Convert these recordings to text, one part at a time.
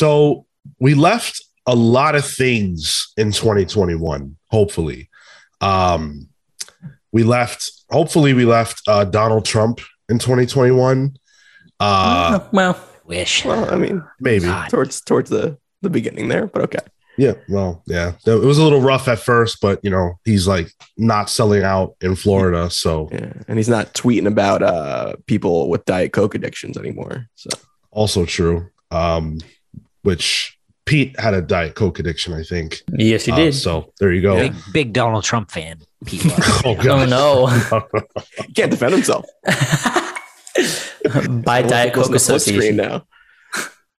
So we left a lot of things in 2021, hopefully. Um, we left, hopefully, we left uh, Donald Trump in 2021. Uh, well, Wish. Well, I mean, maybe. God. towards towards the the beginning there, but okay. Yeah. Well, yeah. It was a little rough at first, but, you know, he's like not selling out in Florida. So Yeah, and he's not tweeting about uh people with diet coke addictions anymore. So also true. Um, which Pete had a Diet Coke addiction, I think. yes, he Uh, did. so there you go. Big, big Donald Trump fan. Pete was. Oh, oh no! he can't defend himself. By Diet Coke to split screen Association. now.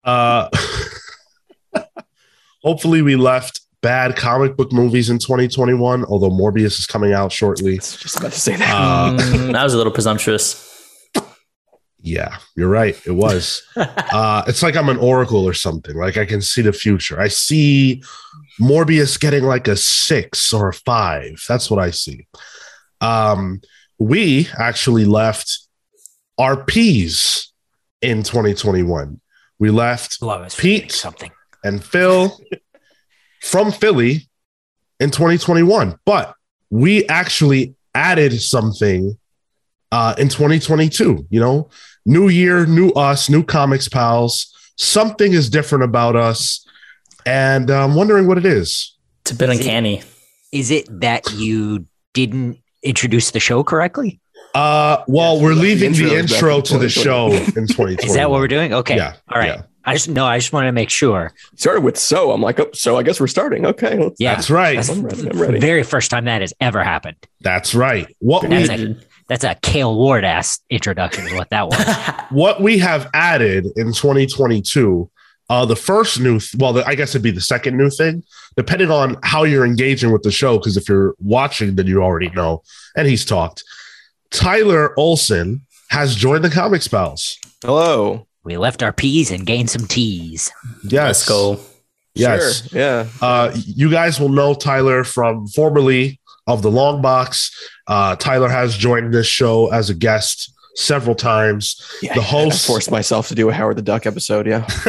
Uh, hopefully, we left bad comic book movies in 2021, although Morbius is coming out shortly. I was just about to say that. Uh, Mm, that was a little presumptuous. Yeah, you're right. It was. uh, it's like I'm an oracle or something. Like I can see the future. I see Morbius getting like a six or a five. That's what I see. Um, we actually left our P's in 2021. We left. Pete. Something. and Phil from Philly in 2021. But we actually added something uh, in 2022. You know, new year, new us, new comics pals. Something is different about us. And I'm wondering what it is. It's a bit Is uncanny. Is it that you didn't introduce the show correctly? Uh, well, Yes, we're leaving the intro intro to the show in 2020. Is that what we're doing? Okay. Yeah. All right. yeah. I just no. I just wanted to make sure. Started with so. I'm like, oh, so I guess we're starting. Okay. Let's, Yeah. That's right. That's I'm ready. I'm the ready. very first time that has ever happened. That's right. What we That's a that's a Kale Ward ass introduction is what that was. what we have added in 2022 uh the first new th- well the, i guess it'd be the second new thing depending on how you're engaging with the show because if you're watching then you already know and he's talked tyler olson has joined the Comic pals Hello. we left our peas and gained some T's. yes Let's go. yes Sure. Yeah. uh you guys will know tyler from formerly of the long box uh tyler has joined this show as a guest several times yeah. the I host forced myself to do a Howard the Duck episode. Yeah.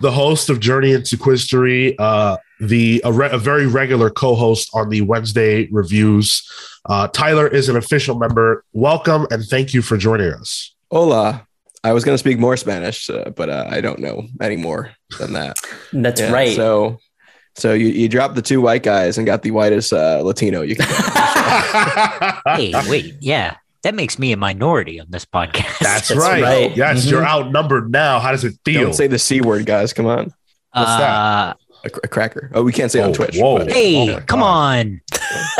the host of Journey into Quistery, uh, the a, re- a very regular co-host on the Wednesday reviews. Uh, Tyler is an official member. Welcome and thank you for joining us. Hola. I was going to speak more Spanish, uh, but uh, I don't know any more than that. That's Yeah, right. So, so you, you dropped the two white guys and got the whitest uh, Latino you could. Hey, wait, yeah, that makes me a minority on this podcast. That's, That's right. right. Yes, Mhm. you're outnumbered now. How does it feel? Don't say the c word, guys. Come on, What's that? Uh, a, cr- a cracker. Oh, we can't say Oh, on Twitch. whoa. but- Hey, Oh come God. on,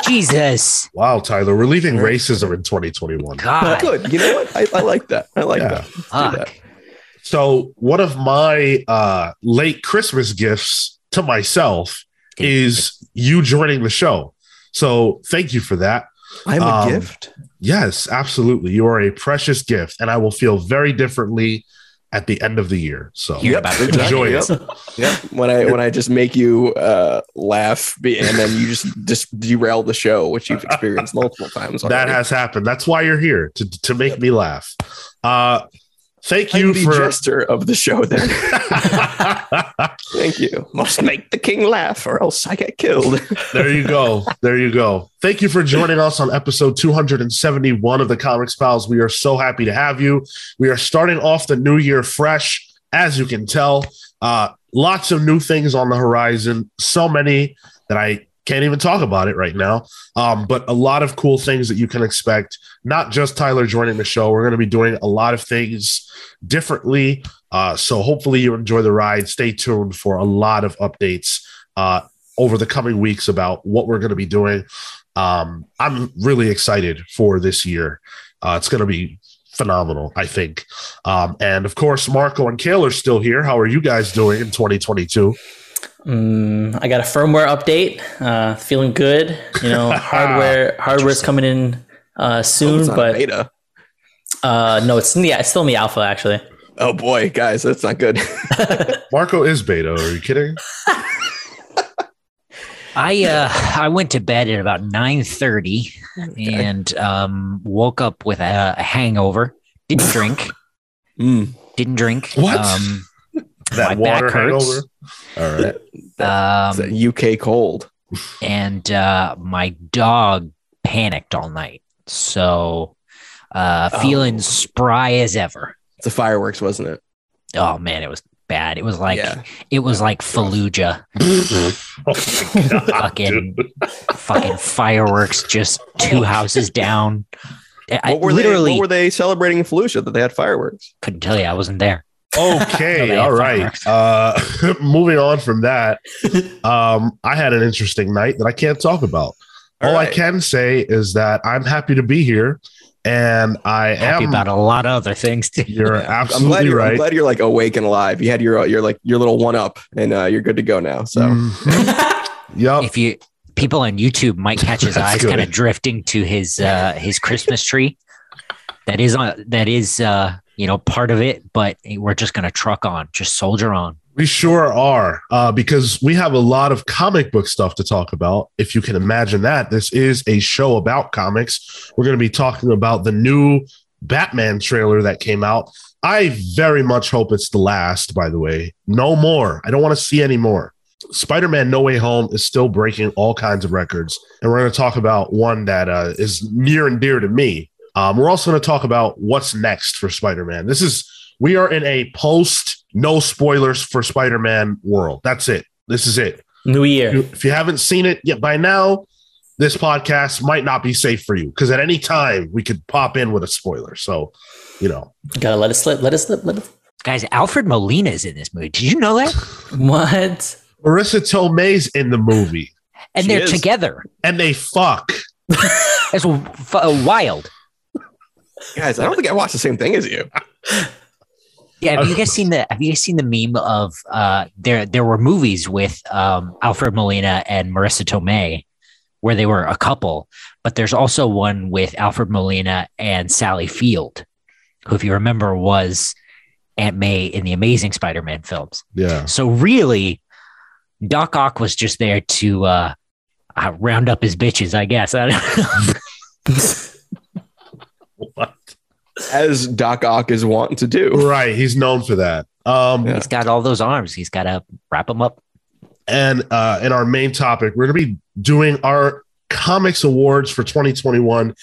Jesus, wow, Tyler, we're leaving racism in 2021. God, Good. You know what? I, I like that. I like Yeah. that. Fuck. that. So, one of my uh, late Christmas gifts to myself is you joining the show. So, thank you for that. I'm a Um, gift. Yes, absolutely. You are a precious gift, and I will feel very differently at the end of the year. So it. enjoy Yep. it. Yep. When I when I just make you uh, laugh and then you just just derail the show, which you've experienced multiple times. That has happened. That's why you're here to to make me laugh. Uh, thank you the for. jester of the show. Then thank you. Must make the king laugh, or else I get killed. there you go. There you go. Thank you for joining us on episode 271 of the Comics Pals. We are so happy to have you. We are starting off the new year fresh, as you can tell. Uh, lots of new things on the horizon. So many that I can't even talk about it right now. Um, but a lot of cool things that you can expect. Not just Tyler joining the show. We're going to be doing a lot of things differently. Uh, so hopefully you enjoy the ride. Stay tuned for a lot of updates uh, over the coming weeks about what we're going to be doing. Um, I'm really excited for this year. Uh, it's going to be phenomenal, I think. Um, and of course, Marco and Cale are still here. How are you guys doing in 2022? Mm, I got a firmware update. Uh, feeling good. You know, hardware hardware's coming in uh, Oh, soon, it's but beta. uh, no, it's in the it's still in the alpha actually. Oh boy, guys, that's not good. Marco is beta. Are you kidding? I uh I went to bed at about nine thirty and um woke up with a, a hangover. Didn't drink. Mm. Didn't drink. What? Um, My back hurts. All right. It's Um, UK cold. and uh, my dog panicked all night. So uh, feeling Oh. spry as ever. It's the fireworks, wasn't it? Oh man, it was bad. It was like yeah. it was like Fallujah. Oh God, Fucking- dude. Fucking fireworks, just two houses down. I What were literally they? What were they celebrating in Fallujah that they had fireworks? couldn't tell you. I wasn't there. Okay, They all right. Uh, moving on from that, um, I had an interesting night that I can't talk about. All, All I can say is that I'm happy to be here, and I Happy am. about a lot of other things too. You're Yeah. I'm glad absolutely you're, I'm glad you're like awake and alive. You had your your like your little one up, and uh, you're good to go now. So Mhm. yep. if you people on YouTube might catch his eyes kind of drifting to his uh his Christmas tree. That is on that is uh you know part of it, but we're just gonna truck on, just soldier on. We sure are, uh, because we have a lot of comic book stuff to talk about. If you can imagine that, this is a show about comics. We're going to be talking about the new Batman trailer that came out. I very much hope it's the last, by the way. No more. I don't want to see any more. Spider Man No Way Home is still breaking all kinds of records. And we're going to talk about one that uh, is near and dear to me. Um, we're also going to talk about what's next for Spider Man. This is, we are in a post no spoilers for Spider Man world. That's it. This is it. New year. If you haven't seen it yet by now, this podcast might not be safe for you because at any time we could pop in with a spoiler. So, you know, Gotta let it slip. Let it slip. Let it. Guys, Alfred Molina is in this movie. Did you know that? What? Marisa Tomei's in the movie And She they're is. together. and they fuck. That's w- f- uh, wild. Guys, I don't think I watched the same thing as you. Yeah, have you guys seen the have you guys seen the meme of uh there there were movies with um Alfred Molina and Marisa Tomei where they were a couple, but there's also one with Alfred Molina and Sally Field, who if you remember was Aunt May in the Amazing Spider-Man films. Yeah. So really Doc Ock was just there to uh, uh round up his bitches, I guess. I don't know. What? As Doc Ock is wanting to do. Right. He's known for that. Um, Yeah. He's got all those arms. He's got to wrap them up. And uh, in our main topic, we're going to be doing our comics awards for 2021.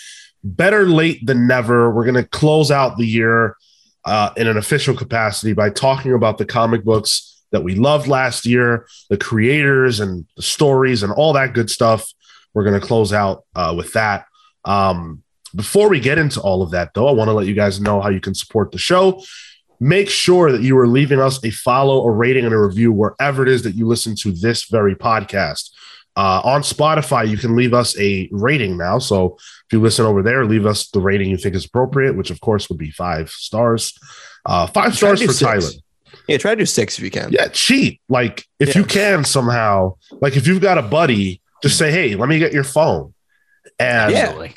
Better late than never. We're going to close out the year uh, in an official capacity by talking about the comic books that we loved last year, the creators and the stories and all that good stuff. We're going to close out uh, with that. Um, before we get into all of that, though, I want to let you guys know how you can support the show make sure that you are leaving us a follow, a rating, and a review wherever it is that you listen to this very podcast. Uh, on Spotify, you can leave us a rating now. So if you listen over there, leave us the rating you think is appropriate, which of course would be five stars. Uh, five stars for six. Tyler. Yeah, try to do six if you can. Yeah, cheat. Like if Yeah. you can somehow, like if you've got a buddy, just say, "Hey, let me get your phone." And Yeah.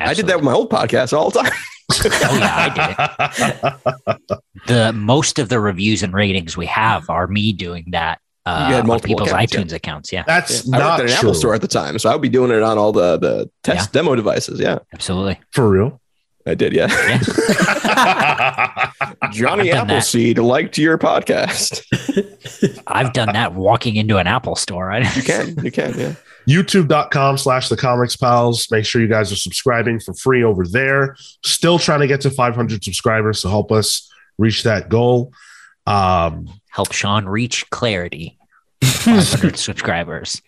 Absolutely. I did that with my old podcast all the time. Oh, yeah, I did the most of the reviews and ratings we have are me doing that uh, You had on multiple people's accounts, yeah. iTunes accounts. Yeah, That's I not worked at an true. Apple store at the time, so I would be doing it on all the the test demo devices. Yeah, absolutely. for real. I did. Yeah, Johnny I've that. Appleseed liked your podcast. I've done that walking into an Apple store. I, You can, you can. Yeah, youtube.com slash the comics pals make sure you guys are subscribing for free over there still trying to get to 500 subscribers to help us reach that goal um help Sean reach clarity. 500 subscribers.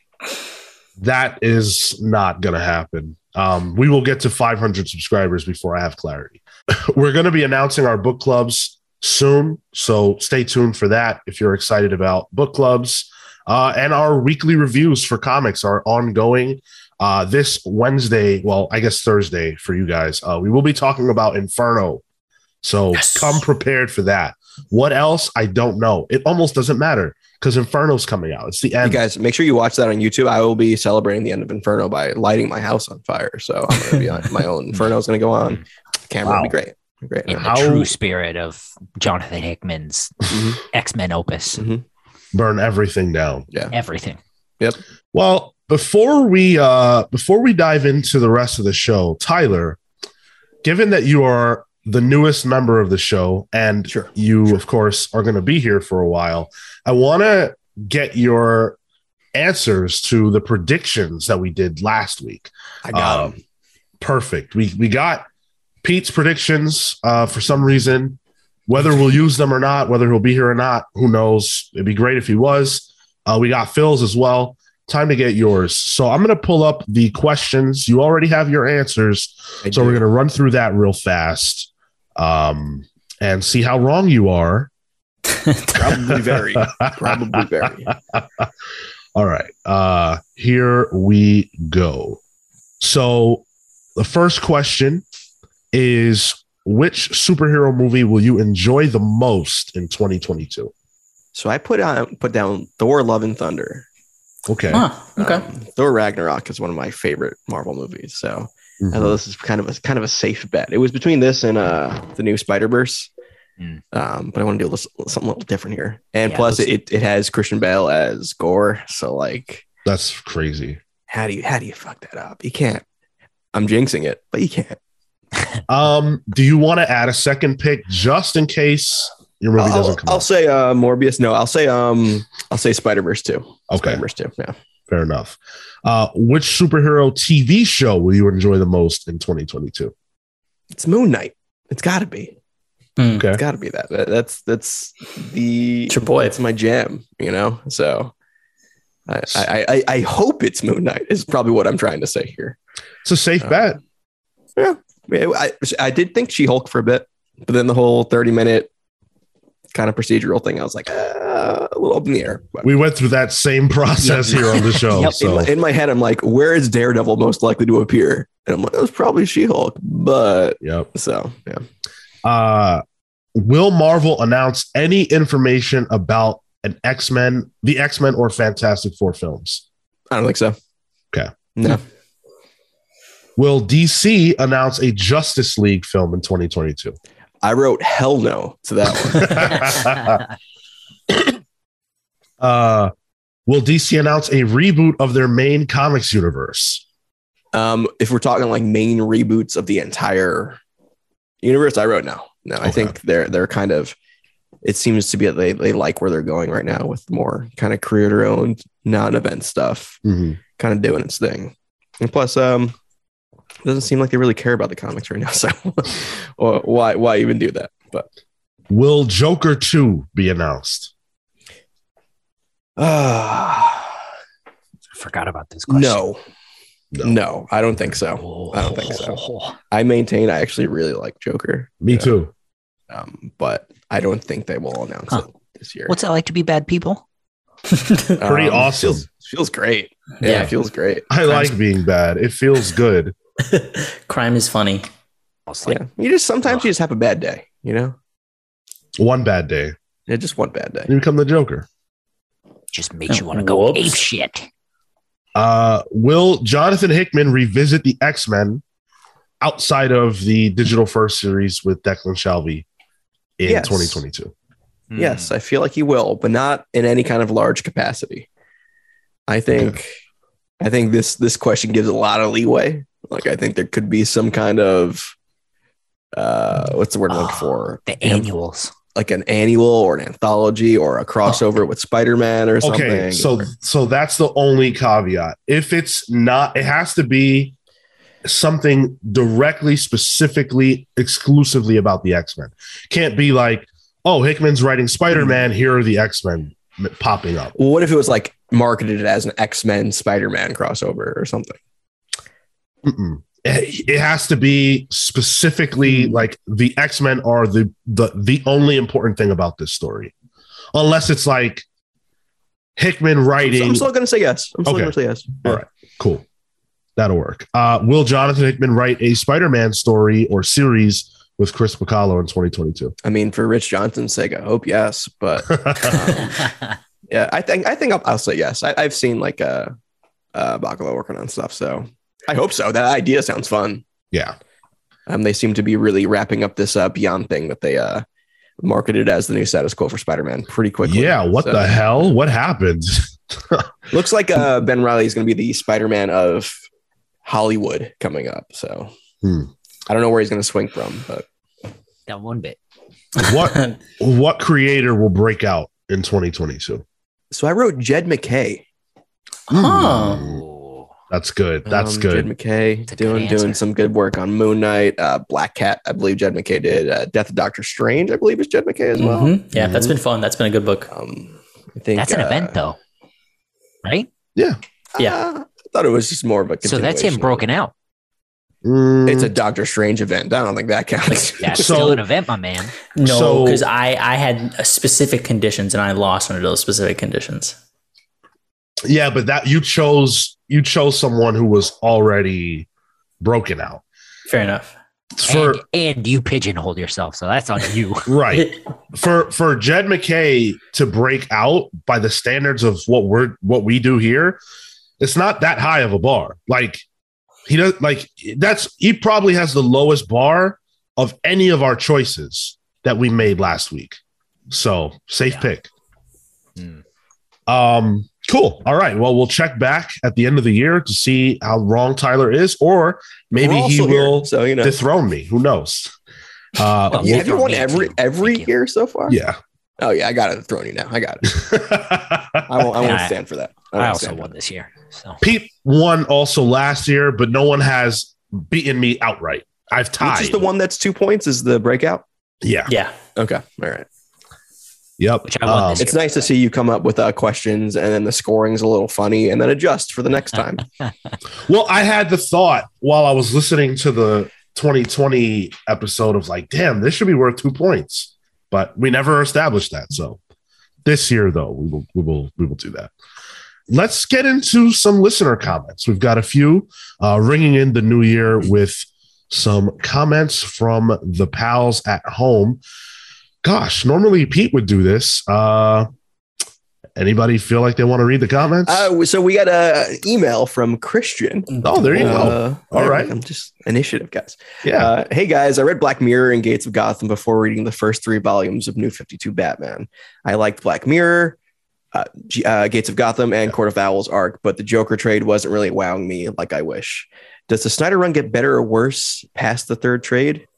that is not gonna happen um we will get to 500 subscribers before i have clarity. We're going to be announcing our book clubs soon so stay tuned for that if you're excited about book clubs. Uh, and our weekly reviews for comics are ongoing uh, this wednesday well i guess thursday for you guys. Uh, we will be talking about inferno so Yes. come prepared for that. What else? I don't know. It almost doesn't matter because inferno's coming out it's the end. you end guys make sure you watch that on YouTube. I will be celebrating the end of Inferno by lighting my house on fire. So I'm going to be on my own. Inferno is going to go on. The camera will be great. Great. In the How- true spirit of Jonathan Hickman's Mhm. X Men opus. Mhm. burn everything down Yeah. Everything. Yep. Well, before we uh before we dive into the rest of the show, Tyler, given that you are the newest member of the show, and Sure. you, of course, are going to be here for a while. I want to get your answers to the predictions that we did last week. I got Um, him. Perfect. We we got Pete's predictions uh, for some reason. Whether we'll use them or not, whether he'll be here or not, who knows? It'd be great if he was. Uh, we got Phil's as well. Time to get yours. So I'm going to pull up the questions. You already have your answers. I So do. we're going to run through that real fast um, and see how wrong you are. probably very, probably very. All right. Uh, here we go. So the first question is which superhero movie will you enjoy the most in 2022? So I put on put down Thor: Love and Thunder. Okay. Huh, okay. Um, Thor Ragnarok is one of my favorite Marvel movies. So I Mhm. thought this is kind of a kind of a safe bet. It was between this and uh the new Spider Verse. Mm. Um, but I want to do a little, something a little different here. And Yeah, plus, it, it has Christian Bale as Gorr. So like, That's crazy. how do you how do you fuck that up? You can't. I'm jinxing it, but you can't. Um, do you want to add a second pick just in case your movie I'll, doesn't come I'll out? say uh Morbius. No, I'll say um I'll say Spider Verse two. Okay, Spider Verse two. Yeah. Fair enough. Uh, which superhero TV show will you enjoy the most in 2022? It's Moon Knight. It's got to be. Hmm. Okay. It's got to be that. That- That's that's the It's your boy. It's my jam. You know. So. I, I, I, I hope it's Moon Knight is probably what I'm trying to say here. It's a safe Uh, bet. Yeah, I, I did think She Hulk for a bit, but then the whole 30 minute kind of procedural thing, I was like, uh, a little up in the air. But We went through that same process here on the show. Yep. in, So my, in my head, I'm like, where is Daredevil most likely to appear? And I'm like, it was probably She Hulk, but yep. so yeah. Uh, will Marvel announce any information about an X Men, the X Men or Fantastic Four films? I don't think so. Okay. No. Will DC announce a Justice League film in 2022? I wrote hell no to that one. uh, will DC announce a reboot of their main comics universe? Um, if we're talking like main reboots of the entire universe, I wrote no. No, I think they're they're kind of. It seems to be that they they like where they're going right now with more kind of creator owned non-event stuff, Mhm. kind of doing its thing. And plus, um, doesn't seem like they really care about the comics right now. So, well, why why even do that? But Will Joker 2 be announced? uh, Forgot about this question. no, no, I don't think so. I don't think so. I maintain I actually really like Joker, Me Yeah. too. um, but I don't think they will announce Huh. it this year. What's it like to be bad people? Pretty Um, awesome. Feels, feels great. Yeah, Yeah. it feels great. I like being bad. It feels good. Crime is funny. Like, yeah, you just sometimes you just have a bad day. You know, One bad day, yeah, just one bad day. you become the Joker. just makes you want to go Whoops. ape shit. Uh, will Jonathan Hickman revisit the X Men outside of the digital first series with Declan Shalvey in Yes. 2022? Hmm. Yes, I feel like he will, but not in any kind of large capacity. I think, I think this this question gives a lot of leeway. Like I think there could be some kind of, uh, what's the word I'm looking Oh, for? The annuals. Like an annual or an anthology or a crossover with Spider Man or something. Okay, so or- so that's the only caveat. If it's not, it has to be something directly, specifically, exclusively about the X Men. Can't be like, oh, Hickman's writing Spider Man. Here are the X Men popping up. Well, what if it was like marketed as an X Men Spider Man crossover or something? Mm-mm. It, it has to be specifically like the X Men are the the the only important thing about this story, unless it's like Hickman writing. I'm still going to say yes. I'm still Okay. going to say yes. All right. Cool. That'll work. Uh, will Jonathan Hickman write a Spider-Man story or series with Chris Bachalo in 2022? I mean, for Rich Johnston's sake, I hope yes. But yeah, I think I think I'll, I'll say yes. I, I've seen like uh, uh, Bachalo working on stuff, so I hope so. That idea sounds fun. yeah. Um, they seem to be really wrapping up this uh, Beyond thing that they uh marketed as the new status quo for Spider-Man pretty quickly. Yeah. What So, the hell? What happened? Looks like uh, Ben Reilly is going to be the Spider-Man of Hollywood coming up. So Hmm. I don't know where he's going to swing from, but Not one bit. What what creator will break out in 2022? So I wrote Jed MacKay. Huh. That's good. That's Um, good. Jed MacKay It's doing doing some good work on Moon Knight, uh, Black Cat. I believe Jed MacKay did. Uh, Death of Doctor Strange. I believe is Jed MacKay as well. Mhm. Yeah, that's been fun. That's been a good book. Um, I think that's an uh, event though, right? Yeah. uh, I thought it was just more of a. So that's him continuation. broken out. Mm, It's a Doctor Strange event. I don't think that counts. That's So- still an event, my man. No, So- because I I had uh, specific conditions and I lost under those specific conditions. Yeah, but that you chose you chose someone who was already broken out. Fair enough. For and, and you pigeonholed yourself, so that's on you. right. For for Jed MacKay to break out by the standards of what we're what we do here, it's not that high of a bar. Like he does like that's he probably has the lowest bar of any of our choices that we made last week. So safe Yeah. pick. Hmm. Um, cool. All right. Well, we'll check back at the end of the year to see how wrong Tyler is, or maybe he also here, will so you know. dethrone me. Who knows? Uh, Well, Yeah, Yeah, have you won every too. every Thank you. year so far? yeah. Oh yeah, I got to throw you now. I got it. I won't. I won't Yeah. stand for that. I won't also won this year. So Pete won also last year, but no one has beaten me outright. I've Which tied. is the one that's two points? Is the breakout? Yeah. Yeah. Okay. All right. Yep. Which I won Um, It's nice to see you come up with uh, questions and then the scoring's a little funny and then adjust for the next time. well, I had the thought while I was listening to the 2020 episode of like, damn, this should be worth two points, but we never established that. So this year, though, we will we will we will do that. Let's get into some listener comments. We've got a few uh, ringing in the new year with some comments from the pals at home. Gosh, normally Pete would do this. Uh, anybody feel like they want to read the comments? Uh, so we got an email from Christian. oh, there you go. Uh, All right. I'm just initiative, guys. Yeah. Uh, hey guys, I read Black Mirror and Gates of Gotham before reading the first three volumes of New 52 Batman. I liked Black Mirror, uh, uh, Gates of Gotham, and Court of Owls arc, but the Joker trade wasn't really wowing me like I wish. Does the Snyder run get better or worse past the third trade?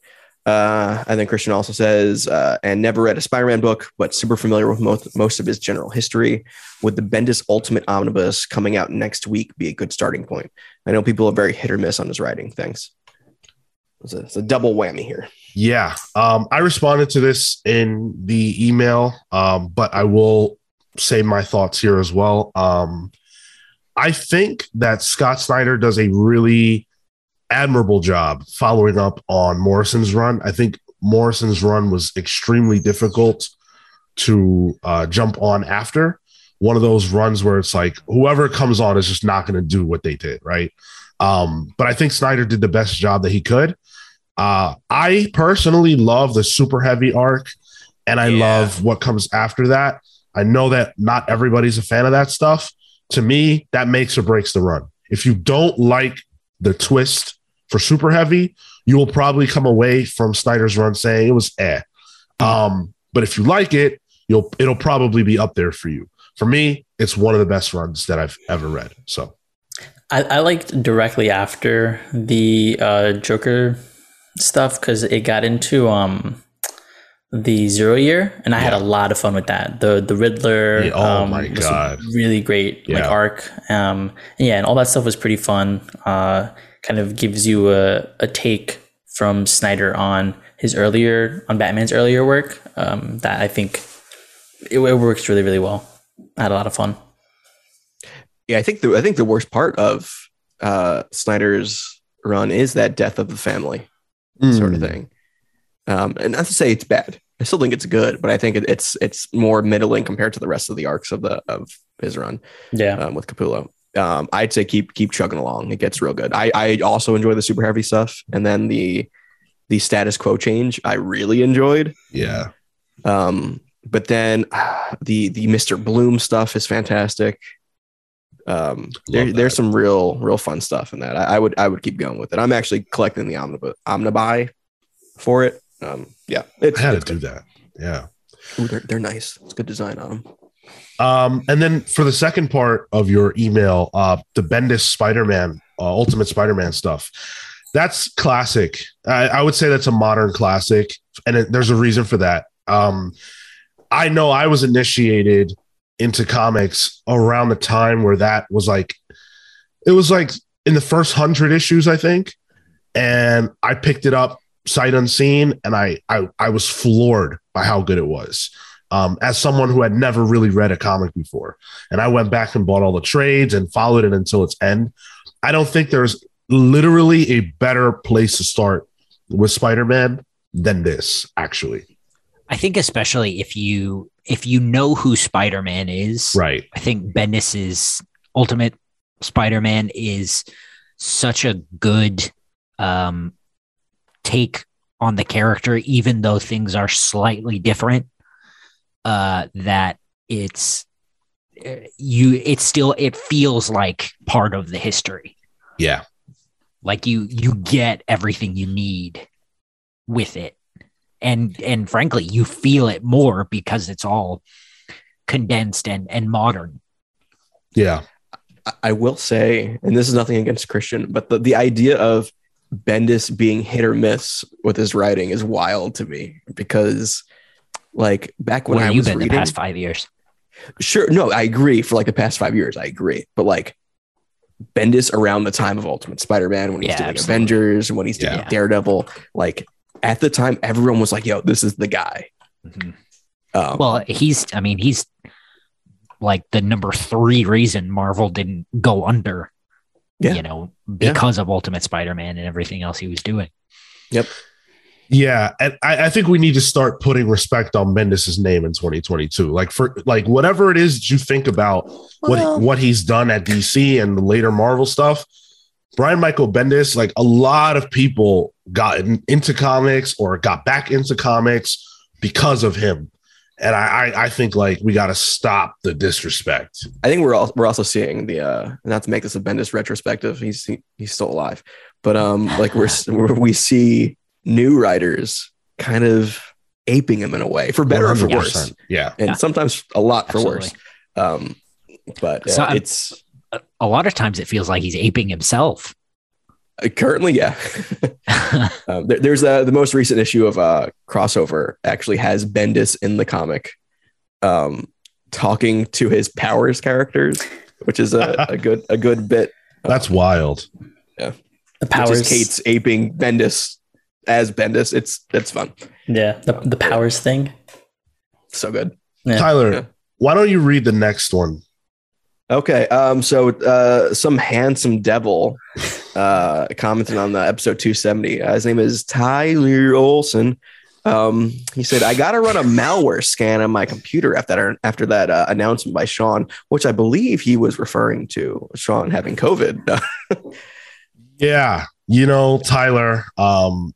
Uh, and then Christian also says, uh, and never read a Spider-Man book, but super familiar with most, most of his general history. Would the Bendis Ultimate Omnibus coming out next week be a good starting point? I know people are very hit or miss on his writing. Thanks. It's a, it's a double whammy here. Yeah. Um, I responded to this in the email, um, but I will say my thoughts here as well. Um, I think that Scott Snyder does a really admirable job following up on Morrison's run. I think Morrison's run was extremely difficult to uh, jump on after. One of those runs where it's like whoever comes on is just not going to do what they did, right? Um, but I think Snyder did the best job that he could. Uh, I personally love the super heavy arc, and I Yeah. love what comes after that. I know that not everybody's a fan of that stuff. To me, that makes or breaks the run. If you don't like the twist for super heavy, you will probably come away from Snyder's run saying it was eh. Um, but if you like it, you'll it'll probably be up there for you. For me, it's one of the best runs that I've ever read. So I, I liked directly after the uh, Joker stuff because it got into um the zero year, and I had a lot of fun with that. The the Riddler, Yeah, oh um, my God. really great like arc. Um, yeah, and all that stuff was pretty fun. Uh, kind of gives you a a take from Snyder on his earlier on Batman's earlier work. Um, that I think it, it works really really well. I had a lot of fun. Yeah, I think the I think the worst part of uh, Snyder's run is that death of the family sort of thing. Um, and not to say it's bad. I still think it's good, but I think it, it's it's more middling compared to the rest of the arcs of the of his run Yeah, um, with Capullo. Um, I'd say keep keep chugging along. It gets real good. I I also enjoy the super heavy stuff, and then the the status quo change I really enjoyed. Yeah. Um, but then ah, the the Mr. Bloom stuff is fantastic. Um, there, there's some real real fun stuff in that. I, I would I would keep going with it. I'm actually collecting the omnibus omnibuy for it. Um, yeah, it's, I had it's to do that. Yeah. Ooh, they're, they're nice. It's good design on them. Um, and then for the second part of your email, uh, the Bendis Spider-Man, uh, Ultimate Spider-Man stuff. that's classic. I, I would say that's a modern classic, and it, there's a reason for that. Um, I know I was initiated into comics around the time where that was like, it was like in the first hundred issues, I think, and I picked it up sight unseen, and I I, I was floored by how good it was. Um, as someone who had never really read a comic before, and I went back and bought all the trades and followed it until its end. I don't think there's literally a better place to start with Spider-Man than this, actually. I think especially if you if you know who Spider-Man is, Right. I think Bendis's Ultimate Spider-Man is such a good um, take on the character, even though things are slightly different. Uh, that it's uh, you. It still it feels like part of the history. Yeah. Like you you get everything you need with it, and and frankly, you feel it more because it's all condensed and and modern. Yeah. I- I will say, and this is nothing against Christian, but the, the idea of Bendis being hit or miss with his writing is wild to me because, like, back when Where I have you was been reading, the past five years? sure, no, I agree. For like the past five years, I agree. But like, Bendis around the time of Ultimate Spider-Man, when he's Yeah, doing absolutely. Avengers, when he's doing Yeah. Daredevil, like at the time, everyone was like, "Yo, this is the guy." Um, Well, he's. I mean, he's like the number three reason Marvel didn't go under. Yeah. You know, because of Ultimate Spider-Man and everything else he was doing. Yeah. And I, I think we need to start putting respect on Bendis's name in 2022. Like for like whatever it is that you think about what Well- what he's done at DC and the later Marvel stuff. Brian Michael Bendis, like a lot of people got in- into comics or got back into comics because of him. And I, I, I think like we got to stop the disrespect. I think we're all, we're also seeing the uh not to make this a Bendis retrospective. He's he, he's still alive, but um like we're, we're we see new writers kind of aping him in a way for better or for worse, Yeah. and Yeah. sometimes a lot for Absolutely. worse. Um, but uh, So I'm- it's A- A lot of times it feels like he's aping himself. uh, currently yeah. um, there, there's uh, the most recent issue of uh crossover actually has Bendis in the comic, um, talking to his powers characters, which is a, a good a good bit. That's wild. Yeah, the Which powers. is Kate's aping Bendis as Bendis. It's it's fun. Yeah. The, the powers thing. So good. Yeah. Tyler, Yeah. why don't you read the next one? Okay. Um, so uh some handsome devil uh commented on the episode 270. Uh, his name is Tyler Olson. Um, he said, I gotta run a malware scan on my computer after that after that uh, announcement by Sean, which I believe he was referring to Sean having COVID. Yeah, you know, Tyler, um,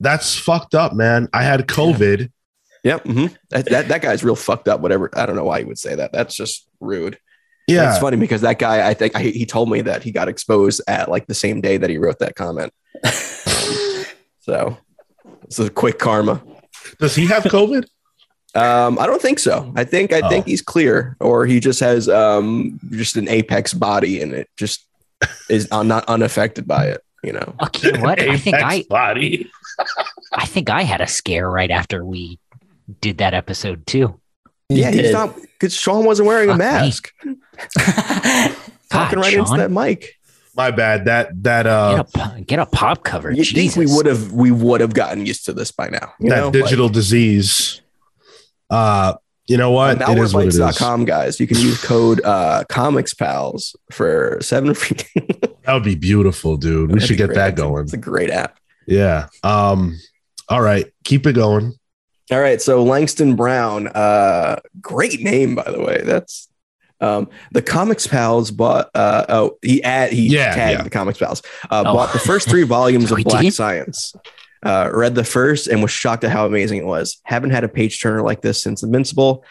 that's fucked up, man. I had COVID. yep. mhm. That, that that guy's real fucked up. Whatever. I don't know why he would say that. That's just rude. Yeah, It's funny because that guy, I think I, he told me that he got exposed at like the same day that he wrote that comment. So it's a quick karma. does he have COVID? Um, I don't think so. I think I think Oh. he's clear, or he just has um just an apex body, and it just is not unaffected by it. You know. Okay, what? I think I body. I think I had a scare right after we did that episode too. Yeah, he's did. not because Sean wasn't wearing a Fuck me. mask, talking God, right into that mic. My bad. That that Get uh a, get a pop cover. You Jesus. think we would have we would have gotten used to this by now? You that know, digital disease. Uh, you know what? Like, it is what it is. malwarebytes.com guys. You can use code uh, comics pals for seven free. That would be beautiful, dude. We That'd should get great. that going. It's a great app. Yeah. Um. All right, keep it going. All right, so Langston Brown, uh, great name by the way. That's um, the Comics Pals bought. Uh, oh, he ad he Yeah, tagged yeah. the Comics Pals. Uh, Oh. Bought the first three volumes of Black? Science. Uh, read the first and was shocked at how amazing it was. Haven't had a page turner like this since Invincible.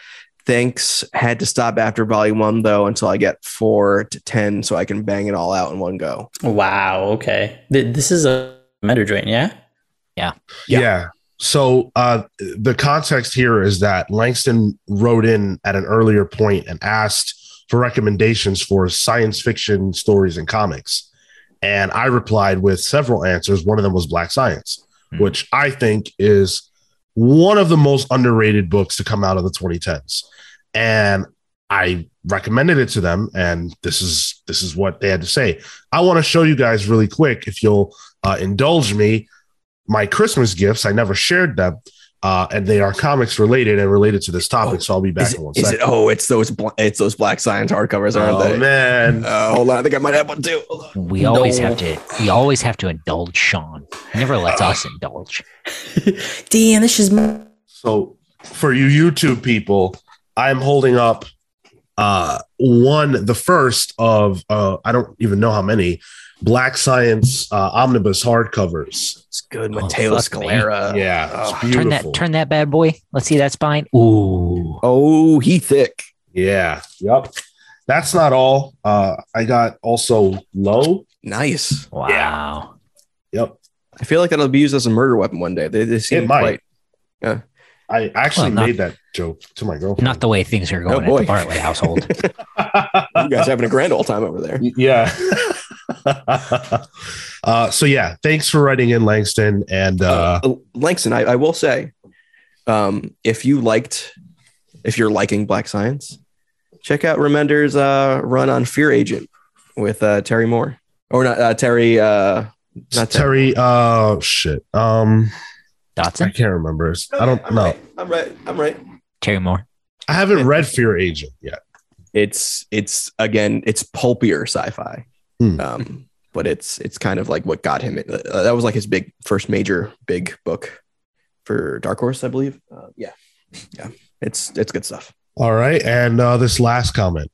Thanks. Had to stop after volume one though until I get four to ten, so I can bang it all out in one go. wow. Okay. This is a meta joint, yeah? Yeah. Yeah. So uh, the context here is that Langston wrote in at an earlier point and asked for recommendations for science fiction stories and comics. And I replied with several answers. One of them was Black Science, Hmm. which I think is one of the most underrated books to come out of the 2010s. And I recommended it to them, and this is this is what they had to say. I want to show you guys really quick, if you'll uh, indulge me, my Christmas gifts. I never shared them, uh, and they are comics related and related to this topic. Oh, so I'll be back Is, in one it, is second. it? Oh, it's those. Bla- it's those Black Science hardcovers, aren't oh they? man, Uh, hold on, I think I might have one too. Hold on. We always have to. We always have to indulge Sean. He never lets us indulge. Dan, this is my- So for you YouTube people, I'm holding up uh one the first of uh I don't even know how many Black Science uh omnibus hardcovers. It's good. Oh, Matteo fuck me. yeah, Scalera. it's Oh, beautiful. Turn that. Turn that bad boy. Let's see that spine. Ooh. oh, he thick. yeah, yep. That's not all. Uh I got also low. Nice. Wow. Yep. I feel like that'll be used as a murder weapon one day. They, they seem It might. quite. I actually Well, not- made that joke to my girlfriend. Not the way things are going Oh, at the Bartley household. You guys having a grand old time over there. yeah. uh, so yeah, thanks for writing in, Langston. And uh, Uh, Langston, I, I will say, um, if you liked, if you're liking Black Science, check out Remender's uh, run on Fear Agent with uh, Terry Moore, or not uh, Terry. Uh, not Terry, Terry. uh, shit. Um, I can't remember. I don't I'm know. Right. I'm right. I'm right. Terry Moore. I haven't read Fear Agent yet. It's it's again, it's pulpier sci-fi, Hmm. um, but it's it's kind of like what got him. Uh, that was like his big first major big book for Dark Horse, I believe. Uh, yeah, yeah, it's it's good stuff. All right. And uh, this last comment.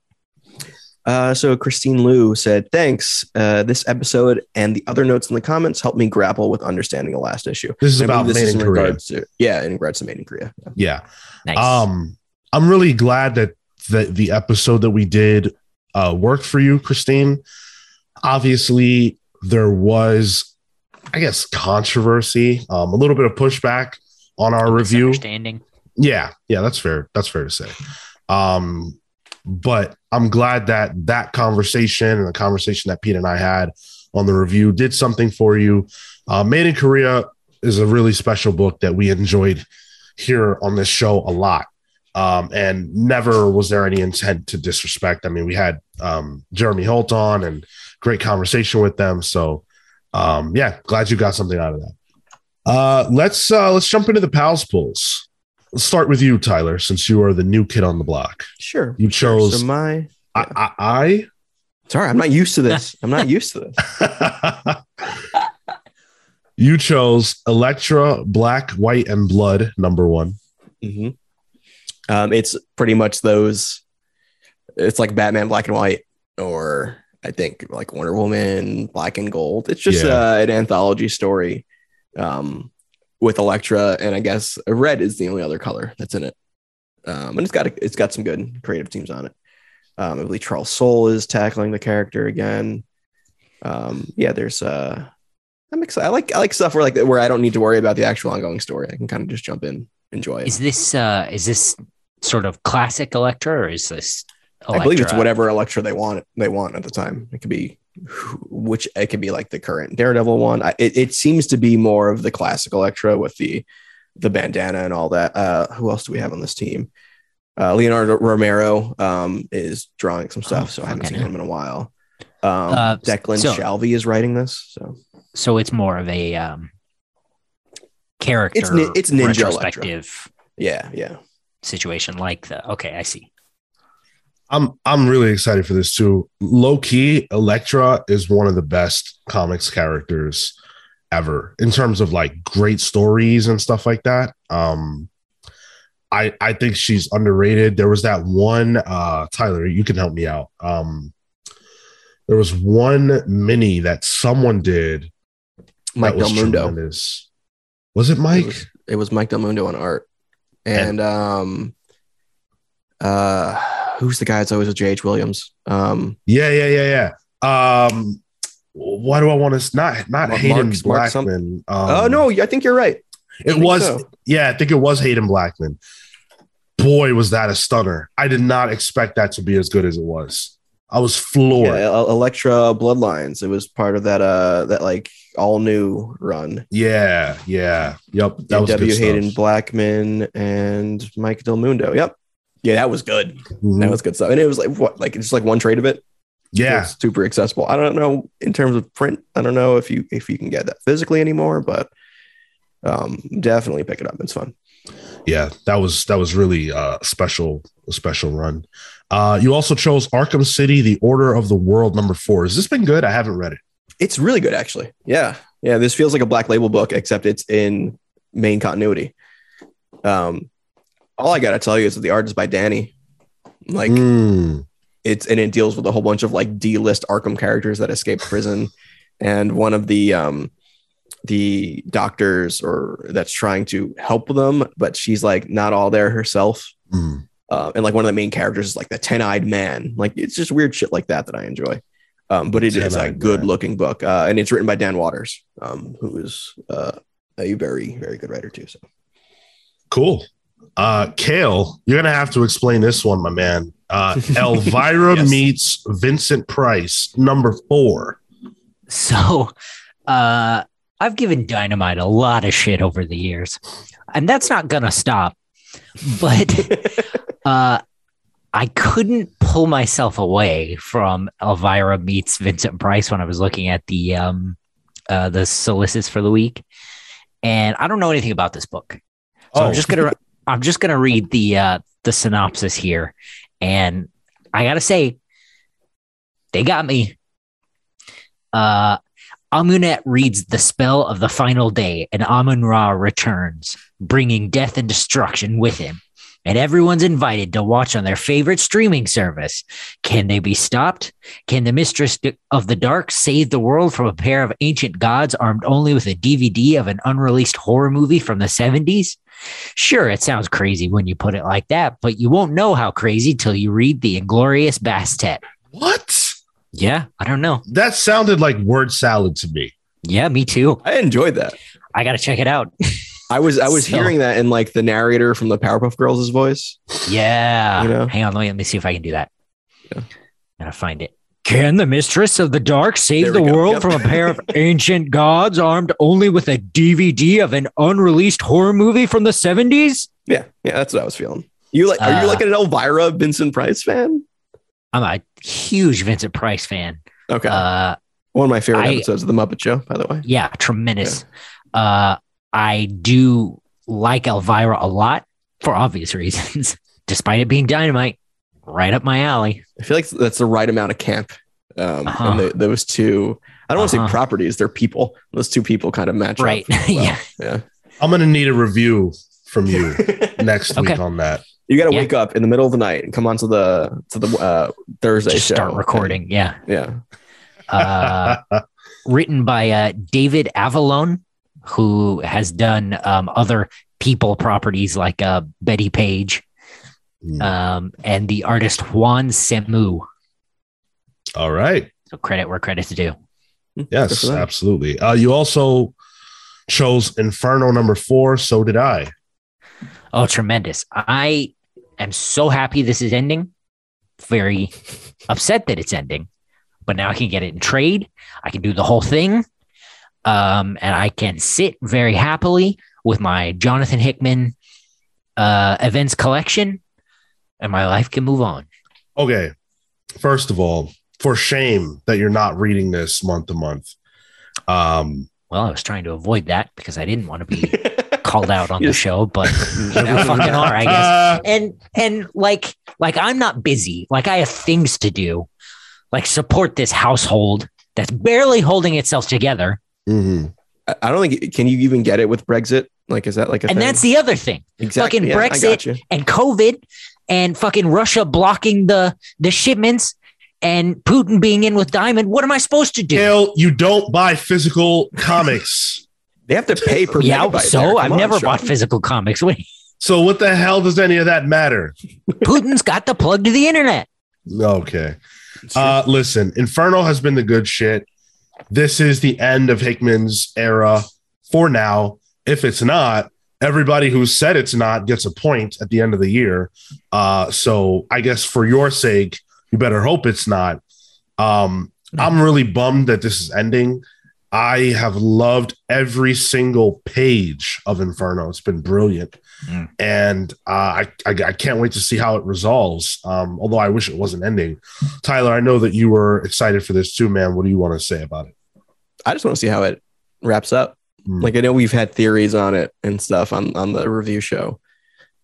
Uh, so Christine Liu said, "Thanks. Uh, this episode and the other notes in the comments helped me grapple with understanding the last issue." This is I about believe Made is in in Korea. regards to yeah, in regards to Made in Korea. Yeah. Yeah. Nice. Um, I'm really glad that the the episode that we did uh, worked for you, Christine. Obviously, there was, I guess, controversy, um, a little bit of pushback on our review. Misunderstanding. Yeah, yeah, that's fair. That's fair to say. Um, but I'm glad that that conversation and the conversation that Pete and I had on the review did something for you. Uh, Made in Korea is a really special book that we enjoyed here on this show a lot. Um, and never was there any intent to disrespect. I mean, we had um, Jeremy Holt on and great conversation with them. So, um, yeah, glad you got something out of that. Uh, let's uh, let's jump into the pals pulls. Let's start with you, Tyler, since you are the new kid on the block. Sure. You chose So my I, I, sorry, I'm not used to this. I'm not used to this. You chose Elektra, Black, White, and Blood, number one. Mm-hmm. Um, it's pretty much those. It's like Batman Black and White, or I think like Wonder Woman Black and Gold. It's just Yeah. uh, an anthology story um, with Elektra, and I guess red is the only other color that's in it. Um, and it's got a, it's got some good creative teams on it. Um, I believe Charles Soule is tackling the character again. Um, yeah, there's uh, I'm excited. I like I like stuff where like where I don't need to worry about the actual ongoing story. I can kind of just jump in, enjoy it. Is this uh is this sort of classic Elektra or is this I believe it's whatever Elektra they want. They want at the time. It could be which it could be like the current Daredevil one. I, it, it seems to be more of the classic Elektra with the the bandana and all that. Uh, who else do we have on this team? Uh, Leonardo Romero um, is drawing some stuff, Oh, so I haven't seen him in a while. Um, Uh, Declan so- Shalvey is writing this, so So it's more of a um character It's it's Ninja retrospective yeah, yeah. situation like the okay, I see. I'm I'm really excited for this too. Low key, Elektra is one of the best comics characters ever in terms of like great stories and stuff like that. Um, I I think she's underrated. There was that one uh Tyler, you can help me out. Um, there was one mini that someone did. Mike Del Mundo. tremendous. Was it Mike? It was, it was Mike Del Mundo on art, and um, uh, who's the guy that's always with J.H. Williams? Um, Yeah, yeah, yeah, yeah. Um, why do I want to not not Mark- Haden Mark- Mark Blackman? um, oh no, I think you're right. I it was. so. Yeah, I think it was Haden Blackman. Boy, was that a stunner! I did not expect that to be as good as it was. I was floored. Yeah, Elektra Bloodlines. It was part of that uh that like all new run. Yeah, yeah, yep. That was W. good Haden stuff. Blackman and Mike Del Mundo. Yep. Yeah, that was good. Mhm. That was good stuff. And it was like what, like just like one trade of it. yeah, It's super accessible. I don't know in terms of print. I don't know if you if you can get that physically anymore, but um definitely pick it up. It's fun. yeah. That was that was really uh, special, a special run. Uh, you also chose Arkham City: The Order of the World number four. Has this been good? I haven't read it. It's really good actually. Yeah. Yeah. This feels like a black label book, except it's in main continuity. Um all I gotta tell you is that the art is by Dani. Like Mm, it's and it deals with a whole bunch of like D-list Arkham characters that escaped prison, and one of the um the doctors or that's trying to help them, but she's like not all there herself. mm. Uh, and like one of the main characters is like the ten-eyed man. Like it's just weird shit like that that I enjoy. Um, but it is a good-looking book, uh, and it's written by Dan Watters, um, who is uh, a very very good writer too. So Cool. Uh, Cale, you're gonna have to explain this one, my man. Uh, Elvira Yes. meets Vincent Price, number four. So, uh, I've given Dynamite a lot of shit over the years, and that's not gonna stop. But uh, I couldn't pull myself away from Elvira meets Vincent Price when I was looking at the um, uh, the solicits for the week, and I don't know anything about this book, so Oh. I'm just gonna I'm just gonna read the uh, the synopsis here, and I gotta say, they got me. Uh, Amunet reads the spell of the final day, and Amun Ra returns, bringing death and destruction with him. And everyone's invited to watch on their favorite streaming service. Can they be stopped? Can the mistress of the dark save the world from a pair of ancient gods armed only with a DVD of an unreleased horror movie from the 70s? Sure, it sounds crazy when you put it like that, but you won't know how crazy till you read the Inglorious Bastet. What? Yeah, I don't know. That sounded like word salad to me. Yeah, me too. I enjoyed that. I got to check it out. I was I was So- hearing that in like the narrator from the Powerpuff Girls' voice. Yeah. You know? Hang on, let me, let me see if I can do that. Yeah. Gotta find it. Can the mistress of the dark save the go. world Yep. from a pair of ancient gods armed only with a DVD of an unreleased horror movie from the 70s? Yeah, yeah, that's what I was feeling. You like? Are you Uh, like an Elvira Vincent Price fan? I'm a huge Vincent Price fan. Okay, Uh, one of my favorite I- episodes of the Muppet Show, by the way. yeah, tremendous. Uh, I do like Elvira a lot for obvious reasons, despite it being dynamite, right up my alley. I feel like that's the right amount of camp. Um, Uh-huh. and the, those two, I don't want to Uh-huh. say properties; they're people. Those two people kind of match Right. up. well. yeah. yeah. I'm gonna need a review from you next week on that. You got to Yeah. wake up in the middle of the night and come onto the to the uh, Thursday Just show. start recording. Yeah. Yeah, Uh, written by uh, David Avallone, who has done um, other people properties like uh, Bettie Page Hmm. um, and the artist Juan Samu. All right. So credit where credit's due. Yes, absolutely. Uh, you also chose Inferno number four. So did I. Oh, tremendous. I am so happy this is ending. Very upset that it's ending, but now I can get it in trade. I can do the whole thing. Um, and I can sit very happily with my Jonathan Hickman uh, events collection, and my life can move on. Okay. First of all, for shame that you're not reading this month to month. Um, Well, I was trying to avoid that because I didn't want to be called out on the show, but you know, fucking are, I guess. and and like like I'm not busy. Like I have things to do. Like support this household that's barely holding itself together. Mhm. I I don't think can you even get it with Brexit. Like, is that like a And thing? that's the other thing. exactly fucking yeah, Brexit. And COVID and fucking Russia blocking the the shipments and Putin being in with Diamond. What am I supposed to do? Cale, you don't buy physical comics. They have to pay per yeah, megabyte so I've on, never Sean. bought physical comics. What- So what the hell does any of that matter? Putin's got the plug to the internet. Okay. Uh, listen, Inferno has been the good shit. This is the end of Hickman's era for now. If it's not, everybody who said it's not gets a point at the end of the year. Uh, so I guess for your sake, You better hope it's not. Um, I'm really bummed that this is ending. I have loved every single page of Inferno. It's been brilliant, Mm. and uh, I, I I can't wait to see how it resolves. Um, although I wish it wasn't ending. Tyler, I know that you were excited for this too, man. What do you want to say about it? I just want to see how it wraps up. Hmm. Like I know we've had theories on it and stuff on on the review show,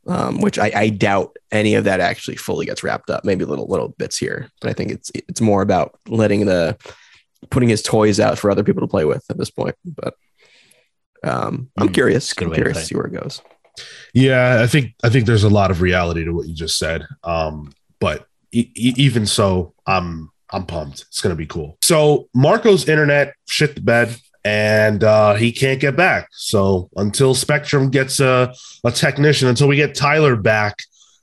um, which I, I doubt any of that actually fully gets wrapped up. Maybe little little bits here, but I think it's it's more about letting the putting his toys out for other people to play with at this point. But um, I'm Hmm, curious. that's a good I'm way to curious to see where it goes. Yeah, I think I think there's a lot of reality to what you just said. Um, but e- even so, I'm I'm pumped. It's gonna be cool. So Marco's internet shit the bed, and uh, he can't get back. So until Spectrum gets a a technician, until we get Tyler back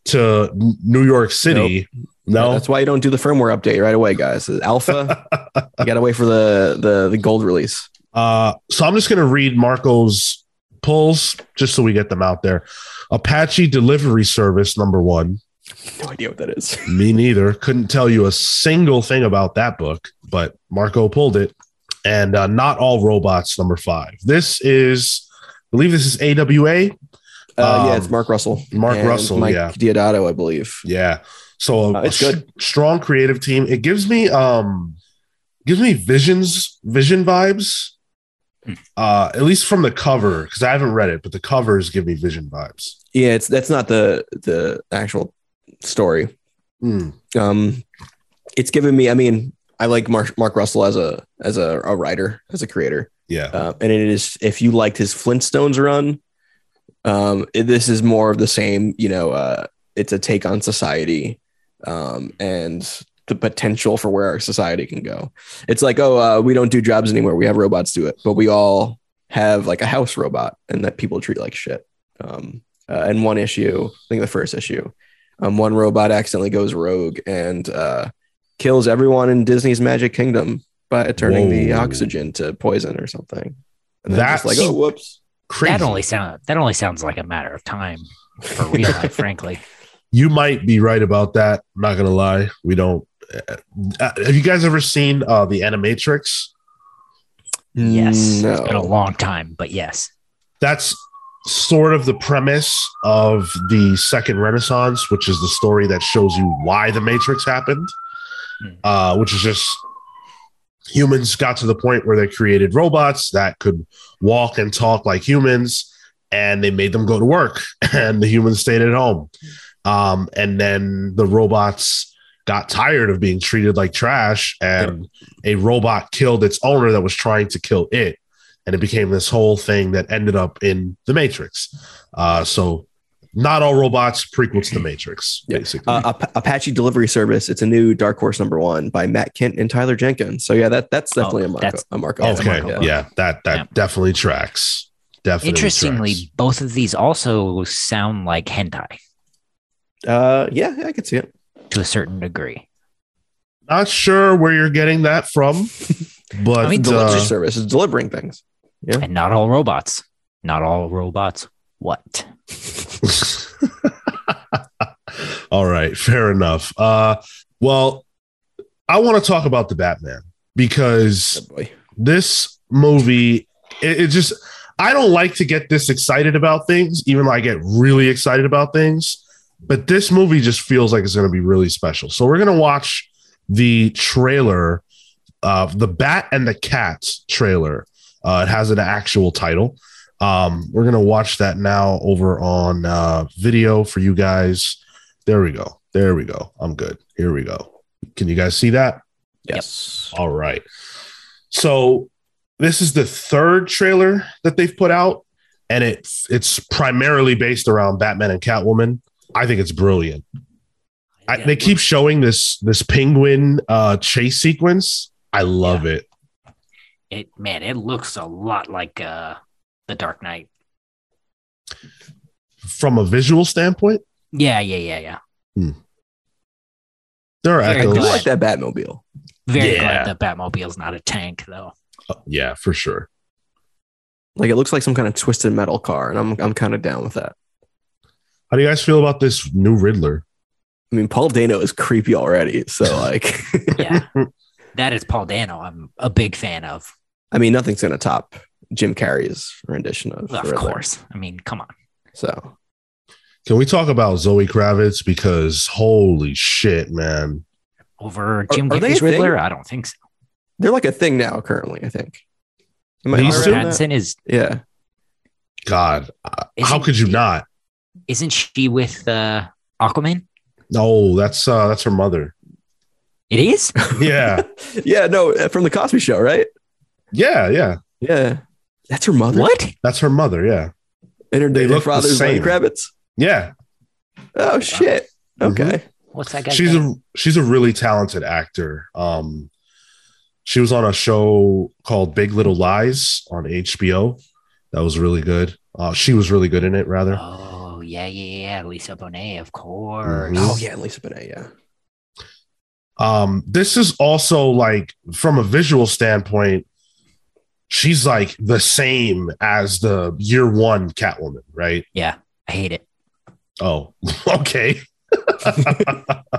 to New York City, no, That's why you don't do the firmware update right away, guys. Alpha, you got to wait for the the the gold release. Uh, so I'm just going to read Marco's pulls just so we get them out there. Apache Delivery Service number one. No idea what that is. Me neither. Couldn't tell you a single thing about that book, but Marco pulled it. And uh, not all robots number five. This is, I believe this is AWA. Uh, yeah, Um, it's Mark Russell. Mark and Russell, Mike yeah. Deodato, I believe. Yeah. So a, Uh, it's a good. s- strong creative team. It gives me um gives me visions vision vibes. Uh at least from the cover because I haven't read it, but the covers give me vision vibes. Yeah, it's that's not the the actual story. Hmm. Um, it's given me. I mean, I like Mark Mark Russell as a as a, a writer, as a creator, Yeah. uh, and it is. If you liked his Flintstones run, um, it- this is more of the same. You know, uh, it's a take on society, um, and the potential for where our society can go. It's like, oh, uh, we don't do jobs anymore. We have robots do it, but we all have like a house robot, and that people treat like shit. Um, uh, in one issue, I think the first issue, um, one robot accidentally goes rogue and uh, kills everyone in Disney's Magic Kingdom by turning the oxygen to poison or something. And That's- just like, oh, whoops. Crazy. That only sound that only sounds like a matter of time for real life, frankly. you might be right about that. I'm not gonna lie. We don't. Uh, have you guys ever seen uh, the Animatrix? Yes, No. it's been a long time, but yes. That's sort of the premise of the Second Renaissance, which is the story that shows you why the Matrix happened. Hmm. Uh, which is just humans got to the point where they created robots that could walk and talk like humans, and they made them go to work, and the humans stayed at home. Um, and then the robots got tired of being treated like trash, and a robot killed its owner that was trying to kill it and it became this whole thing that ended up in the Matrix. Uh, so, not all robots prequel to the Matrix, Yeah. basically. Uh, Ap- Apache Delivery Service. It's a new Dark Horse number one by Matt Kindt and Tyler Jenkins. So yeah, that that's definitely a Marco. that's- a Marco. that's a okay, Marco. yeah, that that Yeah. definitely tracks. Definitely. Interestingly, tracks. both of these also sound like hentai Uh, yeah, yeah, I could see it. To a certain degree. not sure where you're getting that from, but I mean, Delivery uh, service is delivering things. Yeah. And not all robots. Not all robots. What? all right, fair enough. Uh, well, I want to talk about the Batman because Oh, this movie it, it just i don't like to get this excited about things even though i get really excited about things but this movie just feels like it's going to be really special. So we're going to watch the trailer of the bat and the cat trailer. Uh, it has an actual title. Um, we're going to watch that now over on uh, video for you guys. There we go. There we go. I'm good. Here we go. Can you guys see that? Yes. all right. So this is the third trailer that they've put out, and it's it's primarily based around Batman and Catwoman. I think it's brilliant. I, they keep showing this this penguin uh, chase sequence. I love it. it man, it looks a lot like uh the Dark Knight. From a visual standpoint, Yeah, yeah, yeah, yeah. there are Very I do like that Batmobile. Very Yeah. glad that Batmobile's not a tank though. Uh, yeah, for sure. Like it looks like some kind of twisted metal car, and I'm I'm kind of down with that. How do you guys feel about this new Riddler? I mean, Paul Dano is creepy already. So, like, Yeah. that is Paul Dano. I'm a big fan of. I mean, nothing's going to top Jim Carrey's rendition of. the Of Riddler. course. I mean, come on. So, Can we talk about Zoe Kravitz? Because holy shit, man. Over Jim are they a Carrey's thing? Riddler? I don't think so. they're like a thing now, currently, I think. Am I These right two? Pattinson is Yeah. God, Isn't- how could you not? Isn't she with uh Aquaman? No, that's uh that's her mother. It is? Yeah. yeah, no, from the Cosby show, right? yeah, yeah. Yeah. That's her mother. what? That's her mother, yeah. And her, They her look the father's Lenny same. Kravitz. Yeah. Oh shit. Okay. What's that guy? she's a she's a really talented actor. Um she was on a show called Big Little Lies on HBO. That was really good. Uh, she was really good in it, rather. Oh, yeah, yeah, yeah. Lisa Bonet, of course. Mhm. Oh yeah, Lisa Bonet. Yeah. Um, this is also like from a visual standpoint, she's like the same as the year one Catwoman, right? Yeah, I hate it. Oh, okay.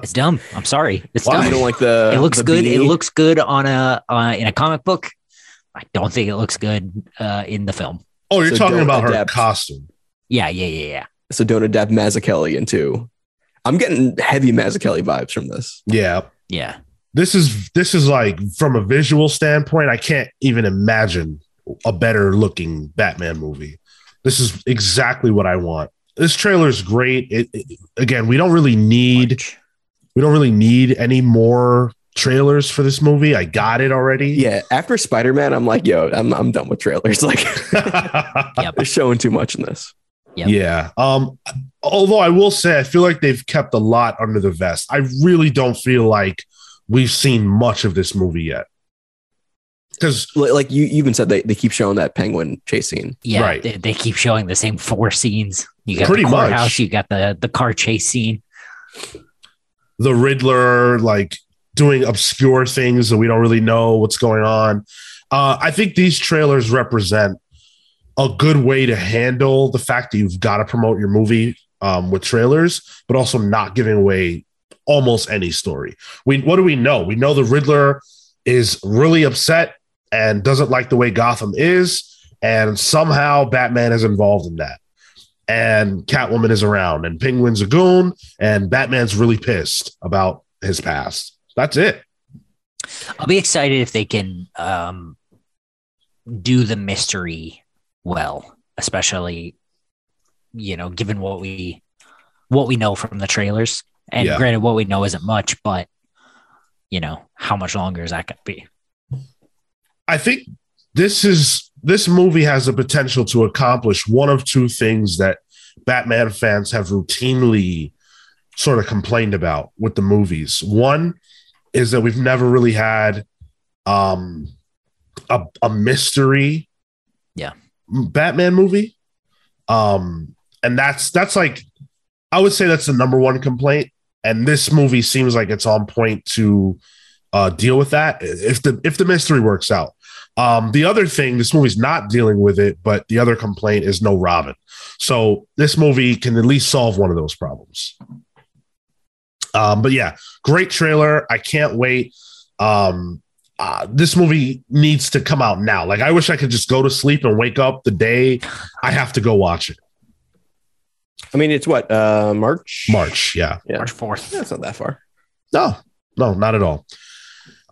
It's dumb. I'm sorry. It's Why? I dumb. don't like the. It looks the good. It looks good on a uh, in a comic book. I don't think it looks good uh, in the film. Oh, you're So talking don't about her costume. Yeah, yeah, yeah, yeah. So don't adapt Mazzucchelli into. I'm getting heavy Mazzucchelli vibes from this. Yeah. Yeah. This is this is like from a visual standpoint, I can't even imagine a better looking Batman movie. This is exactly what I want. This trailer is great. It, it- again, we don't really need we don't really need any more trailers for this movie. I got it already. Yeah, after Spider Man, I'm like, yo, I'm I'm done with trailers. Like, Yep. they're showing too much in this. Yep. Yeah. Um, although I will say, I feel like they've kept a lot under the vest. I really don't feel like we've seen much of this movie yet. Because Like you, you even said they, they keep showing that penguin chase scene. Yeah, Right. they, they keep showing the same four scenes. You got Pretty the much. courthouse, you got the the car chase scene. the Riddler, like doing obscure things that we don't really know what's going on. Uh, I think these trailers represent a good way to handle the fact that you've got to promote your movie um, with trailers, but also not giving away almost any story. We what do we know? We know the Riddler is really upset and doesn't like the way Gotham is, and somehow Batman is involved in that. And Catwoman is around, and Penguin's a goon, and Batman's really pissed about his past. That's it. I'll be excited if they can um, do the mystery well, especially you know, given what we what we know from the trailers. And Yeah. granted, what we know isn't much, but you know, how much longer is that going to be? I think this is this movie has the potential to accomplish one of two things that Batman fans have routinely sort of complained about with the movies. One is that we've never really had um a, a mystery. Batman movie. Um and that's that's like I would say that's the number one complaint and this movie seems like it's on point to uh, deal with that if the if the mystery works out. Um, the other thing, this movie's not dealing with it, but the other complaint is no Robin. So this movie can at least solve one of those problems. Um, but yeah, great trailer. I can't wait. Um, uh, this movie needs to come out now. Like I wish I could just go to sleep and wake up the day I have to go watch it. I mean, it's what uh March. March, yeah. Yeah, March fourth. that's not that far. No, no, not at all.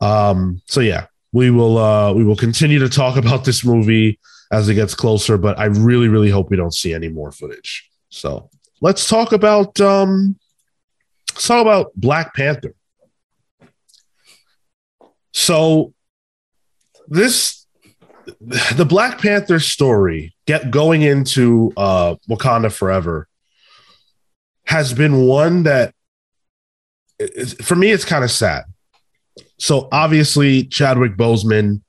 Um, so yeah, we will uh we will continue to talk about this movie as it gets closer, but I really, really hope we don't see any more footage. So let's talk about um let's talk about Black Panther. So this the Black Panther story get going into uh Wakanda Forever has been one that for me, it's kind of sad. So obviously, Chadwick Boseman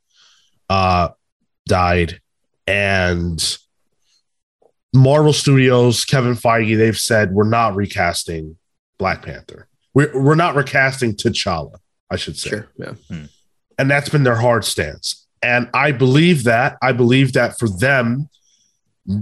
uh, died, and Marvel Studios, Kevin Feige, they've said we're not recasting Black Panther. We're we're not recasting T'Challa, I should say Sure. Yeah. And that's been their hard stance. And I believe that. I believe that for them,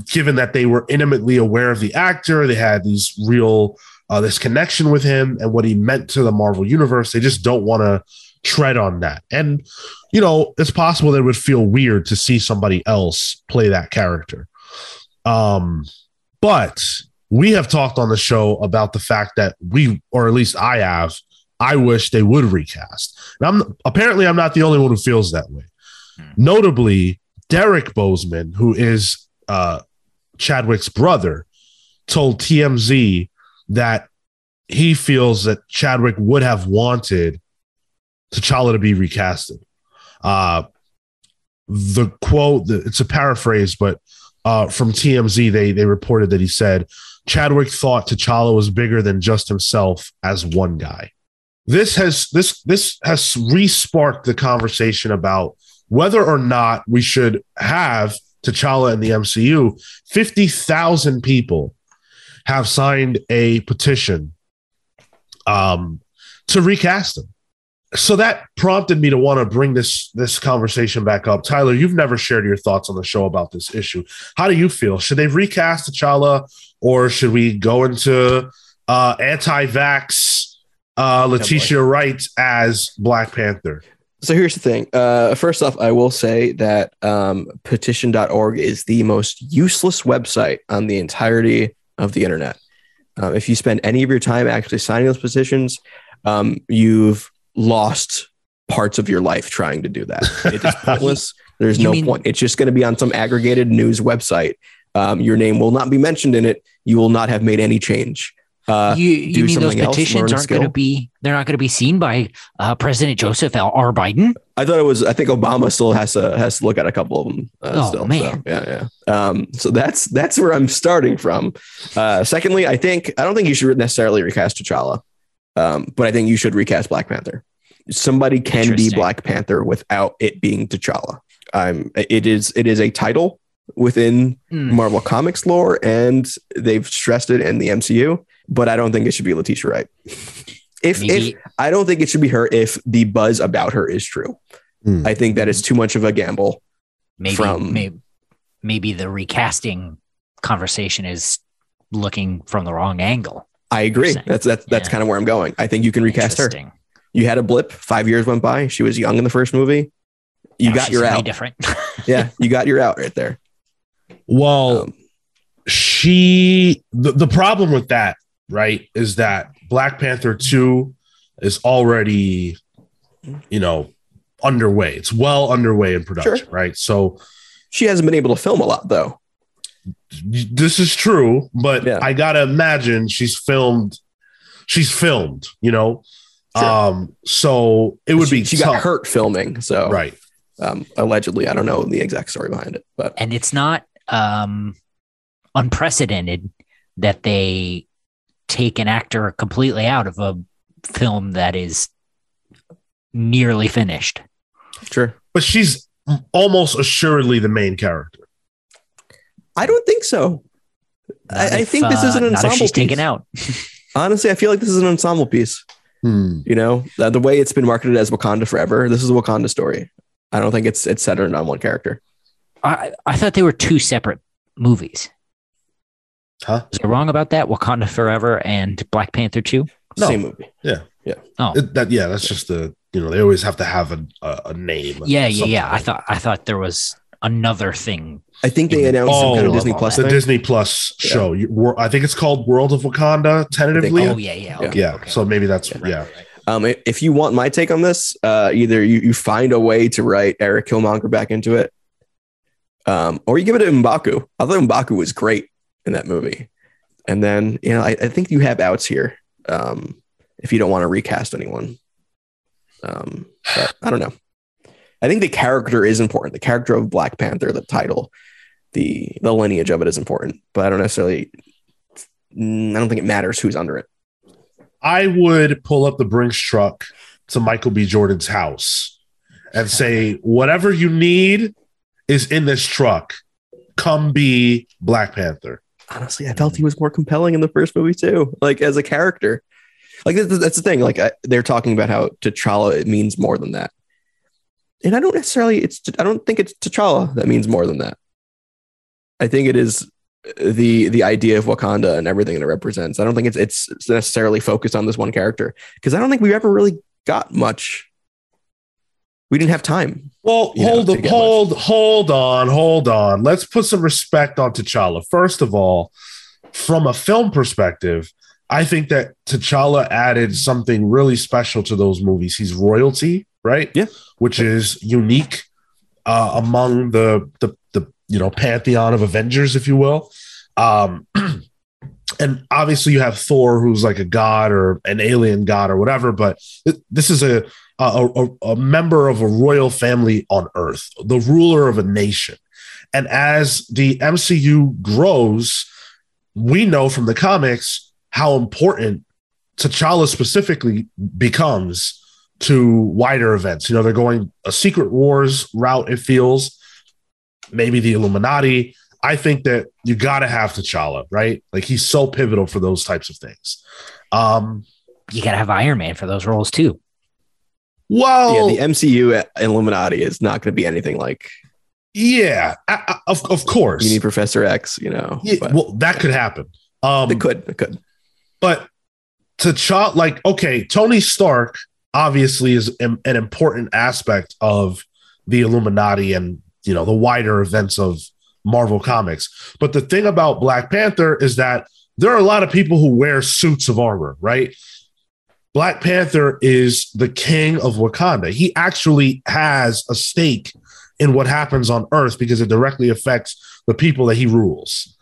given that they were intimately aware of the actor, they had these real uh, this connection with him and what he meant to the Marvel universe. They just don't want to tread on that. And, you know, it's possible that it would feel weird to see somebody else play that character. Um, but we have talked on the show about the fact that we, or at least I have, I wish they would recast. And I'm apparently I'm not the only one who feels that way. Hmm. Notably, Derrick Boseman, who is uh, Chadwick's brother, told TMZ that he feels that Chadwick would have wanted T'Challa to be recasted. Uh, the quote, the, it's a paraphrase, but uh, from TMZ, they they reported that he said Chadwick thought T'Challa was bigger than just himself as one guy. This has this this has re-sparked the conversation about whether or not we should have T'Challa in the MCU. Fifty thousand people have signed a petition um, to recast him. So that prompted me to want to bring this this conversation back up. Tyler, you've never shared your thoughts on the show about this issue. How do you feel? Should they recast T'Challa, or should we go into uh, anti-vax uh, Letitia Wright as Black Panther? So here's the thing. Uh, first off, I will say that um, petition.org is the most useless website on the entirety of the internet. Um, if you spend any of your time actually signing those petitions, um, you've lost parts of your life trying to do that. It is pointless. There's You no mean- point. It's just going to be on some aggregated news website. Um, your name will not be mentioned in it. You will not have made any change. Uh, you you mean those else, petitions learn aren't going to be they're not going to be seen by uh, President Joseph L. R. Biden? I thought it was. I think Obama still has to has to look at a couple of them. Uh, Oh, still, man. So, yeah, yeah. Um, so that's that's where I'm starting from. Uh, secondly, I think I don't think you should necessarily recast T'Challa, um, but I think you should recast Black Panther. Somebody can be Black Panther without it being T'Challa. Um, it is it is a title within Hmm. Marvel Comics lore, and they've stressed it in the MCU. But I don't think it should be Letitia Wright. If if I don't think it should be her if the buzz about her is true. Hmm. I think that is too much of a gamble. maybe from- maybe maybe the recasting conversation is looking from the wrong angle. I agree. That's that's that's Yeah. kind of where I'm going. I think you can recast her. You had a blip. Five years went by. She was young in the first movie. You Now got your out. different. Yeah, you got your out right there. Well, Um, she the, the problem with that right is that black panther 2 is already you know underway it's well underway in production Sure. right so she hasn't been able to film a lot though. this is true but Yeah. i gotta imagine she's filmed she's filmed you know Sure. um so it would she, be she tough. got hurt filming. So right um, allegedly, I don't know the exact story behind it, but and it's not um, unprecedented that they take an actor completely out of a film that is nearly finished. sure. but she's almost assuredly the main character I don't think so. Not I, I think this is uh, an not ensemble she's piece. taken out. Honestly, I feel like this is an ensemble piece. hmm. You know, the, the way it's been marketed as Wakanda forever. This is a Wakanda story. I don't think it's it's centered on one character. I, I thought they were two separate movies. huh Was I wrong about that? Wakanda Forever and Black Panther 2? No. Same movie. Yeah. Yeah. Oh, It- that yeah that's just the you know they always have to have a, a, a name yeah, yeah, yeah. I thought I thought there was another thing. I think they In the announced some kind of Disney Plus the thing. Disney Plus Yeah. show. You- I think it's called World of Wakanda tentatively. Oh, yeah, yeah. Yeah. Okay, yeah. okay. So maybe that's Yeah. yeah. Um, if you want my take on this, uh, either you, you find a way to write Eric Killmonger back into it, um, or you give it to Mbaku. I thought Mbaku was great in that movie. And then, you know, I, I think you have outs here um, if you don't want to recast anyone. Um, I don't know. I think the character is important. The character of Black Panther, the title, the the lineage of it is important. But I don't necessarily. I don't think it matters who's under it. I would pull up the Brinks truck to Michael B. Jordan's house and say, whatever you need is in this truck. Come be Black Panther. honestly, I felt he was more compelling in the first movie too. Like as a character, like that's, the thing. Like I, they're talking about how T'Challa it means more than that, and I don't necessarily. It's I don't think it's T'Challa that means more than that. I think it is the the idea of Wakanda and everything that it represents. I don't think it's it's necessarily focused on this one character because I don't think we've ever really got much. We didn't have time. Well, know, hold on, hold, hold on, hold on. Let's put some respect on T'Challa. First of all, from a film perspective, I think that T'Challa added something really special to those movies. He's royalty, right? Yeah. Which is unique uh, among the the the you know pantheon of Avengers, if you will. Um, and obviously, you have Thor, who's like a god or an alien god or whatever. But th- this is a a, a a member of a royal family on Earth, the ruler of a nation. And as the MCU grows, we know from the comics how important T'Challa specifically becomes to wider events. You know, they're going a Secret Wars route, it feels, maybe the Illuminati. I think that you got to have T'Challa, right? Like he's so pivotal for those types of things. Um, You gotta have Iron Man for those roles too. Well, yeah, the MCU Illuminati is not going to be anything like yeah, I- I- of, of course. you need Professor X. You know, Yeah, but well, that could happen. Um, it could, it could. but T'Challa, like, okay, Tony Stark obviously is an, an important aspect of the Illuminati and you know the wider events of Marvel Comics. But the thing about Black Panther is that there are a lot of people who wear suits of armor, right? Black Panther is the king of Wakanda. He actually has a stake in what happens on Earth because it directly affects the people that he rules.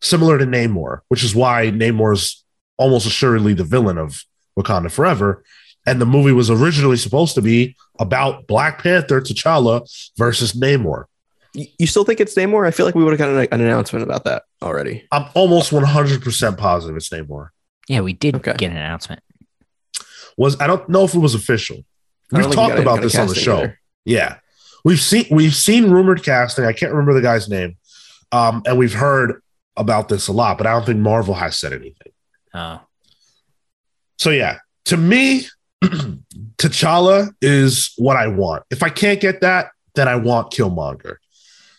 Similar to Namor, which is why Namor's almost assuredly the villain of Wakanda Forever. And the movie was originally supposed to be about Black Panther, T'Challa versus Namor. You you still think it's Namor? I feel like we would have gotten an, an announcement about that already. I'm almost 100% positive it's Namor. Yeah, we did Okay. get an announcement. Was I don't know if it was official. We've don't think we talked about this on the show. either. Yeah. We've seen we've seen rumored casting. I can't remember the guy's name. Um, and we've heard about this a lot, but I don't think Marvel has said anything. Oh, So yeah, to me, T'Challa is what I want. If I can't get that, then I want Killmonger.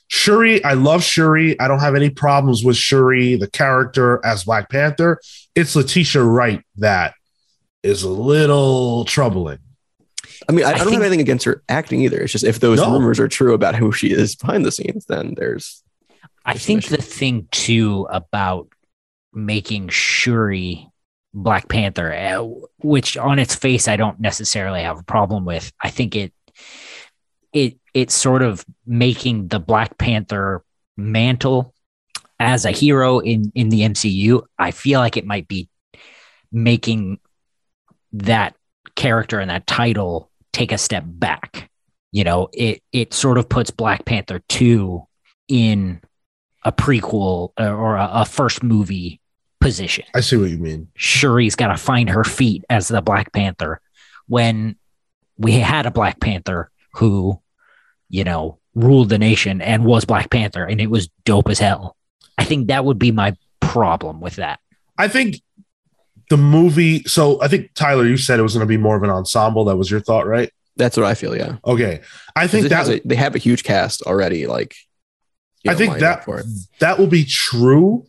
Shuri, I love Shuri. I don't have any problems with Shuri, the character as Black Panther. It's Letitia Wright that is a little troubling. I mean, I, I I don't think- have anything against her acting either. It's just if those No. rumors are true about who she is behind the scenes, then there's I Just think mission. the thing too about making Shuri Black Panther, uh, which on its face I don't necessarily have a problem with. I think it it it's sort of making the Black Panther mantle as a hero in in the MCU. I feel like it might be making that character and that title take a step back. You know, it it sort of puts Black Panther 2 in a prequel uh, or a, a first movie position. I see what you mean. Shuri's got to find her feet as the Black Panther when we had a Black Panther who, you know, ruled the nation and was Black Panther and it was dope as hell. I think that would be my problem with that. I think the movie. So I think Tyler, you said it was going to be more of an ensemble. That was your thought, right? that's what I feel. Yeah, Okay, I think that a- they have a huge cast already. Like, I know, think that that will be true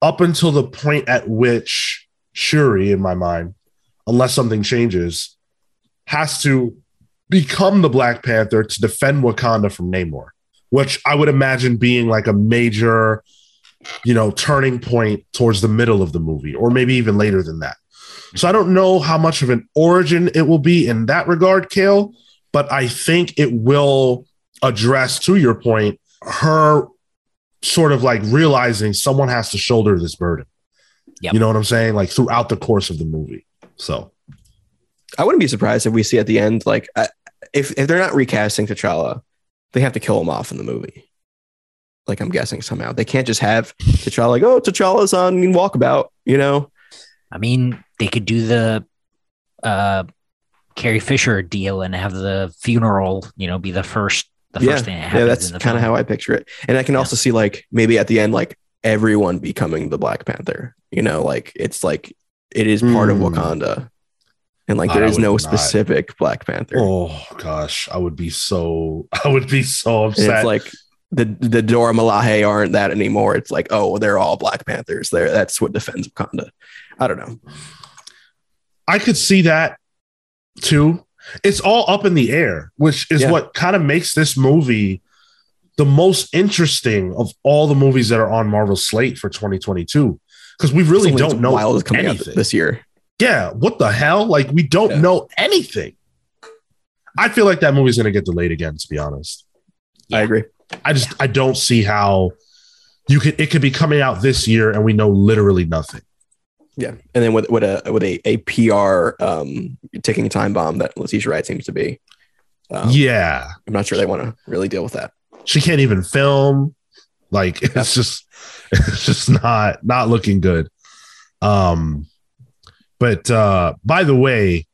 up until the point at which Shuri, in my mind, unless something changes, has to become the Black Panther to defend Wakanda from Namor, which I would imagine being like a major, you know, turning point towards the middle of the movie, or maybe even later than that. So I don't know how much of an origin it will be in that regard, Cale, but I think it will address, to your point, her sort of like realizing someone has to shoulder this burden. Yep. You know what I'm saying? Like throughout the course of the movie. So I wouldn't be surprised if we see at the end, like, I, if if they're not recasting T'Challa, they have to kill him off in the movie. Like, I'm guessing somehow they can't just have T'Challa like, oh, T'Challa's on Walkabout, you know? I mean, they could do the uh Carrie Fisher deal and have the funeral, you know, be the first the yeah, first thing that yeah, that's kind of how I picture it. And I can also see like maybe at the end, like everyone becoming the Black Panther. You know, like it's like it is part of Hmm. Wakanda, and like I there is would no not. specific Black Panther. oh gosh, I would be so I would be so And upset. it's like the the Dora Milaje aren't that anymore. It's like, oh, they're all Black Panthers. There, that's what defends Wakanda. I don't know. I could see that too. It's all up in the air, which is Yeah. what kind of makes this movie the most interesting of all the movies that are on Marvel's slate for 2022. Because we really Something don't know Wild is coming out anything. this year. yeah, what the hell? Like we don't Yeah. know anything. I feel like that movie's gonna get delayed again, to be honest. I agree. I just I don't see how you could it could be coming out this year and we know literally nothing. Yeah, and then with with a with a, a PR um, ticking time bomb that Letitia Wright seems to be. Um, yeah. I'm not sure they want to really deal with that. she can't even film like it's just it's just not not looking good um but uh by the way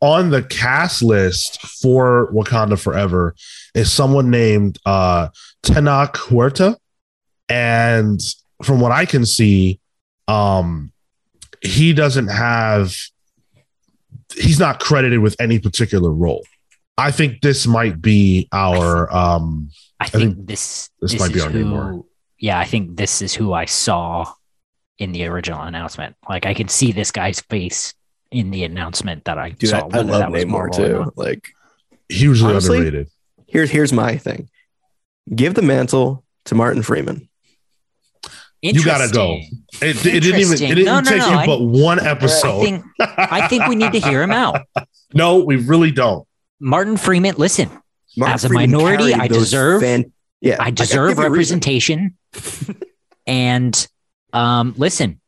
on the cast list for wakanda forever is someone named uh Tenoch Huerta and from what i can see um he doesn't have he's not credited with any particular role i think this might be our um I think think this this might be our who, Namor. Yeah, I think this is who I saw in the original announcement. Like I could see this guy's face in the announcement that I Dude, saw. I, I love that was Namor Marvel or too. not. Like hugely Honestly, underrated here's here's my thing. Give the mantle to Martin Freeman. You gotta go. It, it didn't even it didn't No, no, take no, you I- but one I episode. think I think we need to hear him out. no, we really don't. Martin Freeman, listen, Martin As a Freeman minority, I deserve- fan- yeah, I deserve you a reason. representation. and um, listen,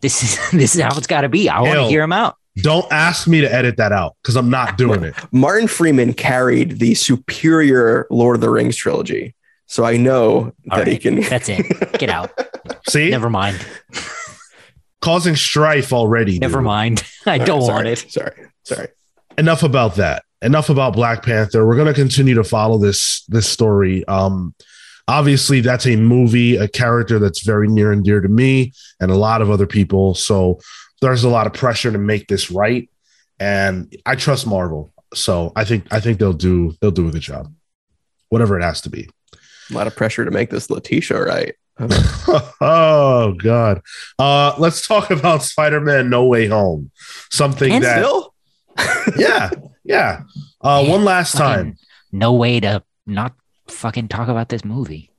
this is this is how it's got to be. I want to hear him out. Don't ask me to edit that out because I'm not doing it. Martin Freeman carried the superior Lord of the Rings trilogy, so I know that All he can. That's it. Get out. See, Never mind. causing strife already. dude. Never mind. I don't Sorry, want it. Sorry, sorry. enough about that. Enough about Black Panther. We're going to continue to follow this this story. Um, obviously, that's a movie, a character that's very near and dear to me and a lot of other people. So there's a lot of pressure to make this right, and I trust Marvel. So I think I think they'll do they'll do a good job, whatever it has to be. A lot of pressure to make this Letitia right. oh God. Uh, let's talk about Spider-Man: No Way Home. Something And that Still, yeah yeah. Uh, one last time. No way to not fucking talk about this movie.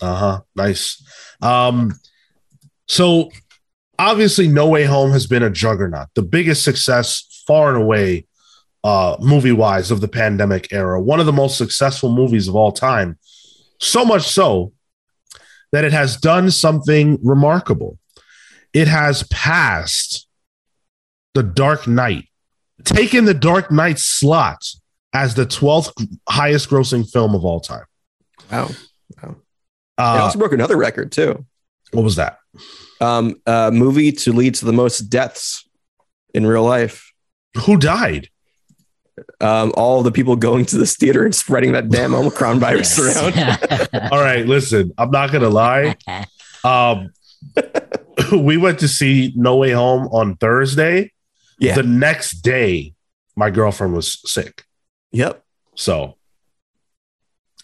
Uh-huh. Nice. Um so obviously No Way Home has been a juggernaut. The biggest success far and away uh movie-wise of the pandemic era. One of the most successful movies of all time. So much so that it has done something remarkable. It has passed The Dark Knight. Taken The Dark Knight slot as the 12th highest grossing film of all time. wow. Wow. It Uh, also broke another record too. what was that? Um, uh, movie to lead to the most deaths in real life. Who died? Um, all the people going to this theater and spreading that damn Omicron virus around. All right, listen, I'm not gonna lie. Um, we went to see No Way Home on Thursday. Yeah. The next day, my girlfriend was sick, Yep. so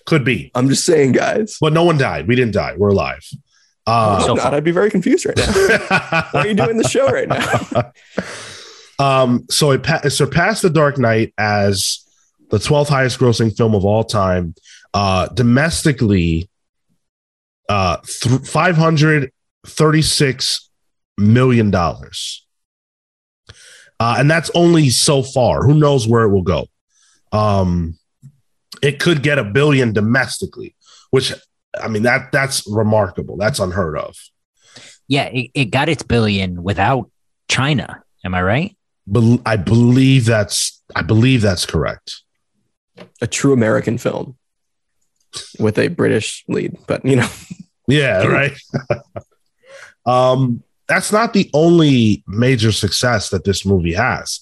could be, I'm just saying, guys. but no one died. We didn't die. We're alive. Uh, So not, I'd be very confused right now. Why are you doing the show right now? um, so it, pa- it surpassed The Dark Knight as the 12th highest grossing film of all time. Uh, domestically, uh, th- 536 million dollars. Uh, and that's only so far. Who knows where it will go? Um, it could get a billion domestically, which I mean that that's remarkable. That's unheard of. yeah, it, it got its billion without China. Am I right? Bel I believe that's I believe that's correct. A true American film with a British lead, but you know, Yeah, right. um, that's not the only major success that this movie has.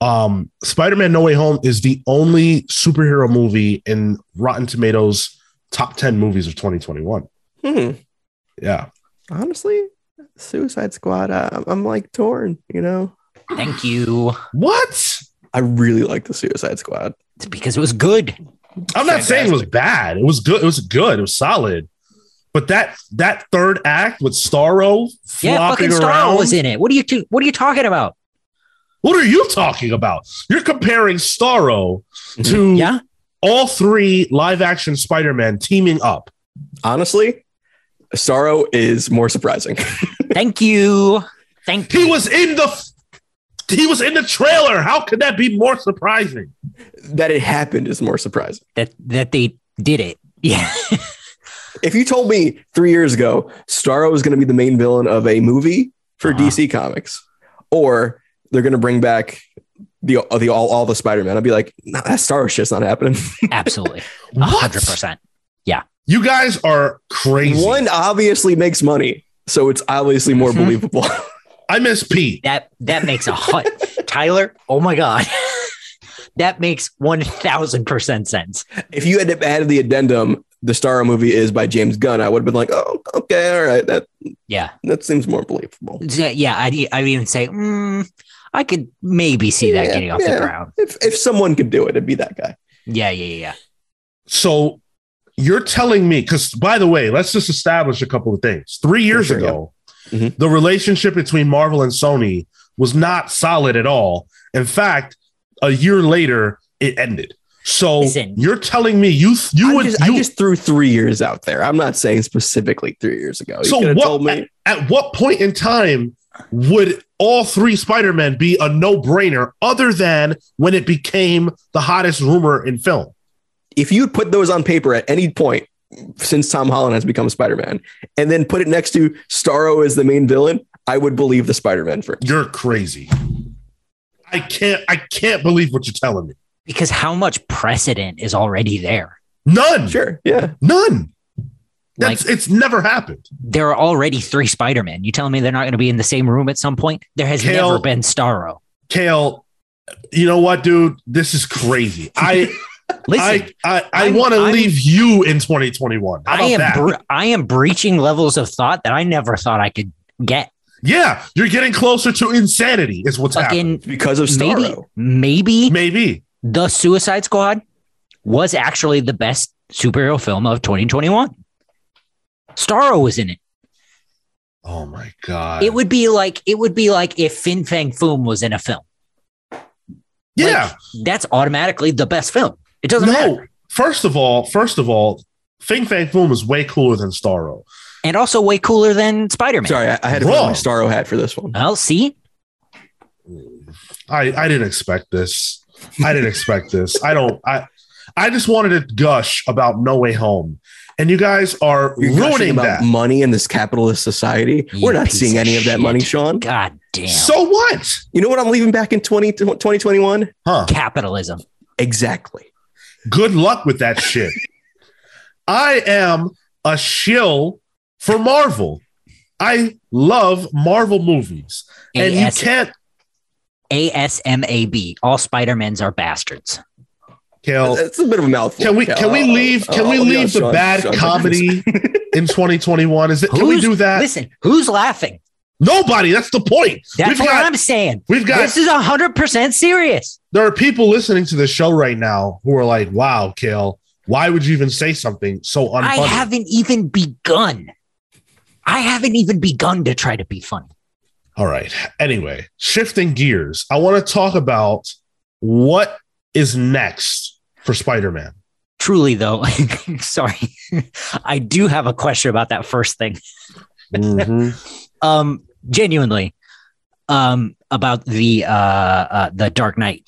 Um, Spider-Man: No Way Home is the only superhero movie in Rotten Tomatoes top 10 movies of 2021. hmm, Yeah. honestly, Suicide Squad, I, I'm like torn. You know, Thank you. What? I really like the Suicide Squad. It's because it was good. I'm not saying it was bad. It was good. It was good. It was solid. But that that third act with Starro Yeah, flopping fucking Starro around. was in it. What are you two, what are you talking about? What are you talking about? You're comparing Starro to Yeah. All three live action Spider-Man teaming up. Honestly, Starro is more surprising. Thank you. Thank He you. was in the he was in the trailer. How could that be more surprising? that it happened is more surprising. that that they did it. Yeah. If you told me three years ago Starro was going to be the main villain of a movie for Uh-huh. DC Comics, or they're going to bring back the the all, all the Spider Man, I'd be like, nah, that Starro shit's not happening. Absolutely. A hundred percent. Yeah. You guys are crazy. One obviously makes money, so it's obviously more Mhm. believable. I miss Pete. That that makes a hut. Tyler, oh my God. that makes one thousand percent sense. if you had added the addendum, the Starro movie is by James Gunn, I would have been like, oh, okay, all right, that Yeah. that seems more believable. Yeah, I'd, I'd even say, mm, I could maybe see that Yeah, getting off yeah. the ground. If if someone could do it, it'd be that guy. Yeah, yeah, yeah, yeah. So you're telling me, because by the way, let's just establish a couple of things. Three years sure, ago, yeah. Mhm. the relationship between Marvel and Sony was not solid at all. In fact, a year later, it ended. So Listen. you're telling me you you I would just, you, I just threw three years out there. I'm not saying specifically three years ago. You So what- told me. at what point in time would all three Spider-Men be a no-brainer other than when it became the hottest rumor in film? If you put those on paper at any point since Tom Holland has become Spider Man, and then put it next to Starro as the main villain, I would believe the Spider Man for You're crazy. I can't I can't believe what you're telling me. Because how much precedent is already there? None. sure. Yeah. None. That's it's never happened. There are already three Spider-Men. You telling me they're not going to be in the same room at some point? There has Cale- never been Starro. Cale, you know what, dude? This is crazy. I Listen, I I, I want to leave you in 2021. How I am that? bre- I am breaching levels of thought that I never thought I could get. yeah, you're getting closer to insanity. Is what's happening. Fucking Because of maybe Starro. maybe Maybe. the Suicide Squad was actually the best superhero film of 2021. Starro was in it. Oh my god. It would be like it would be like if Fin Fang Foom was in a film. yeah. That's automatically the best film. It doesn't no. matter. First of all, first of all, Fin Fang Foom is way cooler than Starro. And also way cooler than Spider-Man. Sorry, I, I had to put my Wrong. Starro hat for this one. Well, see, I I didn't expect this. I didn't expect this. I don't. I I just wanted to gush about No Way Home, and you guys are You're ruining about that. money in this capitalist society. You We're not seeing of any of that money, Sean. god damn. So what? You know what I'm leaving back in 20, 2021? Huh? Capitalism. Exactly. Good luck with that shit. I am a shill for Marvel. I love Marvel movies, and you can't, ASMAB. All Spider-Mans are bastards. Kel. It's a bit of a mouthful. Can we can we uh, I'll- leave can I'll- we leave the Sean- bad Sean, comedy in 2021? Is it? Can we do that? Listen, who's laughing? Nobody. That's the point. That's we've what got I'm saying. we've got This is hundred percent serious. there are people listening to the show right now who are like, "Wow, Cale, why would you even say something so unfunny?" I haven't even begun. I haven't even begun to try to be funny. All right. Anyway, shifting gears, I want to talk about what is next for Spider-Man. Truly, though, sorry, I do have a question about that first thing. Um, genuinely, um, about the uh, uh the Dark Knight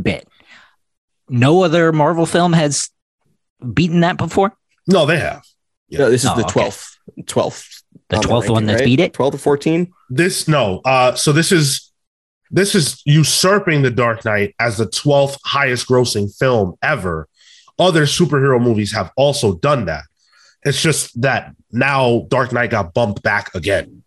bit. No other Marvel film has beaten that before. No, they have. No, this is Oh, the okay. 12th. 12th. The on twelfth one ranking, that's right? beat it. 12 to 14. This no. Uh, so this is this is usurping the Dark Knight as the 12th highest grossing film ever. Other superhero movies have also done that. It's just that now Dark Knight got bumped back again.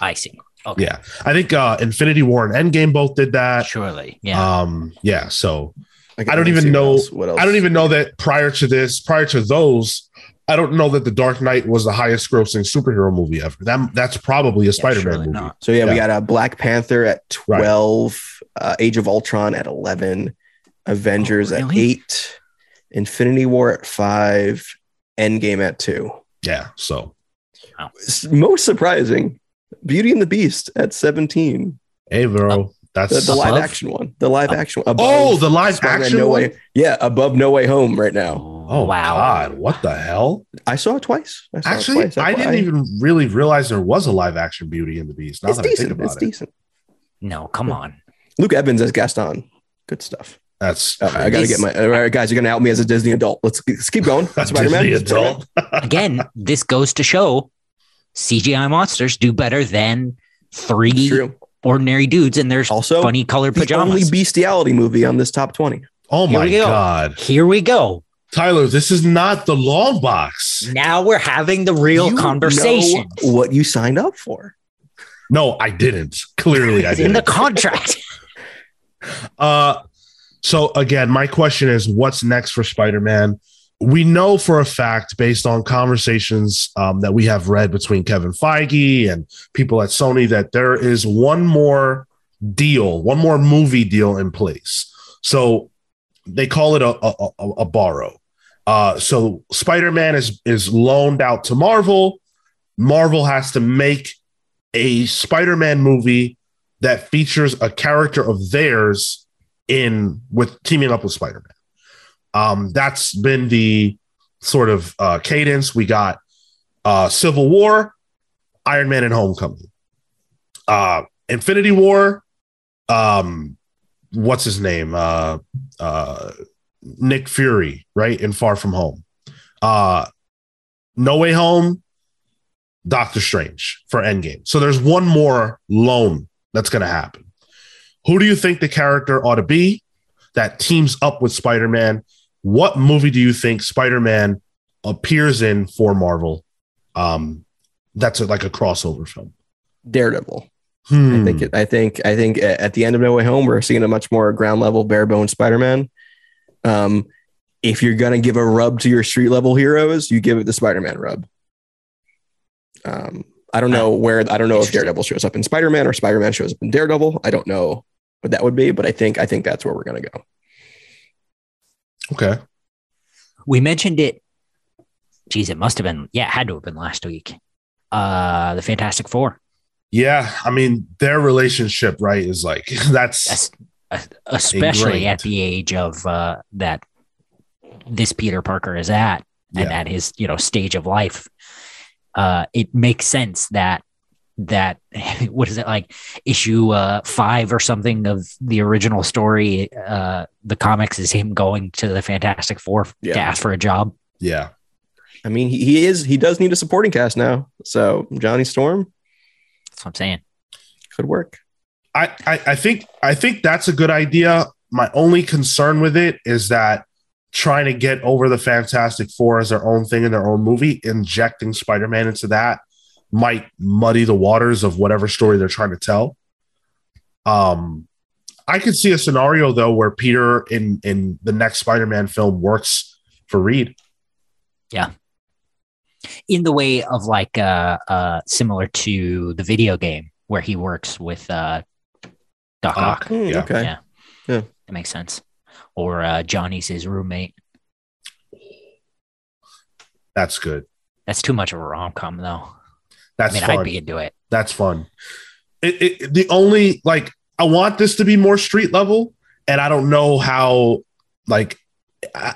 I see. Okay, Yeah. I think uh Infinity War and Endgame both did that. surely, yeah. Um, yeah, so can I don't even see what know- else- What else? I don't even know that prior to this, prior to those, I don't know that The Dark Knight was the highest grossing superhero movie ever. That, that's probably a Spider-Man movie. not. So yeah, we got a Black Panther at 12, uh, Age of Ultron at 11, Avengers Oh, at 8, Infinity War at five, Endgame at two. Yeah. So, S- Most surprising, Beauty and the Beast at 17. hey, bro, The, that's the live action one. The live uh, action one. oh, the live Spider-Man action no one? way. Yeah, above No Way Home right now. Oh. Oh wow. God, what the hell? I saw it twice. I saw Actually, it twice. I didn't FYI. even really realize there was a live action Beauty and the Beast. Now It's that I think decent. about It's it, decent. No, come on. Luke Evans as Gaston. Good stuff. that's Uh, I got to get my all right, guys. You're gonna help me as a Disney adult. Let's, let's keep going. Spider Man. Disney adult. Again, this goes to show CGI monsters do better than three ordinary dudes and there's Also, funny colored the pajamas. only bestiality movie on this top twenty. Oh Here my we go. God, Here we go. Tyler, this is not the long box. Now we're having the real You conversation. know what you signed up for? No, I didn't. Clearly, I It's in didn't. In the contract. Uh, so again, my question is, what's next for Spider-Man? We know for a fact, based on conversations um, that we have read between Kevin Feige and people at Sony, that there is one more deal, one more movie deal in place. So they call it a a, a, a borrow. Uh, so Spider-Man is is loaned out to Marvel. Marvel has to make a Spider-Man movie that features a character of theirs in with teaming up with Spider-Man. Um, that's been the sort of uh, cadence. We got uh, Civil War, Iron Man, and Homecoming. Uh, Infinity War. Um, what's his name? Uh, uh, Nick Fury, right? In Far From Home. Uh, No Way Home. Doctor Strange for Endgame. So there's one more loan that's going to happen. Who do you think the character ought to be that teams up with Spider Man? What movie do you think Spider Man appears in for Marvel? Um, that's a, like a crossover film. Daredevil. Hmm. I think. It, I think. I think at the end of No Way Home, we're seeing a much more ground level, bare bones Spider Man. Um, if you're gonna give a rub to your street level heroes, you give it the Spider Man rub. Um, I don't know where. I don't know if Daredevil shows up in Spider Man or Spider Man shows up in Daredevil. I don't know what that would be, but I think. I think that's where we're gonna go. okay. we mentioned it. Geez, it must have been. Yeah, it had to have been last week. Uh, the Fantastic Four. Yeah. I mean, their relationship, right, is like that's, That's especially at the age of uh, that this Peter Parker is at, and Yeah. at his you know stage of life. Uh, it makes sense that that what is it like issue uh, five or something of the original story. Uh, the comics is him going to the Fantastic Four Yeah. to ask for a job. yeah. I mean, he, he is. He does need a supporting cast now. So Johnny Storm That's what I'm saying. could work. I, I think I think that's a good idea. My only concern with it is that trying to get over the Fantastic Four as their own thing in their own movie, injecting Spider-Man into that might muddy the waters of whatever story they're trying to tell. Um I could see a scenario though where Peter in in the next Spider-Man film works for Reed. Yeah. In the way of like uh uh similar to the video game where he works with uh Doc Ah, Ock. Hmm, Yeah. Okay. Yeah. Yeah. That makes sense. Or uh Johnny's his roommate. That's good. That's too much of a rom com though. That's I mean fun. I'd be into it. That's fun. It, it, the only like I want this to be more street level, and I don't know how like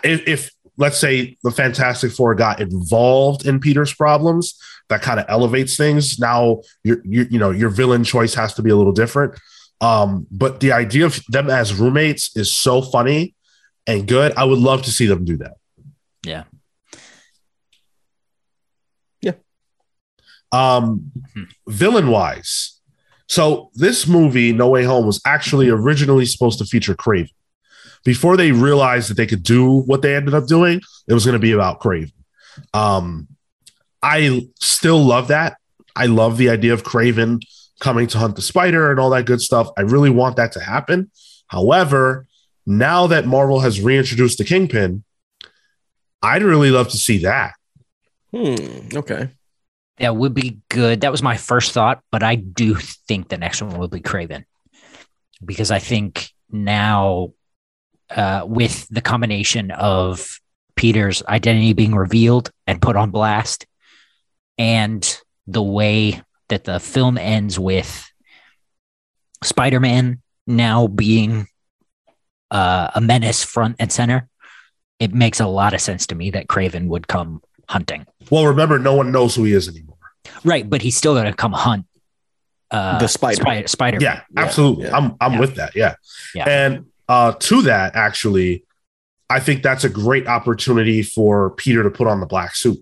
if, if let's say the Fantastic Four got involved in Peter's problems, that kind of elevates things. Now your you you know your villain choice has to be a little different. Um, but the idea of them as roommates is so funny and good. I would love to see them do that. Yeah. Yeah. Um, Hmm. villain wise, so this movie, No Way Home, was actually originally supposed to feature Kraven. Before they realized that they could do what they ended up doing, it was going to be about Kraven. Um, I still love that. I love the idea of Kraven coming to hunt the spider and all that good stuff. I really want that to happen. However, now that Marvel has reintroduced the Kingpin, I'd really love to see that. Hmm. Okay. That would be good. That was my first thought, but I do think the next one will be Kraven. Because I think now uh with the combination of Peter's identity being revealed and put on blast, and the way that the film ends with Spider-Man now being uh, a menace front and center, it makes a lot of sense to me that Kraven would come hunting. Well, remember, no one knows who he is anymore. Right, but he's still going to come hunt uh, The spider. Spider. Spider. Yeah, absolutely. yeah. I'm I'm Yeah. with that. Yeah. Yeah. And uh, to that, actually, I think that's a great opportunity for Peter to put on the black suit.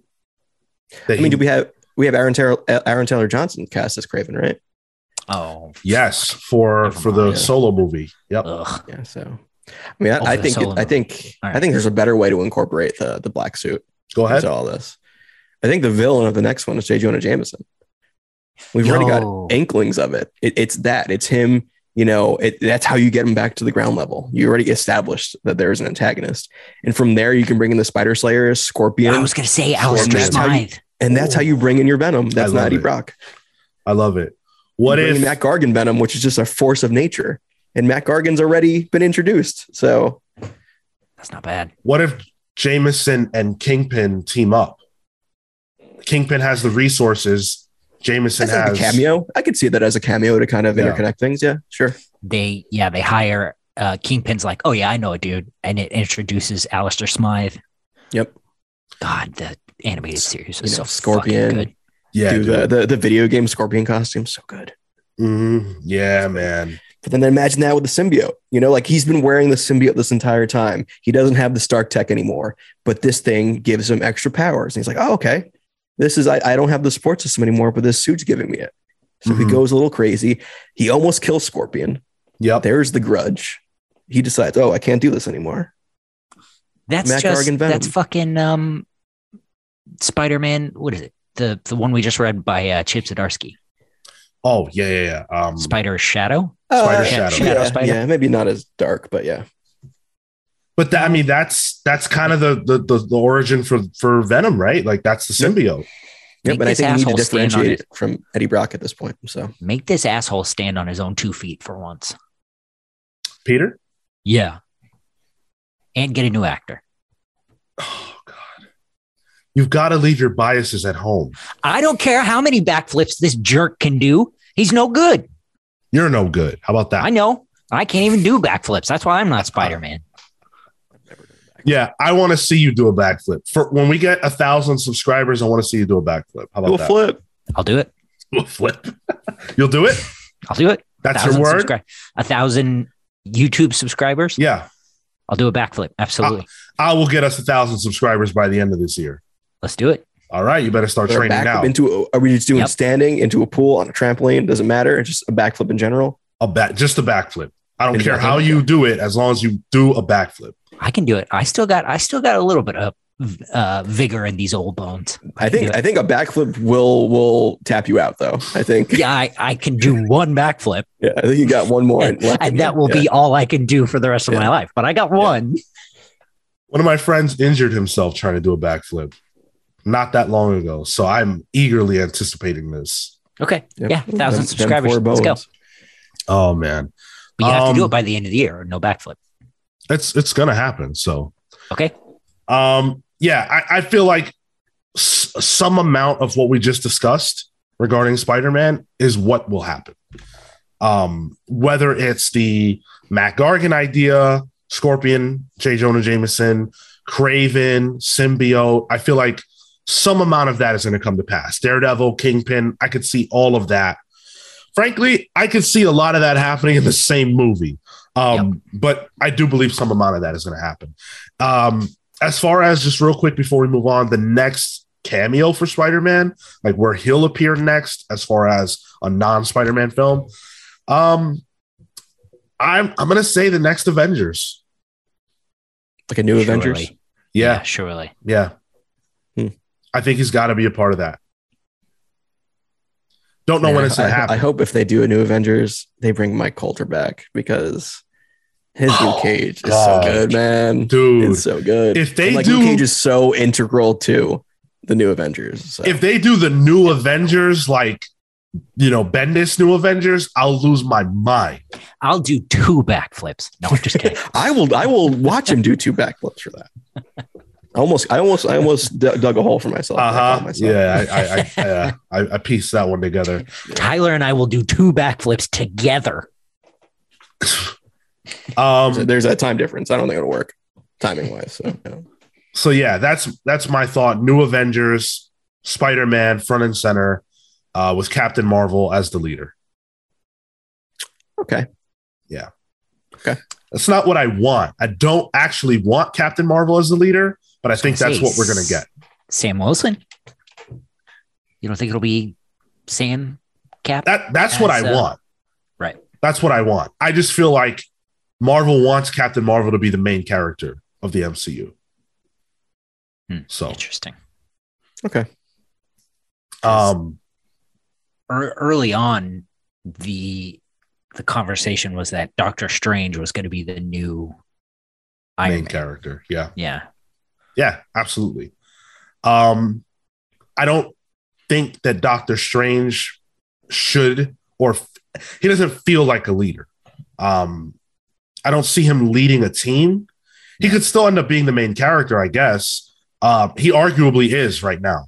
I mean, he- do we have we have Aaron Taylor uh, Aaron Taylor Johnson cast as Kraven, right? Oh, yes for Never for the mind. Yeah. solo movie. Yep. ugh. Yeah. So, I mean, I, Oh, I think solo I think All I think there's a better way to incorporate the the black suit Go ahead. into all this. I think the villain of the next one is J. Jonah Jameson. We've already got inklings of it. it. It's that. It's him. You know, it, that's how you get him back to the ground level. You already established that there is an antagonist, and from there you can bring in the Spider Slayers, Scorpion, I was going to say Alistair That's how you- Smythe. And that's how you bring in your Venom. That's love not Eddie it. Brock. I love it. What you bring if Mac Gargan Venom, which is just a force of nature, and Mac Gargan's already been introduced. So That's not bad. what if Jameson and Kingpin team up? Kingpin has the resources. Jameson that's like has a cameo. I could see that as a cameo to kind of Yeah. interconnect things. Yeah, sure. They, yeah, they hire uh, Kingpin's like, oh, yeah, I know a dude. And it introduces Alistair Smythe. Yep. God, the animated series You know, so Scorpion. good. Yeah, Dude, dude. the, the the video game Scorpion costume so good. Mhm. yeah, man. But then imagine that with the symbiote. You know, like he's been wearing the symbiote this entire time. He doesn't have the Stark Tech anymore, but this thing gives him extra powers. And he's like, oh, okay. This is I, I don't have the support system anymore, but this suit's giving me it. So he Mhm. goes a little crazy. He almost kills Scorpion. Yep. There's the grudge. He decides, oh, I can't do this anymore. That's Mac just, Gargan Venom. that's fucking um, Spider Man. What is it? The, the one we just read by uh, Chip Zdarsky, Oh, yeah, yeah, yeah. Um, Spider Shadow. Spider Uh, Shadow. Shadow yeah, Spider. yeah, maybe not as dark, but yeah. but that, I mean, that's that's kind of the, the the the origin for for Venom, right? Like that's the symbiote. Yeah, but I think we need to asshole stand on differentiate it. it from Eddie Brock at this point. So Make this asshole stand on his own two feet for once. Peter. Yeah. And get a new actor. God, you've got to leave your biases at home. I don't care how many backflips this jerk can do. He's no good. You're no good. How about that? I know. I can't even do backflips. That's why I'm not Spider Man. Yeah, I want to see you do a backflip. For when we get a thousand subscribers, I want to see you do a backflip. How about we'll that? flip. I'll do it. Do a flip. You'll do it. I'll do it. That's your word. subscri- a thousand YouTube subscribers. Yeah, I'll do a backflip. Absolutely. I will get us a thousand subscribers by the end of this year. Let's do it. All right, you better start Or training now. into a, are we just doing Yep. standing into a pool on a trampoline? Doesn't matter. It's just a backflip in general. a back, just a backflip. I don't care how you do it, as long as you do a backflip. I can do it. I still got. I still got a little bit of uh, vigor in these old bones. I can think I think a backflip will will tap you out though. I think yeah, I, I can do one backflip, yeah, I think you got one more and, and that will Yeah. be all I can do for the rest of Yeah. my life. But I got one. One of my friends injured himself trying to do a backflip not that long ago, so I'm eagerly anticipating this. Okay. Yep. Yeah, thousand Them- them subscribers. four Let's go. Oh man, But you have to do Um, it by the end of the year or no backflip. it's it's gonna happen. So Okay. Um, yeah, I, I feel like s- some amount of what we just discussed regarding Spider-Man is what will happen. Um, whether it's the Mac Gargan idea, Scorpion, J. Jonah Jameson, Kraven, Symbiote, I feel like some amount of that is going to come to pass. Daredevil, Kingpin, I could see all of that. Frankly, I could see a lot of that happening in the same movie. Um, but I do believe some amount of that is going to happen. Um, as far as just real quick before we move on, the next cameo for Spider-Man, like where he'll appear next, as far as a non-Spider-Man film, um, I'm I'm gonna say the next Avengers. like a new Surely. Avengers. Yeah, surely. yeah. I think he's got to be a part of that. Don't know Man, when it's gonna I, happen. I hope if they do a new Avengers, they bring Mike Colter back because his Oh, Luke Cage is God. so good, man. Dude, It's so good. if they And, like do- Luke Cage is so integral to the new Avengers. So. if they do the new Avengers, like you know, Bendis new Avengers, I'll lose my mind. I'll do two backflips. No, I'm just kidding. I will I will watch him do two backflips for that. I almost, I almost, I almost d- dug a hole for myself. Uh huh. Yeah, I I I, uh, I I pieced that one together. Tyler and I will do two backflips together. Um, So there's that time difference. I don't think it'll work timing wise. So yeah. so yeah, that's that's my thought. New Avengers, Spider Man, front and center, uh, with Captain Marvel as the leader. Okay. Yeah. Okay, That's not what I want. I don't actually want Captain Marvel as the leader, but I think that's what we're gonna get. Sam Wilson. You don't think it'll be Sam Cap? That that's what I uh, want. right. That's what I want. I just feel like Marvel wants Captain Marvel to be the main character of the MCU. Hmm. So, Interesting. okay. um, Ear- early on, the the conversation was that Doctor Strange was going to be the new Iron main Man. character. Yeah. Yeah. Yeah, absolutely. Um, I don't think that Doctor Strange should or f- he doesn't feel like a leader. Um, I don't see him leading a team. He could still end up being the main character, I guess. Uh, he arguably is right now.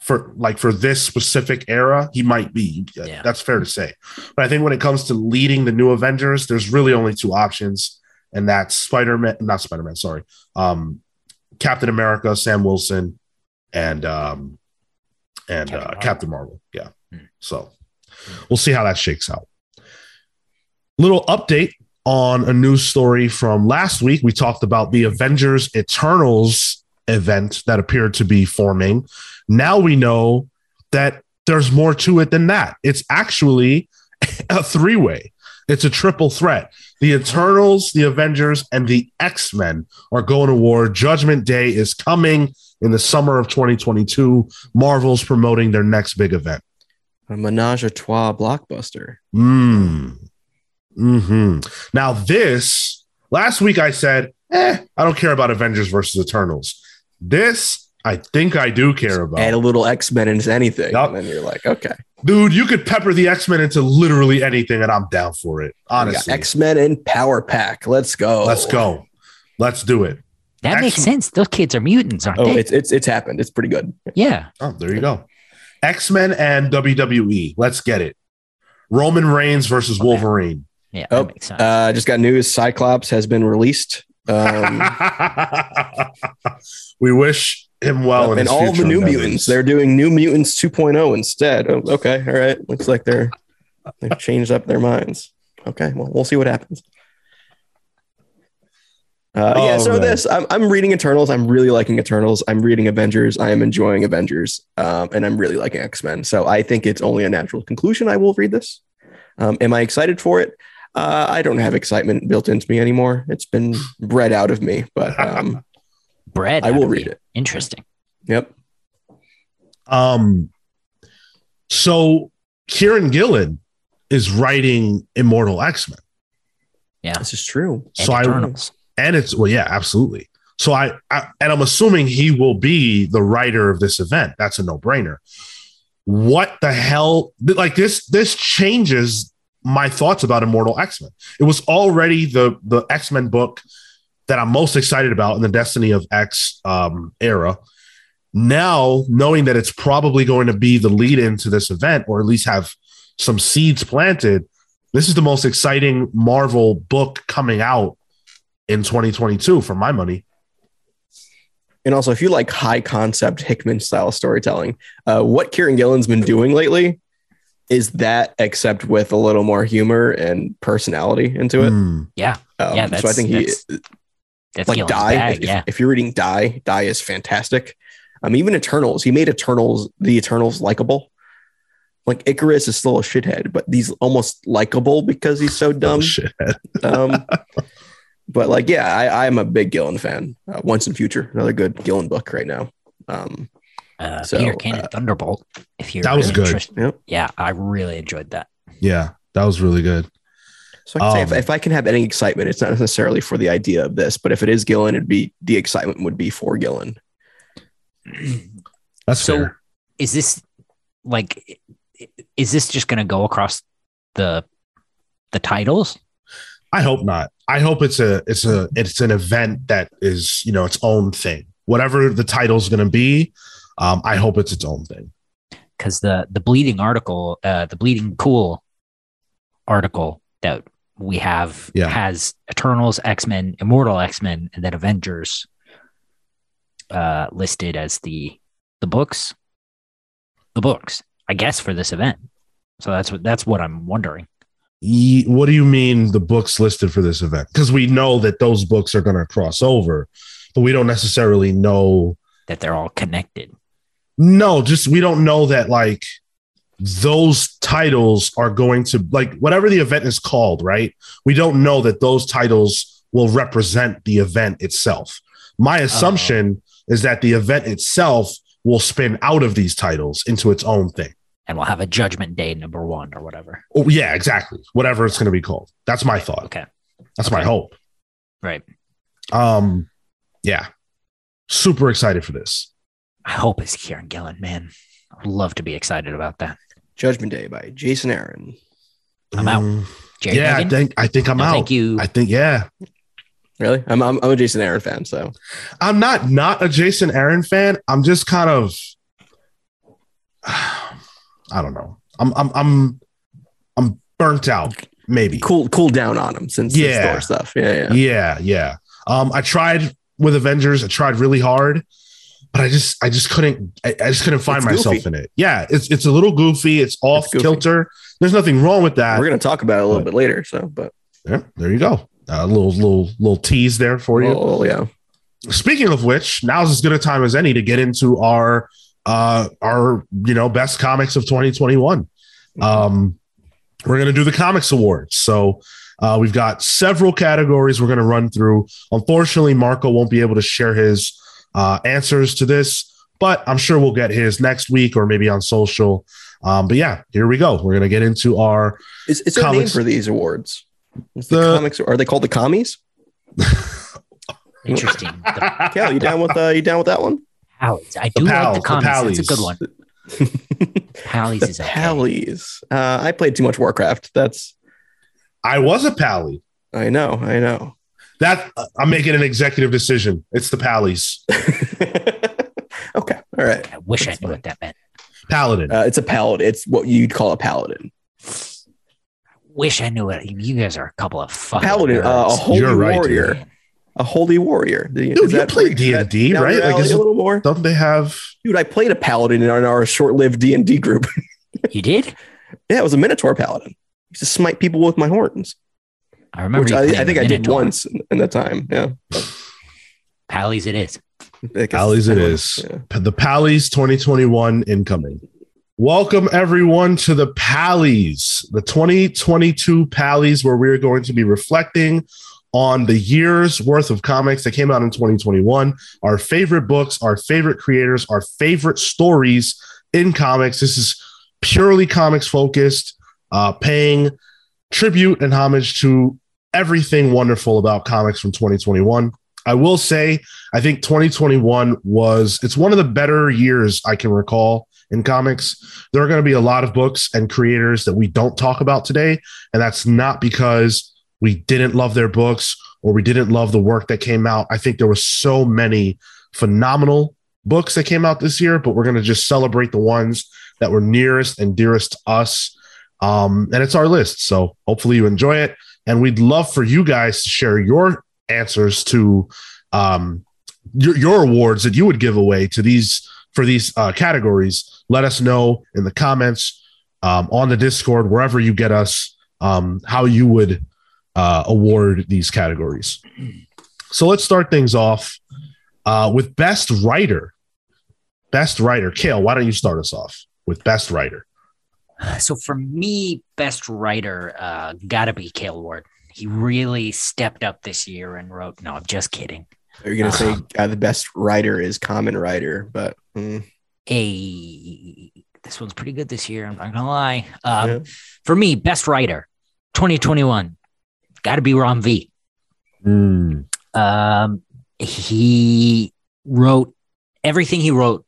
For like for this specific era, he might be. Yeah. That's fair to say. But I think when it comes to leading the new Avengers, there's really only two options, and that's Spider Man, not Spider Man, sorry, um, Captain America, Sam Wilson, and um, and Captain uh, Marvel. Captain Marvel. Yeah. Hmm. So we'll see how that shakes out. Little update on a news story from last week. We talked about the Avengers Eternals event that appeared to be forming. Now we know that there's more to it than that. It's actually a three way, it's a triple threat. The Eternals, the Avengers, and the X Men are going to war. Judgment Day is coming in the summer of 2022. Marvel's promoting their next big event. A menage a trois blockbuster. Mm. Hmm. Now, this last week I said, eh, I don't care about Avengers versus Eternals. This I think I do care about. Add a little X Men into anything, Yup. and then you're like, okay, Dude, you could pepper the X Men into literally anything, and I'm down for it. Honestly, X Men and Power Pack. Let's go. let's go. Let's do it. That makes sense. Those kids are mutants, aren't Oh, they? it's it's it's happened. It's pretty good. yeah. Oh, there you go. X Men and WWE. Let's get it. Roman Reigns versus Okay. Wolverine. Yeah. Oh, that makes sense. Uh, just got news. Cyclops has been released. Um, we wish him well. in and all the New endeavors. Mutants, they're doing New Mutants 2.0 instead. Oh, okay, all right. Looks like they're they've changed up their minds. Okay, well, we'll see what happens. Uh, yeah, so right. this I'm, I'm reading Eternals. I'm really liking Eternals. I'm reading Avengers. I am enjoying Avengers, um, and I'm really liking X Men. So I think it's only a natural conclusion. I will read this. Um, am I excited for it? Uh, I don't have excitement built into me anymore. It's been bred out of me, but um, Bread. I will read you. it. Interesting. Yep. Um, so Kieron Gillen is writing Immortal X Men. Yeah. This is true. And So I Eternals. and it's well, yeah, absolutely. So I, I and I'm assuming he will be the writer of this event. That's a no brainer. What the hell? Like this, this changes my thoughts about Immortal X Men. It was already the the X Men book that I'm most excited about in the Destiny of X um, era. Now, knowing that it's probably going to be the lead into this event, or at least have some seeds planted, this is the most exciting Marvel book coming out in 2022 for my money. And also, if you like high concept Hickman style storytelling, uh, what Kieron Gillen's been doing lately is that, except with a little more humor and personality into it. Hmm. Yeah. Um, Yeah, so I think he, that's- That's like Gillen's Die. bag, if, yeah. if you're reading Die, Die is fantastic. Um, even Eternals, he made Eternals the Eternals likable. Like Icarus is still a shithead, but he's almost likable because he's so Oh, dumb. shit. Um, but like, yeah, I, I'm a big Gillen fan. Uh, Once and Future, another good Gillen book right now. Um, Uh, so, Peter Cannon Thunderbolt. If you're That was good. interested- Yep. Yeah, I really enjoyed that. Yeah, that was really good. So I can say Um, if, if I can have any excitement, it's not necessarily for the idea of this, but if it is Gillen, it'd be the excitement would be for Gillen. That's So- fair. Is this like? Is this just going to go across the the titles? I hope not. I hope it's a it's a it's an event that is you know its own thing. whatever the title's going to be, um, I hope it's its own thing. because the the bleeding article, uh, the bleeding cool article that we have Yeah. has Eternals, X Men, Immortal X Men, and then Avengers uh, listed as the the books, the books, I guess, for this event. So that's what that's what I'm wondering. What do you mean the books listed for this event? Because we know that those books are going to cross over, but we don't necessarily know. That they're all connected. No, just we don't know that like those titles are going to like whatever the event is called, right? We don't know that those titles will represent the event itself. My assumption is that the event itself will spin out of these titles into its own thing. And we'll have a Judgment Day number one or whatever. Oh, yeah, exactly. Whatever it's going to be called. That's my thought. Okay, That's my hope. right. Um, yeah, super excited for this. I hope it's Kieron Gillen, man. I'd love to be excited about that. Judgment Day by Jason Aaron. I'm out. Mm, Jerry yeah, I think I think I'm No, out. Thank you. I think yeah. Really? I'm, I'm I'm a Jason Aaron fan, so I'm not not a Jason Aaron fan. I'm just kind of I don't know. I'm I'm I'm I'm burnt out. Maybe. cool cool down on him since Yeah. the Thor stuff. Yeah, yeah. Yeah, yeah. Um, I tried with Avengers. I tried really hard, but I just I just couldn't. I, I just couldn't find It's myself goofy. in it. Yeah, it's it's a little goofy. It's off It's goofy. kilter. There's nothing wrong with that. We're gonna talk about it a little But- bit later. So, but Yeah, there you go. A little little little tease there for you. oh yeah, Speaking of which, now's as good a time as any to get into our uh our you know best comics of 2021. Um we're gonna do the comics awards. So uh we've got several categories we're gonna run through. Unfortunately, Marco won't be able to share his uh answers to this, but I'm sure we'll get his next week or maybe on social. Um, but yeah, here we go. We're gonna get into our is, is there a name Comics- for these awards? Is the, The- comics are they called the commies? Interesting. The Cal, you down with uh, you down with that one? Pallies. I The do pals, like the the. It's a good one. Pallies the is okay. Pallies. Uh, I played too much Warcraft. That's I was a pally. I know, I know. That I'm making an executive decision. It's the pallies. okay, all right. I wish That's I knew fine. what that meant. Paladin. Uh, it's a paladin. It's what you'd call a paladin. I Wish I knew it. You guys are a couple of fucking Paladin, uh, a holy You're right, warrior. Man. A holy warrior. Dude, is you that- played D&D, right? Like, alley is a little more. Don't they have? Dude, I played a paladin in our, in our short-lived D and D group. You did? yeah, it was a minotaur paladin. I used to smite people with my horns, I remember. which I, I think I did once in, in that time. Yeah, Pallies, it is. I guess Pallies it it's- yeah. The Pallies 2021 incoming. Welcome everyone to the Pallies, the 2022 Pallies, where we're going to be reflecting on the year's worth of comics that came out in 2021, our favorite books, our favorite creators, our favorite stories in comics. This is purely comics focused, uh, paying tribute and homage to everything wonderful about comics from 2021. I will say, I think 2021 was it's one of the better years I can recall in comics. There are going to be a lot of books and creators that we don't talk about today, and that's not because we didn't love their books or we didn't love the work that came out. I think there were so many phenomenal books that came out this year, but we're going to just celebrate the ones that were nearest and dearest to us. Um, and it's our list. So hopefully you enjoy it. And we'd love for you guys to share your answers to um, your, your awards that you would give away to these for these uh, categories. Let us know in the comments um, on the Discord, wherever you get us, um, how you would uh, award these categories. So let's start things off uh, with best writer. Best writer, Cale. Why don't you start us off with best writer? So for me, best writer, uh, gotta be Cale Ward. He really stepped up this year and wrote. No, I'm just kidding. You're gonna say Um, uh, the best writer is Common Writer, but mm, A this one's pretty good this year. I'm not gonna lie. Um, Yeah. For me, best writer, 2021, got to be Ram V. Um, he wrote everything he wrote.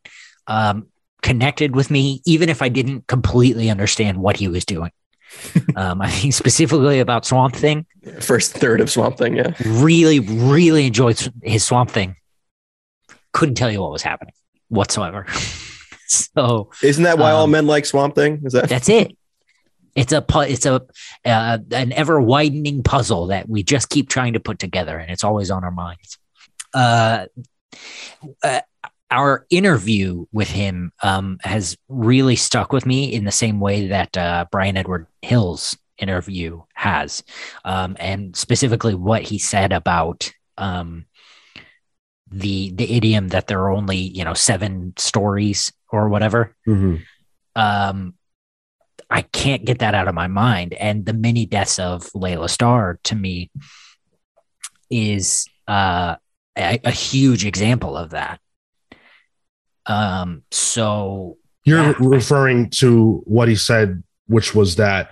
Um, connected with me, even if I didn't completely understand what he was doing. um, I think specifically about Swamp Thing. first third of Swamp Thing, yeah. Really, really enjoyed his Swamp Thing. couldn't tell you what was happening whatsoever. so Isn't that why all Um, men like Swamp Thing? Is that that's it. It's a pu- it's a uh, an ever widening puzzle that we just keep trying to put together, and it's always on our minds. Uh, uh, our interview with him um, has really stuck with me in the same way that uh, Bryan Edward Hill's interview has, um, and specifically what he said about um, the the idiom that there are only you know seven stories or whatever Mhm. um I can't get that out of my mind. And the many deaths of Laila Starr to me is uh, a, a huge example of that. Um, so You're Yeah. referring to what he said, which was that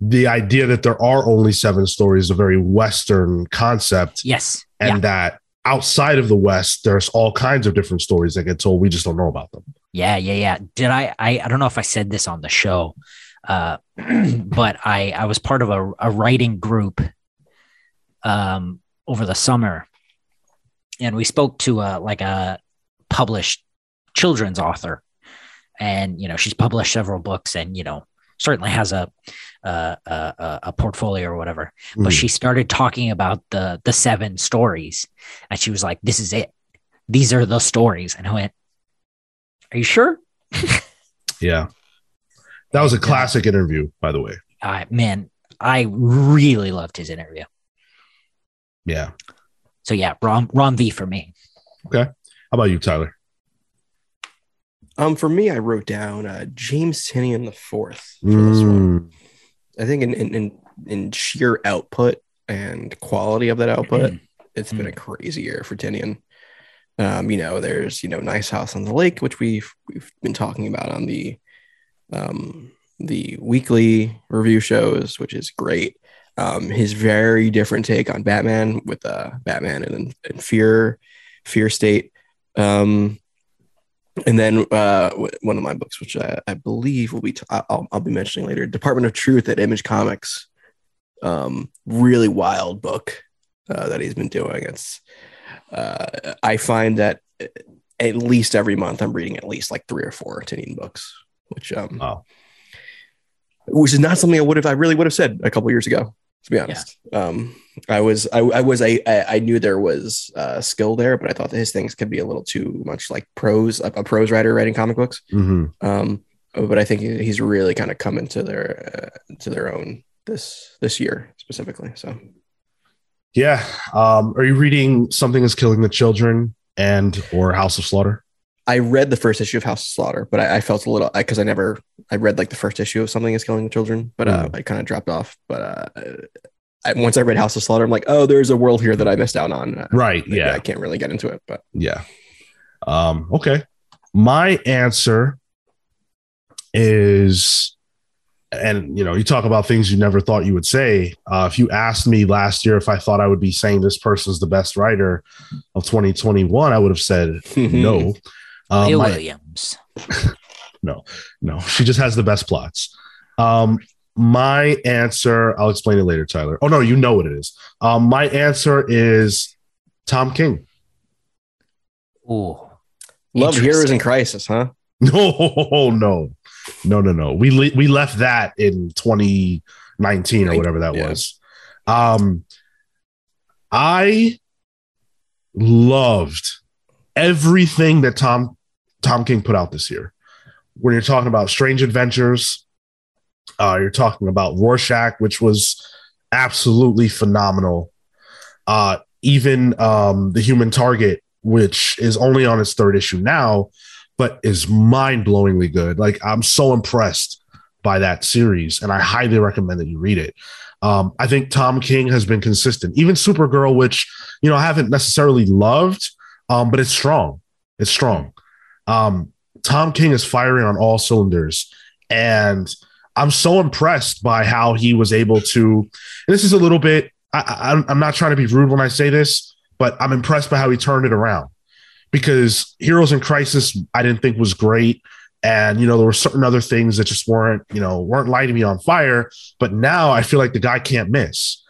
the idea that there are only seven stories is a very Western concept, yes, and yeah, that outside of the West, there's all kinds of different stories that get told. We just don't know about them. yeah, yeah, yeah. Did I, I? I don't know if I said this on the show, uh, but I I was part of a, a writing group um, over the summer, and we spoke to a like a published children's author, and you know she's published several books, and you know certainly has a a, a, a portfolio or whatever. But Mm. she started talking about the the seven stories, and she was like, "This is it. These are the stories." And I went, "Are you sure?" Yeah. That was a classic interview, by the way. uh, man, I really loved his interview. Yeah. So yeah, Ron Ram V for me. Okay how about you, Tyler? Um for me? I wrote down uh, James Tynion the fourth for this one. Mm. I think in, in in in sheer output and quality of that output, it's been a crazy year for Tynion. Um, you know, there's you know Nice House on the Lake, which we've we've been talking about on the um the weekly review shows, which is great. Um, his very different take on Batman with uh Batman and, and Fear, Fear State. Um, and then uh, w- one of my books, which I, I believe will be, t- I'll, I'll be mentioning later, Department of Truth at Image Comics. Um, really wild book uh, that he's been doing. It's, uh, I find that at least every month I'm reading at least like three or four Tynion books, which um, Wow. which is not something I would have, I really would have said a couple years ago, to be honest. Um, I was, I, I was, I, I I knew there was uh, skill there, but I thought that his things could be a little too much like prose, a, a prose writer writing comic books. hmm Um, but I think he's really kind of come into their uh, to their own this this year specifically. So Yeah. Um, are you reading Something is Killing the Children and or House of Slaughter? I read the first issue of House of Slaughter, but I, I felt a little because I, never I read like the first issue of Something is Killing the Children, but uh, I kind of dropped off. But uh, I, once I read House of Slaughter, I'm like, oh, there's a world here that I missed out on. Uh, Right. maybe Yeah. I can't really get into it, but Yeah. Um, okay. My answer is, and you know, you talk about things you never thought you would say. Uh, if you asked me last year if I thought I would be saying this person's the best writer of 2021, I would have said no. Um, my- Williams. No, no, she just has the best plots. Um, my answer, I'll explain it later, Tyler. Oh no, you know what it is. Um, my answer is Tom King. Ooh. Love Heroes in Crisis, huh? No, no, no, no, no. We le- we left that in 2019 or whatever that Yeah. was. Um, I loved everything that Tom Tom King put out this year. When you're talking about Strange Adventures, uh, you're talking about Rorschach, which was absolutely phenomenal. Uh, even um, the Human Target, which is only on its third issue now, but is mind blowingly good. Like I'm so impressed by that series, and I highly recommend that you read it. Um, I think Tom King has been consistent. Even Supergirl, which you know I haven't necessarily loved, um, but it's strong. It's strong. Um, Tom King is firing on all cylinders, and I'm so impressed by how he was able to. This is a little bit. I, I, I'm not trying to be rude when I say this, but I'm impressed by how he turned it around because Heroes in Crisis I didn't think was great. And you know, there were certain other things that just weren't, you know, weren't lighting me on fire. But now I feel like the guy can't miss.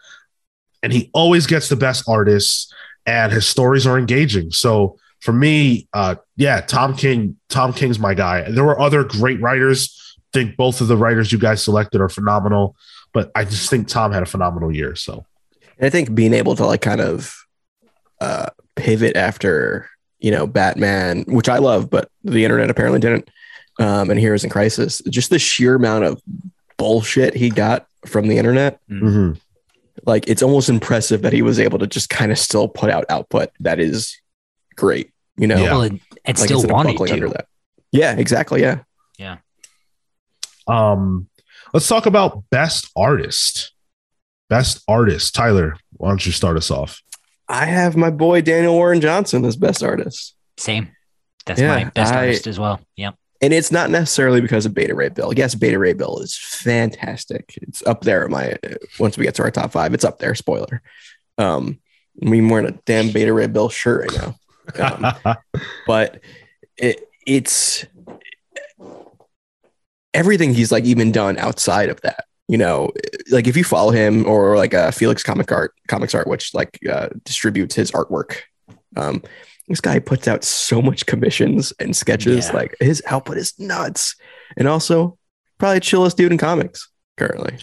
And he always gets the best artists and his stories are engaging. So for me, uh, yeah, Tom King. Tom King's my guy. There were other great writers. I think both of the writers you guys selected are phenomenal, but I just think Tom had a phenomenal year. So And I think being able to like kind of uh, pivot after you know Batman, which I love, but the internet apparently didn't, um, and Heroes in Crisis, just the sheer amount of bullshit he got from the internet, mhm. like it's almost impressive that he was able to just kind of still put out output that is great. You know, Yeah. Well, and, and Like, still instead of wanted buckling under to. that. Yeah, exactly. Yeah. Um, let's talk about best artist. Best artist, Tyler. Why don't you start us off? I have my boy Daniel Warren Johnson as best artist. Same. That's Yeah, my best I- artist as well. Yep. and it's not necessarily because of Beta Ray Bill. Yes, Beta Ray Bill is fantastic. It's up there. at My once we get to our top five, it's up there. Spoiler. Um, I mean, wearing a damn Beta Ray Bill shirt right now, Um, but it, it's everything he's like even done outside of that. You know, like if you follow him or like uh, Felix Comic Art, Comics Art, which like uh, distributes his artwork. Um, this guy puts out so much commissions and sketches. Yeah. Like his output is nuts, and also probably chillest dude in comics currently.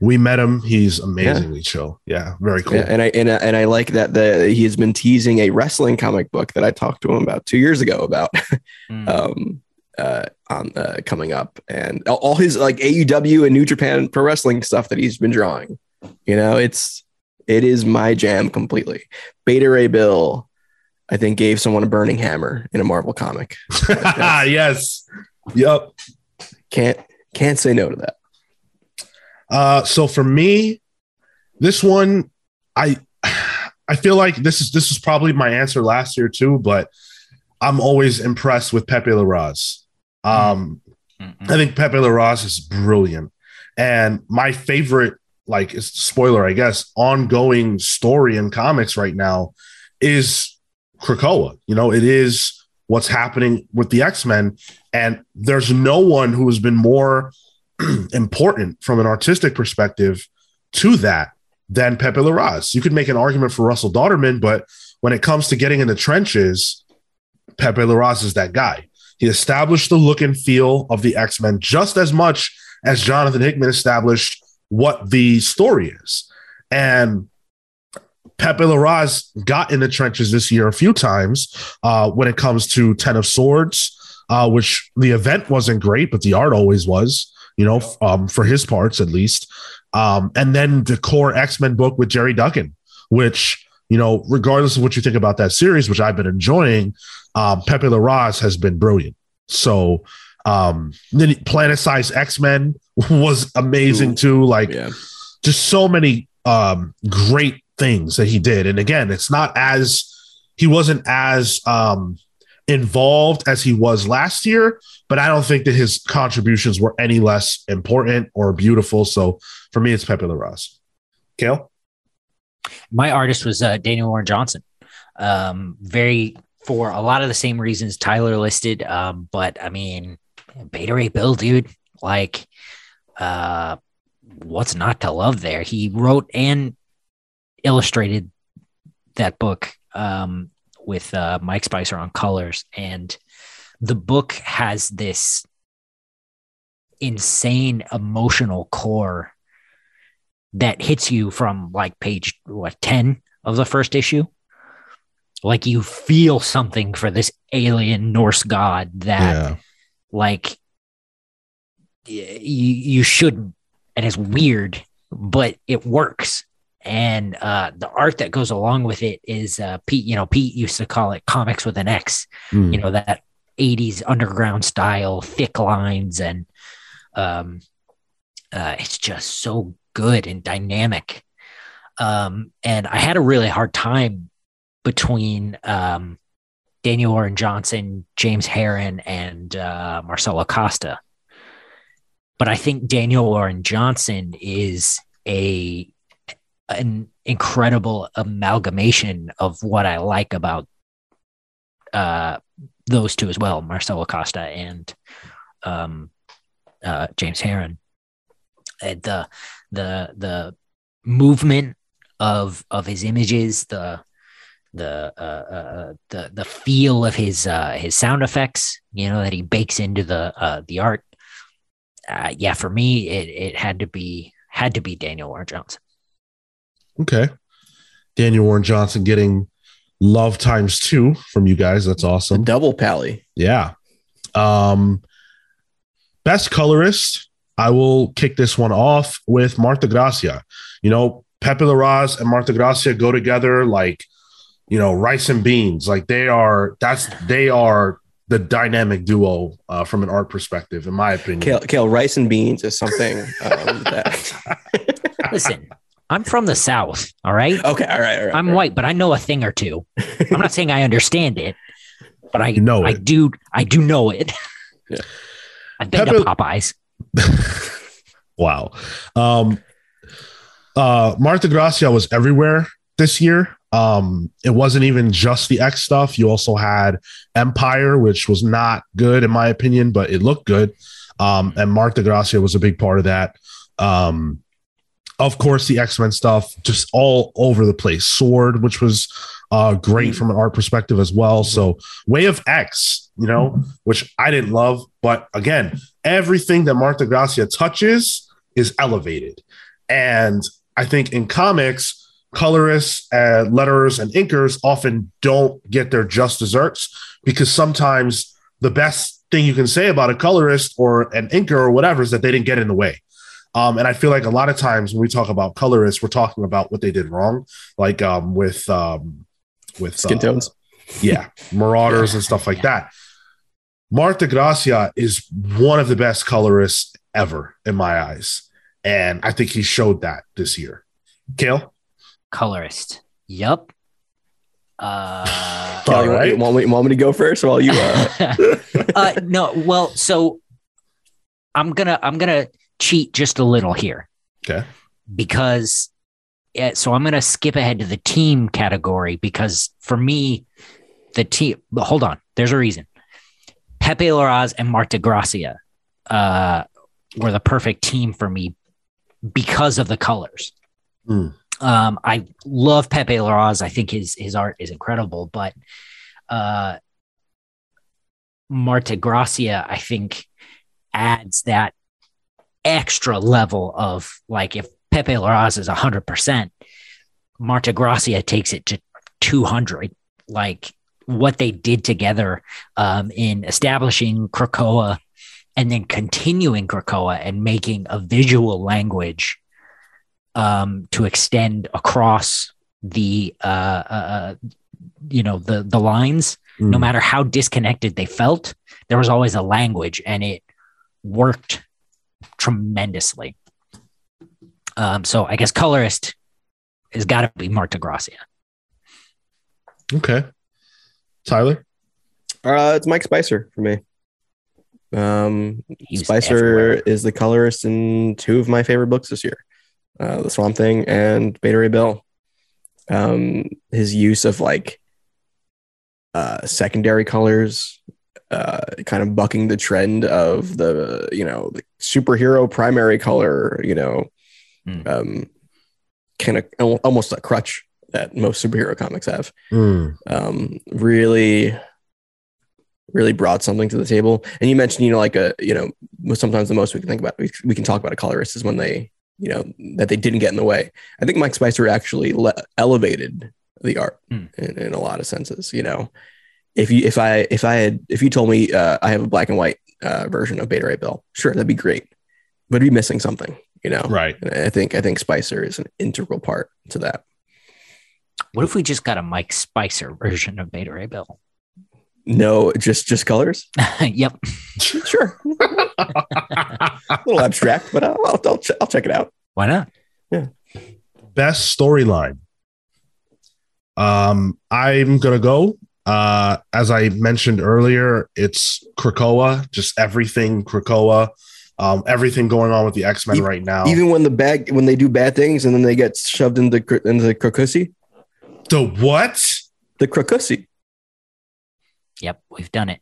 we met him. He's amazingly chill. Yeah, very cool. Yeah, and I and I, and I like that the he has been teasing a wrestling comic book that I talked to him about two years ago about Mm. um uh on uh, coming up and all- all his like AEW and New Japan Pro Wrestling stuff that he's been drawing. You know, it's it is my jam completely. Beta Ray Bill, I think, gave someone a burning hammer in a Marvel comic. yes. Yep. Can't can't say no to that. Uh, so for me, this one, I I feel like this is this was probably my answer last year too, but I'm always impressed with Pepe Larraz. Um, Mm-mm. I think Pepe Larraz is brilliant, and my favorite, like, spoiler, I guess, ongoing story in comics right now is Krakoa. You know, it is what's happening with the X Men, and there's no one who has been more important from an artistic perspective to that than Pepe Larraz. You could make an argument for Russell Dauterman, but when it comes to getting in the trenches, Pepe Larraz is that guy. He established the look and feel of the X Men just as much as Jonathan Hickman established what the story is. And Pepe Larraz got in the trenches this year a few times uh, when it comes to Ten of Swords, uh, which the event wasn't great, but the art always was, you know, um, for his parts at least. Um, and then the core X Men book with Gerry Duggan, which, you know, regardless of what you think about that series, which I've been enjoying, um, Pepe Larraz has been brilliant. So, um, then Planet Size X Men was amazing Ooh. too. Like, Yeah. just so many um, great things that he did. And again, it's not as he wasn't as um, involved as he was last year, but I don't think that his contributions were any less important or beautiful. So for me, it's Pepe Larraz. Cale? my artist was uh, Daniel Warren Johnson. Um, very for a lot of the same reasons Tyler listed. Um, but I mean, Beta Ray Bill, dude, like, uh, what's not to love there? He wrote and illustrated that book um, with uh, Mike Spicer on colors, and the book has this insane emotional core that hits you from like page what 10 of the first issue like you feel something for this alien norse god that like you you shouldn't and it's weird but it works. And uh the art that goes along with it is uh pete you know pete used to call it comics with an x Mm. you know that 80s underground style thick lines and um uh it's just so good and dynamic. Um and i had a really hard time between um daniel Warren johnson james Harren, and uh marcelo costa but i think daniel Warren johnson is a an incredible amalgamation of what i like about uh those two as well, Marcelo Costa and um, uh, James Harren. And the the the movement of of his images, the the uh, uh, the the feel of his uh, his sound effects, you know, that he bakes into the uh, the art. Uh, yeah, for me, it it had to be had to be Daniel Warren Johnson. Okay. Daniel Warren Johnson getting love times two from you guys. That's The awesome. double pally. Yeah. Um, best colorist. I will kick this one off with Marte Gracia. You know, Pepe Larraz and Marte Gracia go together like, you know, rice and beans. Like they are. That's they are the dynamic duo uh, from an art perspective, in my opinion. Cale, kale rice and beans is something um, that. Listen, I'm from the South. All right, okay, all right, all right. I'm all right. white, but I know a thing or two. I'm not saying I understand it, but I You know I it. do I do know it. Yeah. I've been Pepe- to Popeyes. wow. Um, uh, Marte Gracia was everywhere this year. Um, it wasn't even just the X stuff. You also had Empire, which was not good in my opinion, but it looked good. Um, and Marte Gracia was a big part of that. Um, of course, the X Men stuff, just all over the place. Sword, which was uh, great from an art perspective as well. So, Way of X, you know, which I didn't love, but again, everything that Marte Gracia touches is elevated. And I think in comics, colorists and letterers and inkers often don't get their just desserts because sometimes the best thing you can say about a colorist or an inker or whatever is that they didn't get in the way. Um, and I feel like a lot of times when we talk about colorists, we're talking about what they did wrong, like um, with um, with Skin uh, tones. yeah, Marauders and stuff like that. Marte Gracia is one of the best colorists ever in my eyes. And I think he showed that this year. Cale? Colorist. Yup. Uh, All Cale, you, want, right. you want me, want me to go first while you? Uh, uh, no, well, so I'm gonna I'm gonna cheat just a little here. Okay. Because yeah, so I'm gonna skip ahead to the team category because for me, the team. Hold on, there's a reason. Pepe Larraz and Marte Gracia uh, were the perfect team for me because of the colors. Hmm. Um, I love Pepe Larraz. I think his his art is incredible, but uh, Marte Gracia, I think, adds that extra level of like if Pepe Larraz is 100%, Marte Gracia takes it to 200. Like what they did together um, in establishing Krakoa and then continuing Krakoa and making a visual language um, to extend across the uh, uh, you know the the lines no Mm. matter how disconnected they felt, there was always a language and it worked tremendously. Um, so I guess colorist has got to be Marte Gracia. Okay. Tyler? uh, it's Mike Spicer for me. Um, He Spicer everywhere. is the colorist in two of my favorite books this year, uh, The Swamp Thing and Beta Ray Bill. Um, his use of like uh, secondary colors, uh, kind of bucking the trend of the you know the superhero primary color, you know, Hmm. um, kind of almost a crutch that most superhero comics have Mm. um, really really brought something to the table and you mentioned you know like a you know sometimes the most we can think about we, we can talk about a colorist is when they you know that they didn't get in the way i think mike spicer actually le- elevated the art Hmm. in, in a lot of senses you know if you if i if i had if you told me uh, i have a black and white uh, version of beta ray bill sure that'd be great but it'd be missing something you know Right. and i think i think spicer is an integral part to that What if we just got a Mike Spicer version of Beta Ray Bill? No just just colors yep. sure a little abstract, but I'll, I'll, I'll, ch- I'll check it out. Why not? Yeah. Best storyline. Um, I'm gonna go. Uh, as I mentioned earlier, it's Krakoa, just everything Krakoa, um, everything going on with the X Men E- right now. Even when the bag when they do bad things and then they get shoved into cr- into the crocussy, the what? the crocussy. Yep. We've done it.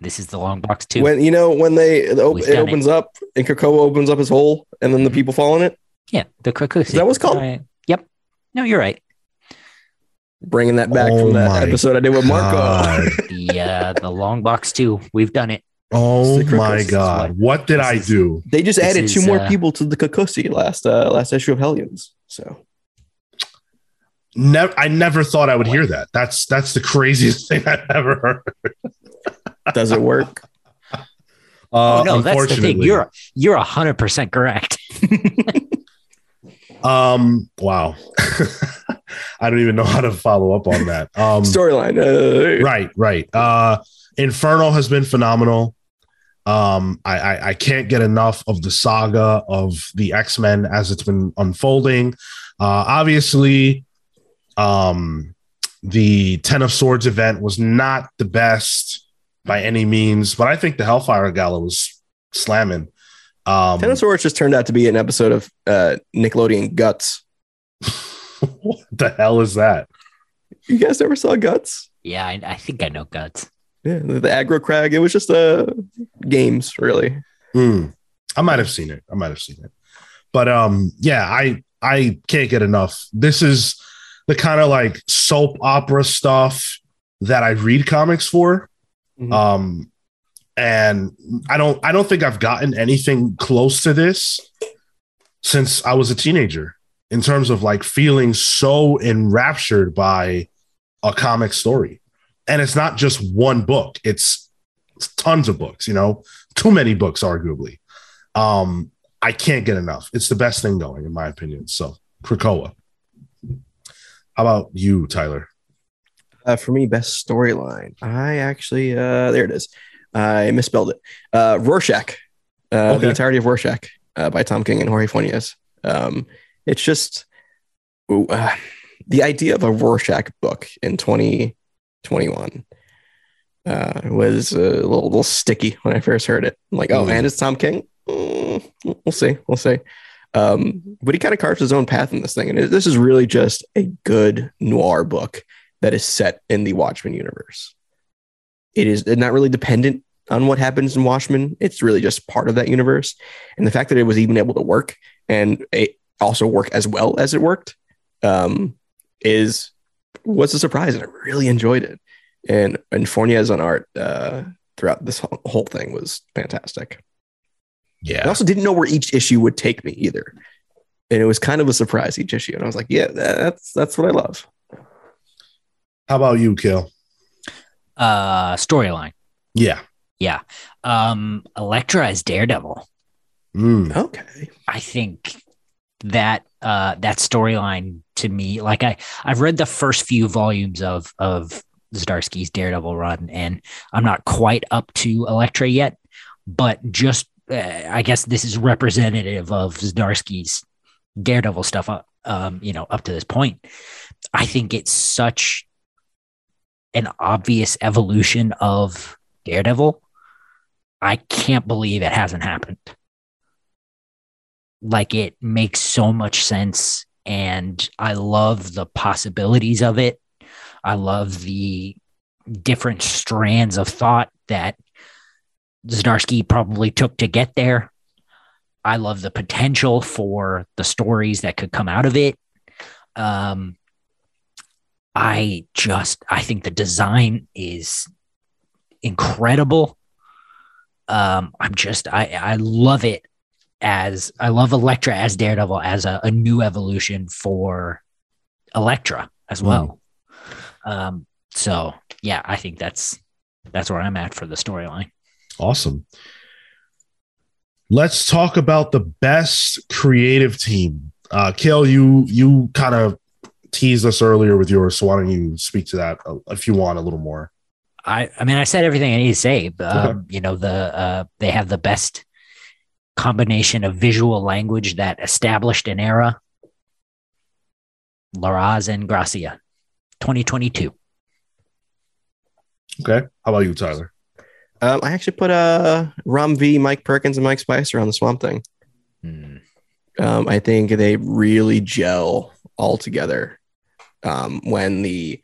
This is the long box too. When you know when they it, op- it done it. opens up and Krakoa opens up his hole and then the people fall in it. yeah. The Krakusi. Is that what's called? Right. Yep. No, you're right. Bringing that back Oh from that episode I did with Marco. God. the uh, the long box too. We've done it. Oh my god! what- What did this I is- do? They just This added two is, more uh, people to the Kokosi last uh, last issue of Hellions. So Never. I never thought I would hear that. That's that's the craziest thing I've ever heard. does it work? Uh, oh no, that's the thing. You're you're hundred percent correct. Um. Wow. I don't even know how to follow up on that. Um. Storyline. Uh, right. Right. Uh. Inferno has been phenomenal. Um. I, I I can't get enough of the saga of the X Men as it's been unfolding. Uh. Obviously. Um. The Ten of Swords event was not the best by any means, but I think the Hellfire Gala was slamming. Um, Ten of Swords just turned out to be an episode of uh, Nickelodeon Guts. what the hell is that? You guys never saw Guts? yeah, I, I think I know guts. Yeah, the, the aggro crag. It was just uh, games, really. Hmm. I might have seen it. I might have seen it. But um, yeah, I I can't get enough. This is the kind of like soap opera stuff that I read comics for. Mhm. Um, and I don't I don't think I've gotten anything close to this since I was a teenager in terms of like feeling so enraptured by a comic story. And it's not just one book, it's tons of books, you know, too many books, arguably. Um, I can't get enough. It's the best thing going, in my opinion. So, Krakoa. How about you, Tyler? Uh, for me, best storyline. I actually, uh, there it is. I misspelled it. Uh, Rorschach, uh, Okay. the entirety of Rorschach uh, by Tom King and Jorge Fornés. Um, it's just ooh, uh, the idea of a Rorschach book in 2021 uh, was a little, little sticky when I first heard it. I'm like, oh, Mm. and it's Tom King. Mm, we'll see. We'll see. Um, but he kind of carves his own path in this thing. And this is really just a good noir book that is set in the Watchmen universe. It is not really dependent on what happens in Watchmen. It's really just part of that universe. And the fact that it was even able to work and it also work as well as it worked um, is was a surprise. And I really enjoyed it. And and Fornés's on art uh, throughout this whole, whole thing was fantastic. I also didn't know where each issue would take me either. And it was kind of a surprise each issue. And I was like, yeah, that's that's what I love. How about you, Cale? Uh, storyline. Yeah. Yeah. Um, Elektra is Daredevil. Mm. Okay. I think that uh that storyline to me, like I I've read the first few volumes of of Zdarsky's Daredevil run, and I'm not quite up to Elektra yet, but just uh, I guess this is representative of Zdarsky's Daredevil stuff. Uh, um, you know, up to this point, I think it's such an obvious evolution of Daredevil. I can't believe it hasn't happened like it makes so much sense and i love the possibilities of it i love the different strands of thought that Zdarsky probably took to get there i love the potential for the stories that could come out of it um i just i think the design is incredible um i'm just i i love it as I love Elektra as Daredevil as a, a new evolution for Elektra as well. Um, so yeah, I think that's that's where I'm at for the storyline. Awesome. Let's talk about the best creative team. Uh, Cale, you you kind of teased us earlier with yours, so why don't you speak to that uh, if you want a little more? I I mean I said everything I need to say. but, Um, You know the uh, they have the best combination of visual language that established an era. Larraz and Gracia, 2022. Okay. How about you, Tyler? Um, I actually put uh, Ram V, Mike Perkins, and Mike Spicer on the Swamp Thing. Hmm. Um, I think they really gel all together. Um, when the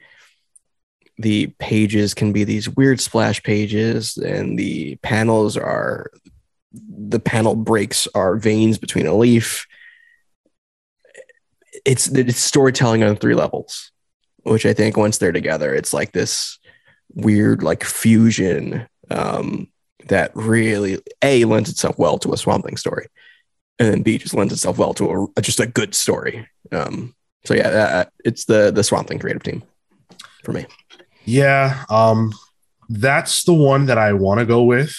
the pages can be these weird splash pages, and the panels are the panel breaks are veins between a leaf. It's it's storytelling on three levels. which I think once they're together, it's like this weird like fusion um, that really a lends itself well to a Swamp Thing story, and then b just lends itself well to a, just a good story. Um, so yeah, uh, it's the the Swamp Thing creative team for me. Yeah, um, that's the one that I want to go with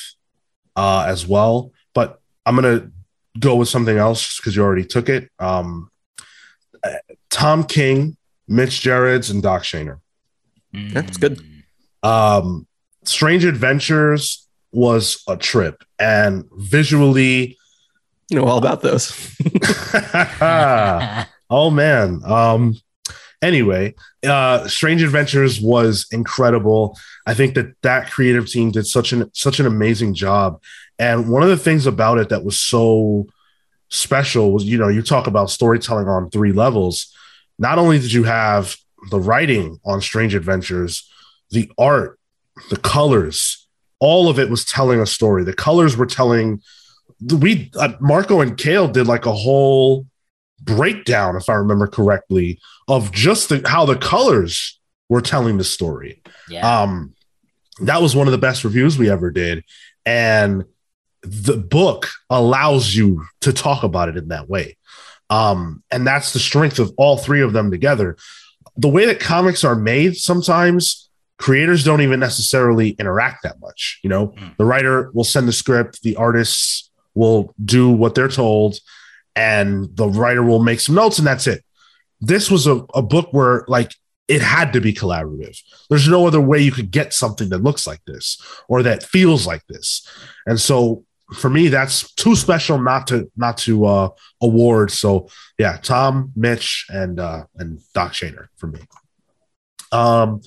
uh, as well. But I'm gonna go with something else because you already took it. Um, uh, Tom King, Mitch Gerads, and Doc Shaner. That's good. Um, Strange Adventures was a trip, and visually, You know all about those. oh man. Um, anyway, uh, Strange Adventures was incredible. I think that that creative team did such an such an amazing job. And one of the things about it that was so special was, you know, you talk about storytelling on three levels. Not only did you have the writing on Strange Adventures, the art, the colors, all of it was telling a story. The colors were telling. We uh, Marco and Kale did like a whole breakdown, if I remember correctly, of just the, how the colors were telling the story. Yeah. Um, that was one of the best reviews we ever did, and the book allows you to talk about it in that way. Um, and that's the strength of all three of them together. The way that comics are made, sometimes creators don't even necessarily interact that much. You know, Mm. the writer will send the script, the artists will do what they're told, and the writer will make some notes, and that's it. This was a, a book where, like, it had to be collaborative. There's no other way you could get something that looks like this or that feels like this. And so for me, that's too special not to not to uh award. So yeah, Tom, Mitch, and uh and Doc Shaner for me. Um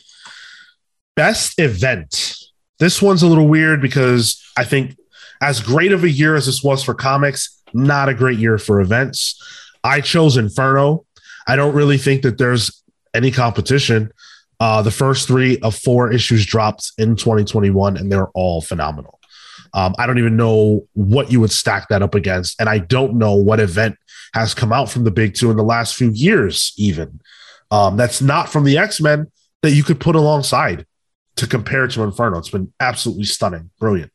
best event. This one's a little weird because I think as great of a year as this was for comics, not a great year for events. I chose Inferno. I don't really think that there's any competition. Uh, the first three of four issues dropped in 2021, and they're all phenomenal. Um, I don't even know what you would stack that up against, and I don't know what event has come out from the big two in the last few years, even um, that's not from the X Men that you could put alongside to compare to Inferno. It's been absolutely stunning, brilliant.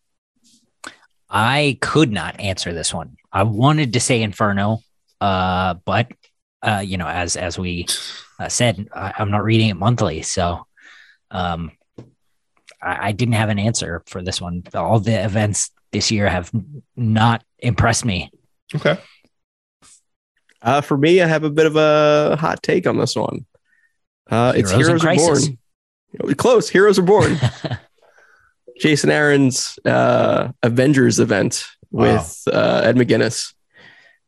I could not answer this one. I wanted to say Inferno, uh, but uh, you know, as as we uh, said, I, I'm not reading it monthly, so um, I, I didn't have an answer for this one. All the events this year have not impressed me. Okay, Uh, for me, I have a bit of a hot take on this one. Uh, it's Heroes in Heroes Are Born. Close. Heroes Are Born. Jason Aaron's uh, Avengers event Wow. with uh, Ed McGuinness.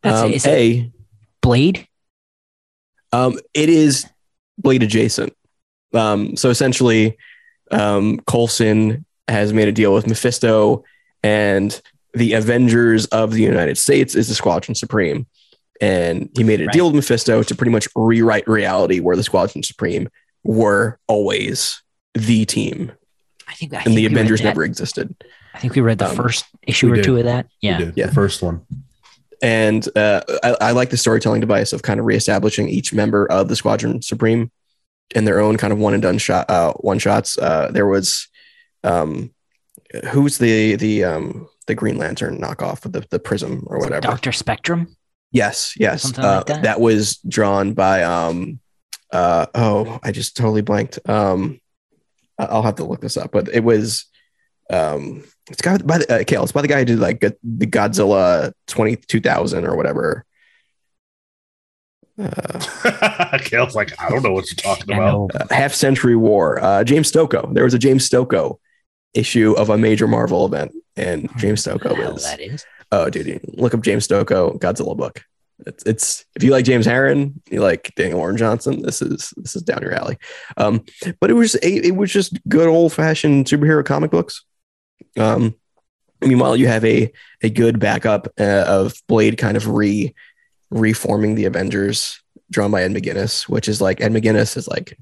That's Um, is it a, Blade? um, it is Blade adjacent. Um, so essentially, um, Coulson has made a deal with Mephisto, and the Avengers of the United States is the Squadron Supreme. And he made a Right. deal with Mephisto to pretty much rewrite reality where the Squadron Supreme were always the team, I think I and think the Avengers never existed. I think we read the um, first issue or did. two of that. Yeah. Yeah. the first one. and uh, I, I like the storytelling device of kind of reestablishing each member of the Squadron Supreme in their own kind of one and done shot, uh, one shots. Uh, there was, um, who's the the um, the Green Lantern knockoff with the the Prism or whatever? Doctor Spectrum. Yes, yes, Something uh, like that? that was drawn by um, uh, oh, I just totally blanked. Um, I- I'll have to look this up, but it was um, it's got by the uh, Cale. It's by the guy who did like uh, the Godzilla twenty two thousand or whatever. Uh, Cale's like, I don't know what you're talking about. uh, half century war. Uh, James Stokoe. There was a James Stokoe issue of a major Marvel event, and James What the Stokoe hell was that is. oh, dude, look up James Stokoe Godzilla book. It's, it's if you like James Harren, you like Daniel Warren Johnson. This is this is down your alley. Um, but it was it, it was just good old fashioned superhero comic books. Um, meanwhile, you have a a good backup uh, of Blade kind of re reforming the Avengers, drawn by Ed McGuinness, which is like Ed McGuinness is like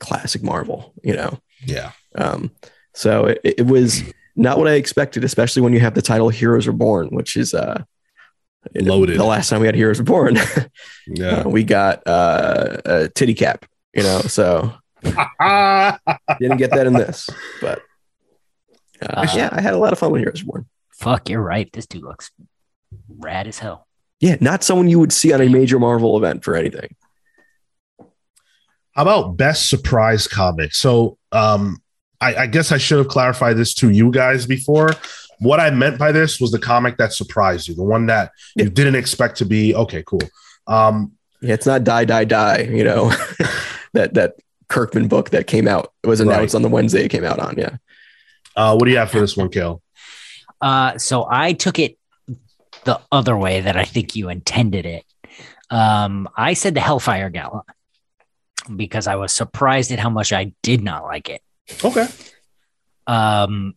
classic Marvel, you know. Yeah. Um, so it, it was not what I expected, especially when you have the title Heroes Are Born, which is uh, Loaded. The last time we had Heroes Are Born, Yeah. uh, we got uh, a titty cap, you know. So Didn't get that in this, but uh, yeah, I had a lot of fun with Heroes Reborn. Fuck, you're right. This dude looks rad as hell. Yeah, not someone you would see on a major Marvel event for anything. How about best surprise comic? So, um, I, I guess I should have clarified this to you guys before. What I meant by this was the comic that surprised you, the one that Yeah. you didn't expect to be. Okay, cool. Um, Yeah, it's not die, die, die. You know, that that Kirkman book that came out. It was announced on the Wednesday it came out on. Yeah. uh, what do you have for this one, Cale? Uh, so I took it the other way that I think you intended it. Um, I said the Hellfire Gala because I was surprised at how much I did not like it. Okay. Um,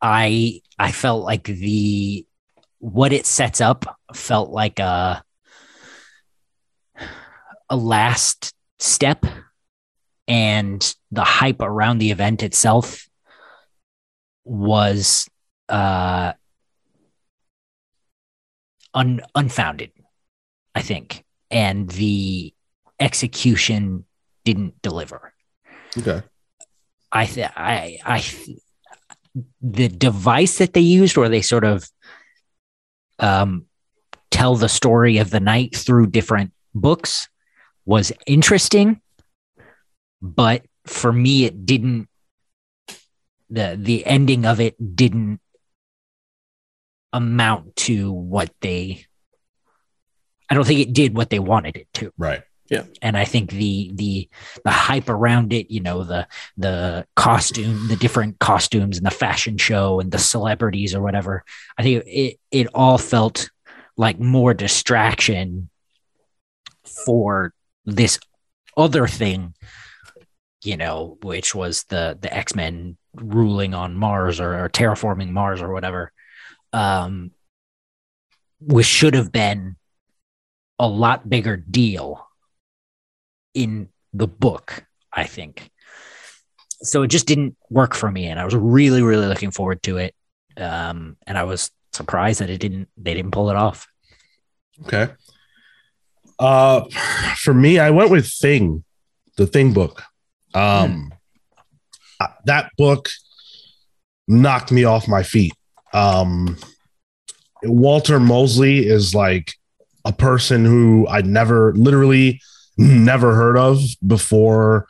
I I felt like the what it sets up felt like a a last step, and the hype around the event itself was uh un, unfounded, I think, and the execution didn't deliver. Okay. I th- I I th- the device that they used where they sort of um tell the story of the night through different books was interesting but for me it didn't the the ending of it didn't amount to what they I don't think it did what they wanted it to Right. And I think the the the hype around it, you know, the the costume, the different costumes and the fashion show and the celebrities or whatever, I think it it all felt like more distraction for this other thing, you know, which was the the X Men ruling on Mars or, or terraforming Mars or whatever, um, which should have been a lot bigger deal in the book, I think. So it just didn't work for me, and I was really, really looking forward to it. Um, and I was surprised that it didn't. They didn't pull it off. Okay. Uh, for me, I went with Thing, the Thing book. Um, uh, that book knocked me off my feet. Um, Walter Mosley is like a person who I'd never, literally, never heard of before.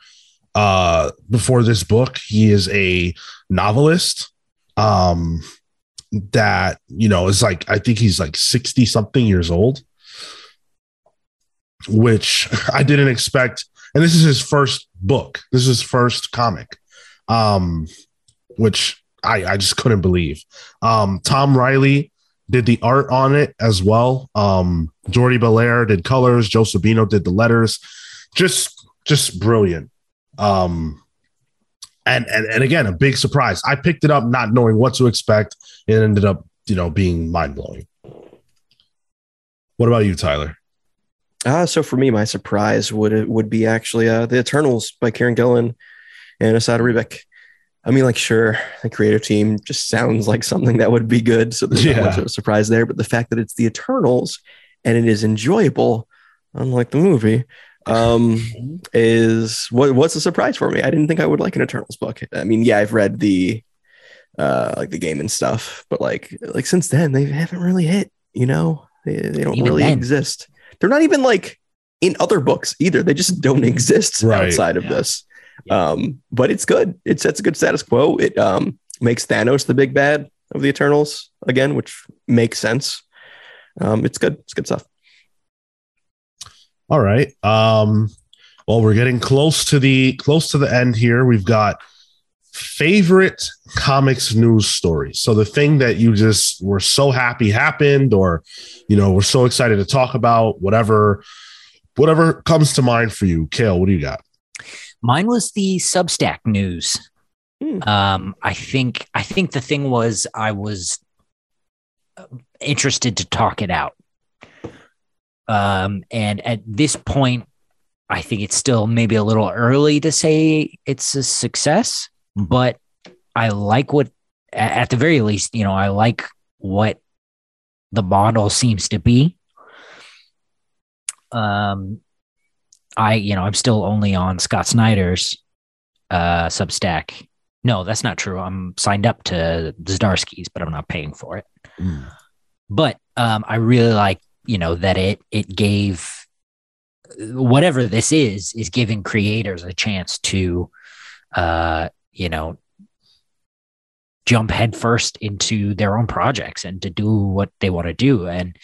Uh, before this book, he is a novelist. Um, that you know is like I think he's like sixty something years old which I didn't expect. And this is his first book. This is his first comic, um, which I, I just couldn't believe. Um, Tom Reilly did the art on it as well. Um, Jordie Bellaire did colors. Joe Sabino did the letters. Just, just brilliant. Um, and, and and again, a big surprise. I picked it up not knowing what to expect. It ended up, you know, being mind blowing. What about you, Tyler? Uh, so for me, my surprise would would be actually uh, the Eternals by Kieron Gillen and Esad Ribić. I mean, like, sure, the creative team just sounds like something that would be good, so there's Yeah. not much of a surprise there. But the fact that it's the Eternals and it is enjoyable, unlike the movie, um, is what what's a surprise for me. I didn't think I would like an Eternals book. I mean, yeah, I've read the uh like the game and stuff, but like like since then they haven't really hit. You know, they they don't Even really then. exist. They're not even like in other books either. They just don't exist Right. outside of Yeah. this. Yeah. Um, but it's good. It sets a good status quo. It um makes Thanos the big bad of the Eternals again, which makes sense. Um, it's good. It's good stuff. All right. Um, well, we're getting close to the close to the end here. We've got favorite comics news stories. So the thing that you just were so happy happened, or you know, we're so excited to talk about, whatever, whatever comes to mind for you. Cale, what do you got? Mine was the Substack news. Hmm. Um, I think I think the thing was I was uh, interested to talk it out. Um, and at this point, I think it's still maybe a little early to say it's a success, but I like what, at the very least, you know, I like what the model seems to be. Um, I, you know, I'm still only on Scott Snyder's, uh, Substack. No, that's not true. I'm signed up to Zdarsky's, but I'm not paying for it. Mm. But um, I really like, you know, that it it gave whatever this is is giving creators a chance to, uh, you know, jump headfirst into their own projects and to do what they want to do. And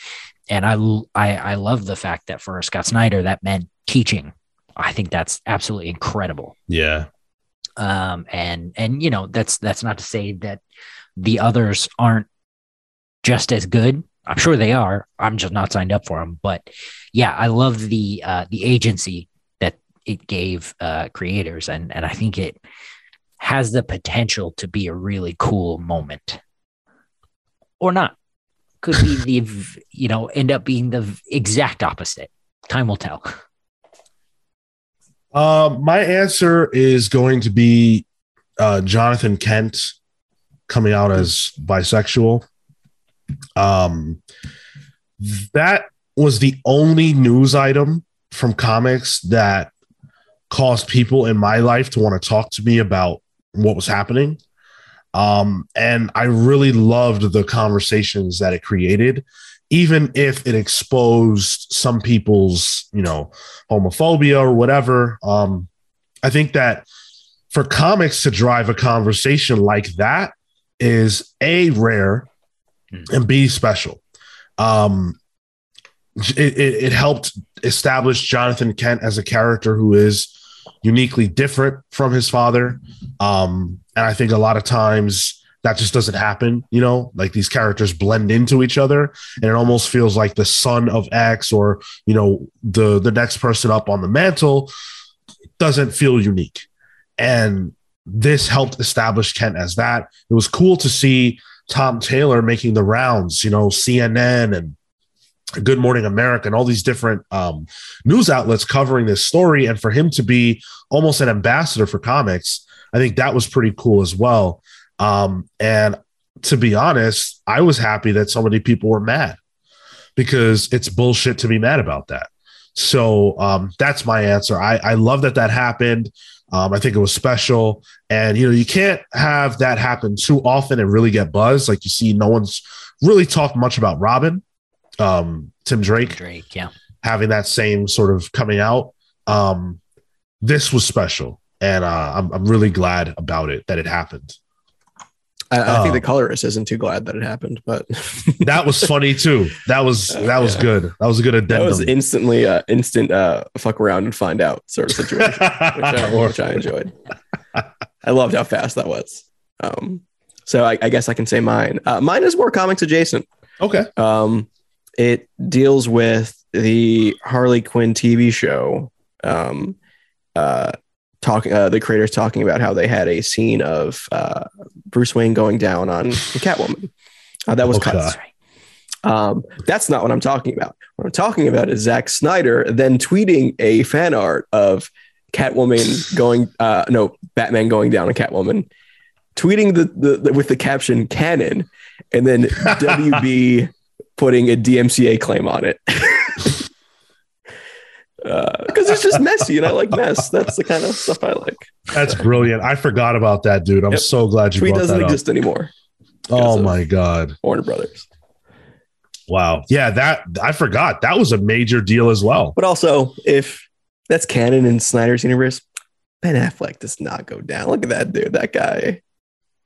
and I I I love the fact that for Scott Snyder that meant teaching. I think that's absolutely incredible. Yeah. um and and you know that's that's not to say that the others aren't just as good. I'm sure they are. I'm just not signed up for them but yeah i love the uh the agency that it gave uh creators. And and i think it has the potential to be a really cool moment. Or not could be the you know end up being the exact opposite time will tell Um, my answer is going to be uh, Jonathan Kent coming out as bisexual. Um, that was the only news item from comics that caused people in my life to want to talk to me about what was happening. Um, and I really loved the conversations that it created, even if it exposed some people's, you know, homophobia or whatever. Um, I think that for comics to drive a conversation like that is a rare and b special. Um, it, it, it helped establish Jonathan Kent as a character who is uniquely different from his father. Um, and I think a lot of times that just doesn't happen, you know, like these characters blend into each other and it almost feels like the son of X or, you know, the the next person up on the mantle doesn't feel unique. And this helped establish Kent as that. It was cool to see Tom Taylor making the rounds, you know, CNN and Good Morning America and all these different um, news outlets covering this story. And for him to be almost an ambassador for comics, I think that was pretty cool as well. Um, and to be honest, I was happy that so many people were mad because it's bullshit to be mad about that. So um, that's my answer. I, I love that that happened. Um, I think it was special. And, you know, you can't have that happen too often and really get buzz. Like you see, no one's really talked much about Robin, um, Tim Drake drake yeah having that same sort of coming out. Um, this was special. And uh, I'm, I'm really glad about it that it happened. I, I think Oh. the colorist isn't too glad that it happened, but That was funny too. That was that was Yeah. good. That was a good that addendum. was instantly uh, instant uh, fuck around and find out sort of situation, which, I, which I enjoyed. I loved how fast that was. Um, so I, I guess I can say mine. Uh, mine is more comics adjacent. okay. Um, it deals with the Harley Quinn TV show. Um, uh, talking, uh, the creators talking about how they had a scene of uh, Bruce Wayne going down on Catwoman. Uh, that was Okay. cut. Um, that's not what I'm talking about. What I'm talking about is Zack Snyder then tweeting a fan art of Catwoman going, uh, no, Batman going down on Catwoman, tweeting the, the, the with the caption "canon," and then WB putting a DMCA claim on it. Uh, because it's just messy, and I like mess. That's the kind of stuff I like. That's brilliant. I forgot about that, dude. I'm Yep. so glad you Tweet doesn't exist anymore. Oh my god. Warner Brothers. Wow. Yeah, that I forgot. That was a major deal as well. But also, if that's canon in Snyder's universe, Ben Affleck does not go down. Look at that dude. That guy.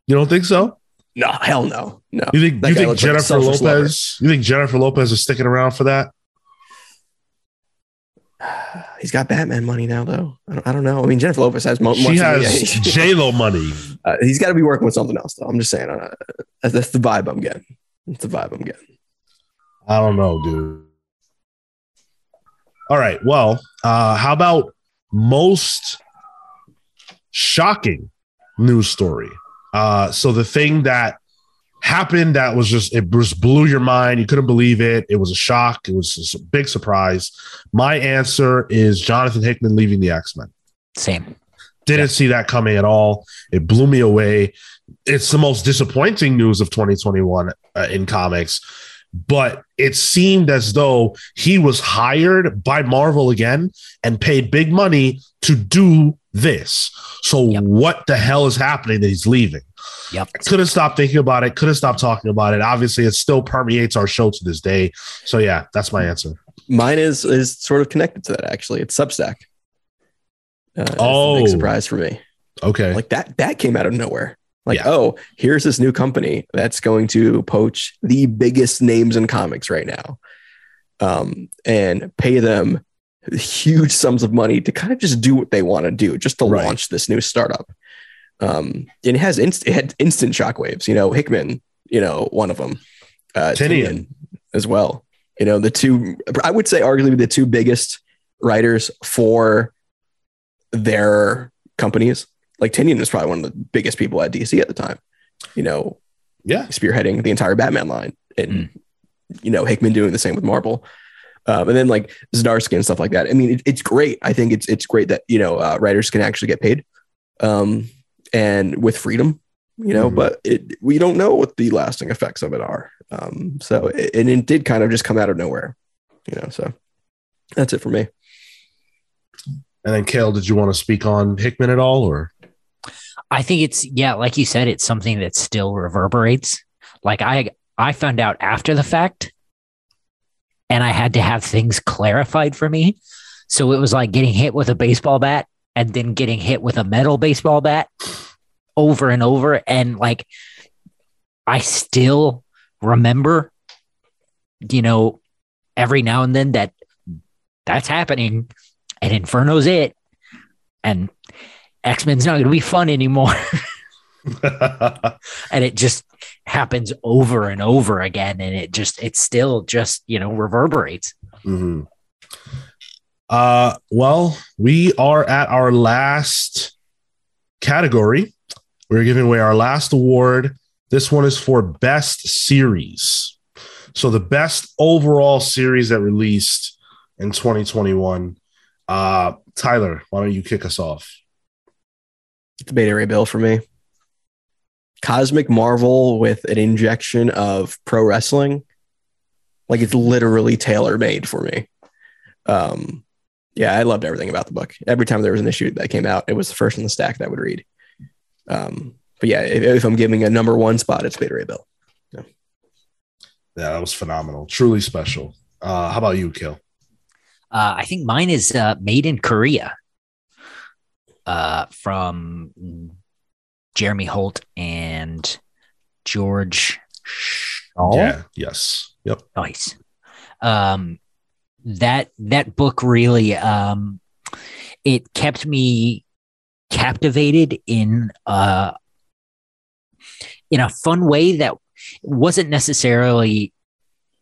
You don't think so? No, hell no. No. You think you think looks like Jennifer lover. Lopez? You think Jennifer Lopez is sticking around for that? He's got Batman money now, though. I don't, I don't know. I mean, Jennifer Lopez has mo- She has J Lo money. uh, he's got to be working with something else, though. I'm just saying. Uh, that's, that's the vibe I'm getting. That's the vibe I'm getting. I don't know, dude. All right. Well, uh, how about most shocking news story? Uh, so the thing that happened that was just it just blew your mind. You couldn't believe it. It was a shock. It was just a big surprise. My answer is Jonathan Hickman leaving the X Men. same Didn't see that coming at all. It blew me away. It's the most disappointing news of 2021 uh, in comics. but it seemed as though he was hired by Marvel again and paid big money to do this. So Yep. what the hell is happening that he's leaving? Yep. I couldn't stop thinking about it. Couldn't stop talking about it. Obviously, it still permeates our show to this day. So yeah, that's my answer. Mine is is sort of connected to that actually. It's Substack. Uh, Oh. big surprise for me. Okay. Like that that came out of nowhere. Like, Yeah. oh, here's this new company that's going to poach the biggest names in comics right now, um, and pay them huge sums of money to kind of just do what they want to do, just to Right. launch this new startup. Um, and it has inst- it had instant shockwaves. You know, Hickman, you know, one of them, uh, Tynion. As well. You know, the two I would say arguably the two biggest writers for their companies. Like Tynion was probably one of the biggest people at DC at the time. You know, yeah. spearheading the entire Batman line, and you know Hickman doing the same with Marvel, um, and then like Zdarsky and stuff like that. I mean, it, it's great. I think it's it's great that you know uh, writers can actually get paid, um, and with freedom, you know. Mhm. But it, we don't know what the lasting effects of it are. Um, so it, and it did kind of just come out of nowhere, you know. So that's it for me. And then Cale, did you want to speak on Hickman at all or I think it's yeah, like you said, it's something that still reverberates. Like I I found out after the fact and I had to have things clarified for me. So it was like getting hit with a baseball bat and then getting hit with a metal baseball bat over and over and like I still remember you know every now and then that that's happening and Inferno's it and X-Men's not going to be fun anymore and it just happens over and over again and it just it still just you know reverberates hmm Uh, well, we are at our last category. We're giving away our last award. This one is for best series. So the best overall series that released in 2021. Uh, Tyler, why don't you kick us off? It's Beta Ray Bill for me. Cosmic Marvel with an injection of pro wrestling. Like it's literally tailor made for me. Um, yeah, I loved everything about the book. Every time there was an issue that came out, it was the first in the stack that I would read. Um, but yeah, if, if I'm giving a number one spot, it's Beta Ray Bill. Yeah, that was phenomenal. Truly special. Uh, how about you, Kill? uh, i think mine is uh, made in korea uh, from jeremy holt and george Schall? Yeah. Yes. Yep. nice um that that book really um it kept me captivated in uh in a fun way that wasn't necessarily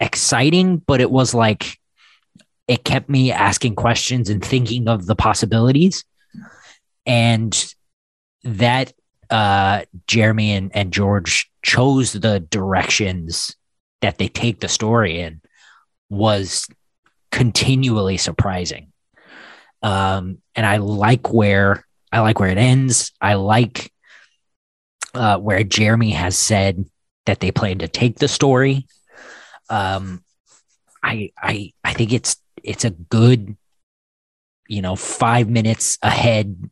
exciting but it was like it kept me asking questions and thinking of the possibilities and that uh jeremy and, and george chose the directions that they take the story in was continually surprising. Um, and I like where I like where it ends. I like uh, where Jeremy has said that they plan to take the story. Um, I I I think it's it's a good, you know, five minutes ahead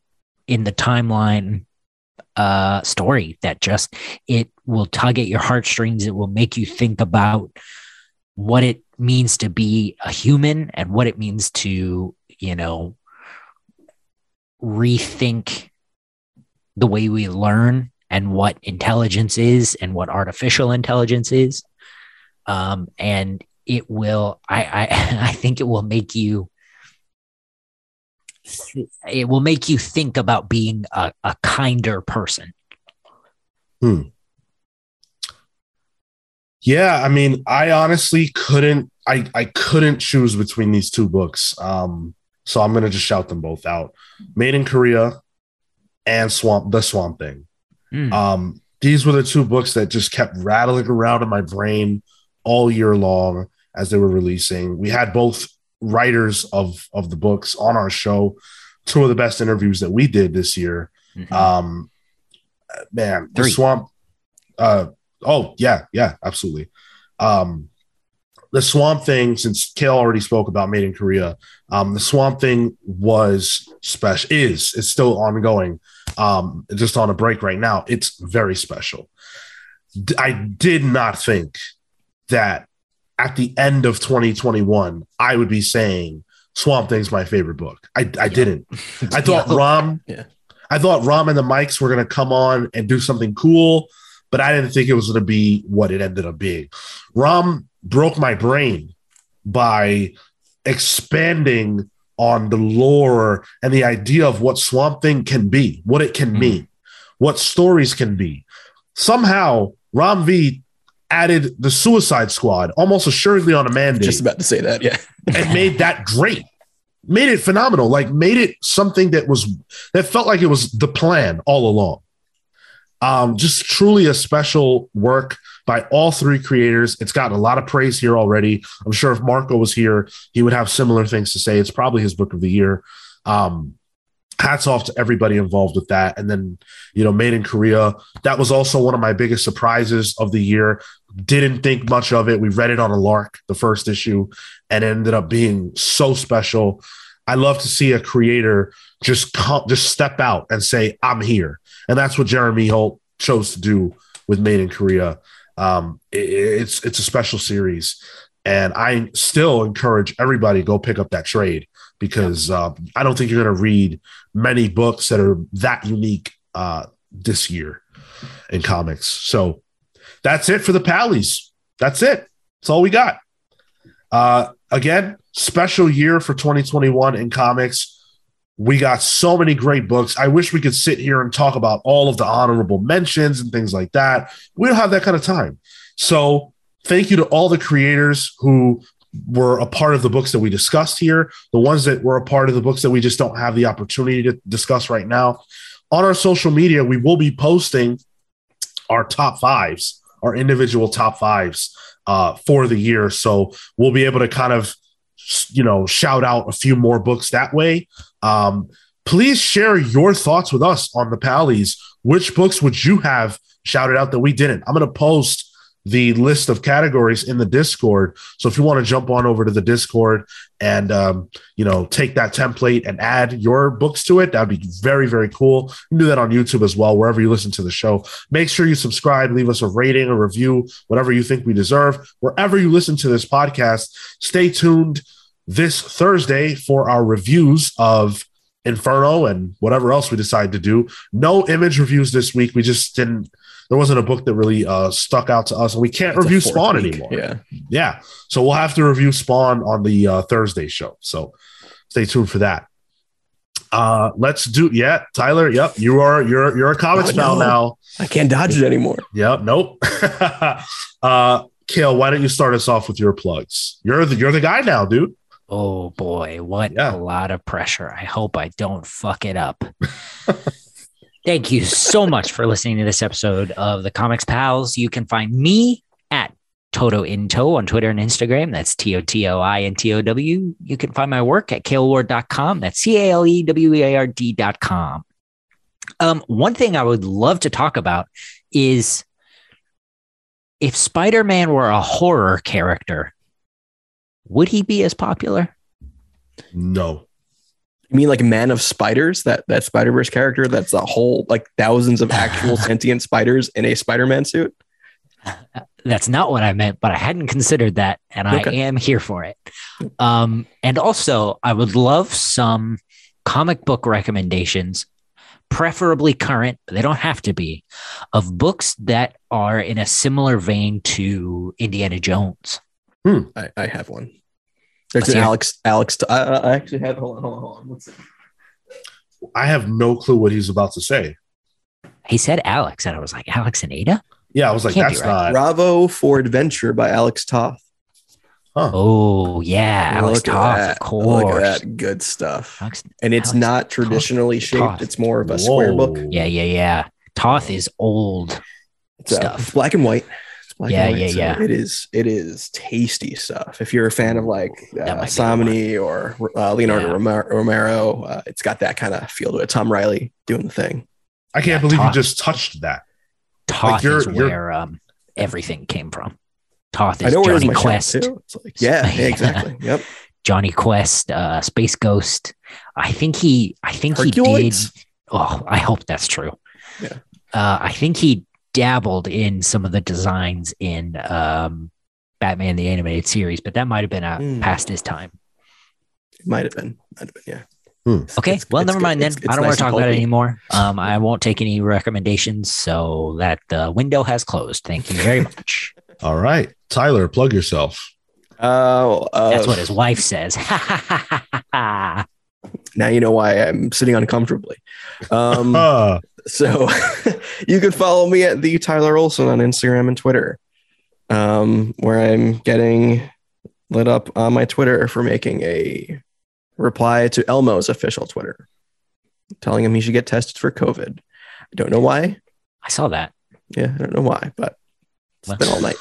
in the timeline uh story that just it will tug at your heartstrings. It will make you think about what it means to be a human and what it means to you know rethink the way we learn and what intelligence is and what artificial intelligence is. Um and it will i i i think it will make you it will make you think about being a, a kinder person Hmm. Yeah, I mean, I honestly couldn't I I couldn't choose between these two books. Um so I'm going to just shout them both out. Made in Korea and Swamp The Swamp Thing. Mm. Um these were the two books that just kept rattling around in my brain all year long as they were releasing. We had both writers of of the books on our show. Two of the best interviews that we did this year. Mhm. Um, man, the swamp. Uh, oh yeah, yeah, absolutely. Um, the Swamp Thing, since Cale already spoke about Made in Korea, um, the Swamp Thing was special. Is it's still ongoing. Um, just on a break right now. It's very special. I did not think that at the end of 2021 I would be saying Swamp Thing's my favorite book. I, I didn't. I thought Yeah. Ram. Yeah. I thought Ram and the Mikes were going to come on and do something cool, but I didn't think it was going to be what it ended up being. Ram broke my brain by expanding on the lore and the idea of what Swamp Thing can be, what it can Mhm. mean, what stories can be. Somehow, Ram V added the Suicide Squad almost assuredly on a mandate Just about to say that. Yeah. and made that great. Made it phenomenal. Like made it something that was that felt like it was the plan all along. Um, just truly a special work by all three creators. It's gotten a lot of praise here already. I'm sure if Marco was here, he would have similar things to say. It's probably his book of the year. Um, hats off to everybody involved with that. And then, you know, Made in Korea, that was also one of my biggest surprises of the year. Didn't think much of it. We read it on a lark, the first issue, and ended up being so special. I love to see a creator just come, just step out and say, "I'm here," and that's what Jeremy Holt chose to do with Made in Korea. Um, it- it's it's a special series, and I still encourage everybody go pick up that trade because uh, I don't think you're going to read many books that are that unique uh, this year in comics. So that's it for the Pallies. That's it. That's all we got. Uh, again, special year for 2021 in comics. We got so many great books. I wish we could sit here and talk about all of the honorable mentions and things like that. We don't have that kind of time. So, thank you to all the creators who were a part of the books that we discussed here, the ones that were a part of the books that we just don't have the opportunity to discuss right now. On our social media, we will be posting our top fives, our individual top fives uh, for the year. So we'll be able to kind of, you know, shout out a few more books that way. Um, please share your thoughts with us on the Pallies. Which books would you have shouted out that we didn't? I'm going to post the list of categories in the Discord. So if you want to jump on over to the Discord and um, you know take that template and add your books to it, that'd be very very cool. You do that on YouTube as well, wherever you listen to the show. Make sure you subscribe, leave us a rating, a review, whatever you think we deserve. Wherever you listen to this podcast, stay tuned this Thursday for our reviews of Inferno and whatever else we decide to do. No image reviews this week. We just didn't. There wasn't a book that really uh, stuck out to us, and we can't It's review Spawn week. anymore. Yeah. Yeah. So we'll have to review Spawn on the uh, Thursday show. So stay tuned for that. Uh, let's do yeah, Tyler. Yep, you are you're you're a comics Oh, pal no. now. I can't dodge it anymore. Yep, nope. uh Cale, why don't you start us off with your plugs? You're the you're the guy now, dude. Oh boy, what Yeah. a lot of pressure. I hope I don't fuck it up. Thank you so much for listening to this episode of the Comics Pals. You can find me at Toto Into on Twitter and Instagram. That's T O T O I N T O W. You can find my work at kaleward.com. That's C A L E W E A R D.com. Um, one thing I would love to talk about is if Spider Man were a horror character, would he be as popular? No. You mean like Man of Spiders, that that Spider Verse character? That's a whole like thousands of actual sentient spiders in a Spider Man suit. That's not what I meant, but I hadn't considered that, and I am here for it. Um, and also, I would love some comic book recommendations, preferably current, but they don't have to be, of books that are in a similar vein to Indiana Jones. I, I have one. There's Let's an hear it. Alex. Alex. I, I actually have. Hold on. Hold on. Hold on. Let's see. I have no clue what he's about to say. He said Alex, and I was like, Alex and Ada? Yeah, I was like, Can't that's right. not Bravo for Adventure by Alex Toth. Oh, yeah, Alex Look Toth, that. of course. Look at that. Good stuff. Alex- And it's Alex not Toth. traditionally shaped. Toth. It's more of a square book. Yeah, yeah, yeah. Toth is old. It's, Stuff. it's black and white. It's black Yeah, yeah, so yeah. It is. It is tasty stuff. If you're a fan of like That uh, might be the one. Samini or uh, Leonardo Yeah. Romero, Romero uh, it's got that kind of feel to it. Tom Reilly doing the thing. I can't Yeah, believe Toth. you just touched that. Toth you're- is you're- where um, everything came from. Toth I is know where is Johnny my Quest. Quest. Too. It's like, yeah, yeah, exactly. Yep. Jonny Quest, uh, Space Ghost. I think he. I think he did. Oh, I hope that's true. Yeah. Uh, I think he dabbled in some of the designs in um, Batman the Animated Series, but that might have been uh, Hmm. past his time. It might have been. Might have been. Yeah. Okay, It's- well, it's never good. mind then. It's- it's I don't nice want to talk about it anymore. Um, I won't take any recommendations, so that the window has closed. Thank you very much. All right. Tyler, plug yourself. Uh, uh, That's what his wife says. now you know why I'm sitting uncomfortably. Um, Uh, so you can follow me at the Tyler Olson on Instagram and Twitter, um, where I'm getting lit up on my Twitter for making a reply to Elmo's official Twitter, telling him he should get tested for COVID. I don't know why. I saw that. Yeah, I don't know why, but it's Well. been all night.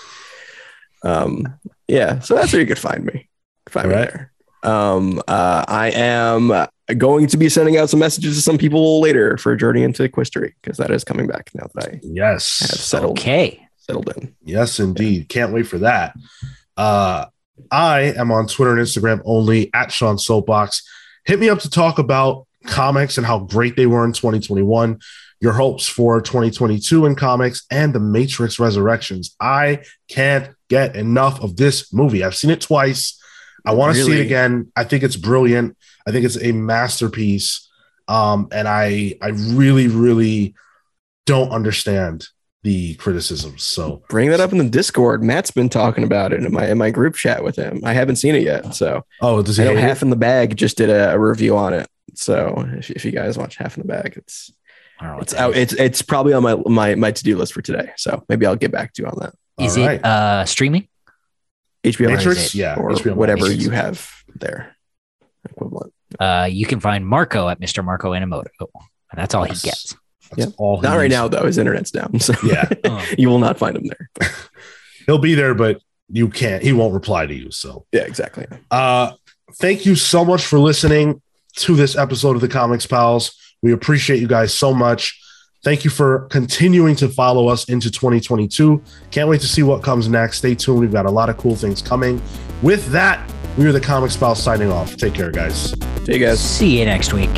Um, yeah, so that's where you could find me. Find me All right. there. Um, uh, I am going to be sending out some messages to some people later for Journey into Quistery because that is coming back now that I have yes. settled Okay. settled in. Yes, indeed. Can't wait for that. Uh, I am on Twitter and Instagram only at Sean Soapbox. Hit me up to talk about comics and how great they were in 2021, your hopes for 2022 in comics, and the Matrix Resurrections. I can't get enough of this movie. I've seen it twice. I want to see it again. I think it's brilliant. I think it's a masterpiece. Um, and I I really, really don't understand the criticisms. So Bring that up in the Discord. Matt's been talking about it in my in my group chat with him. I haven't seen it yet, so Oh, does he I know hate it? Half in the Bag just did a, a review on it. So if, if you guys watch Half in the Bag, it's I don't know what it's out. It's it's probably on my my my to do list for today. So maybe I'll get back to you on that. Is All it right. uh, streaming? HBO Matrix? Max Yeah, or HBO whatever Matrix. you have there equivalent. Uh, you can find Marco at Mr. Marco Animoto, and that's all Yes. he gets. That's Yep. all. Not right now though. His internet's down, so Yeah, Oh. you will not find him there. he'll be there, but you can't. He won't reply to you. So, Yeah, exactly. uh, thank you so much for listening to this episode of the Comics Pals. We appreciate you guys so much. Thank you for continuing to follow us into 2022. Can't wait to see what comes next. Stay tuned. We've got a lot of cool things coming. With that, we are the Comics Pals signing off. Take care, guys. See you guys. See you next week.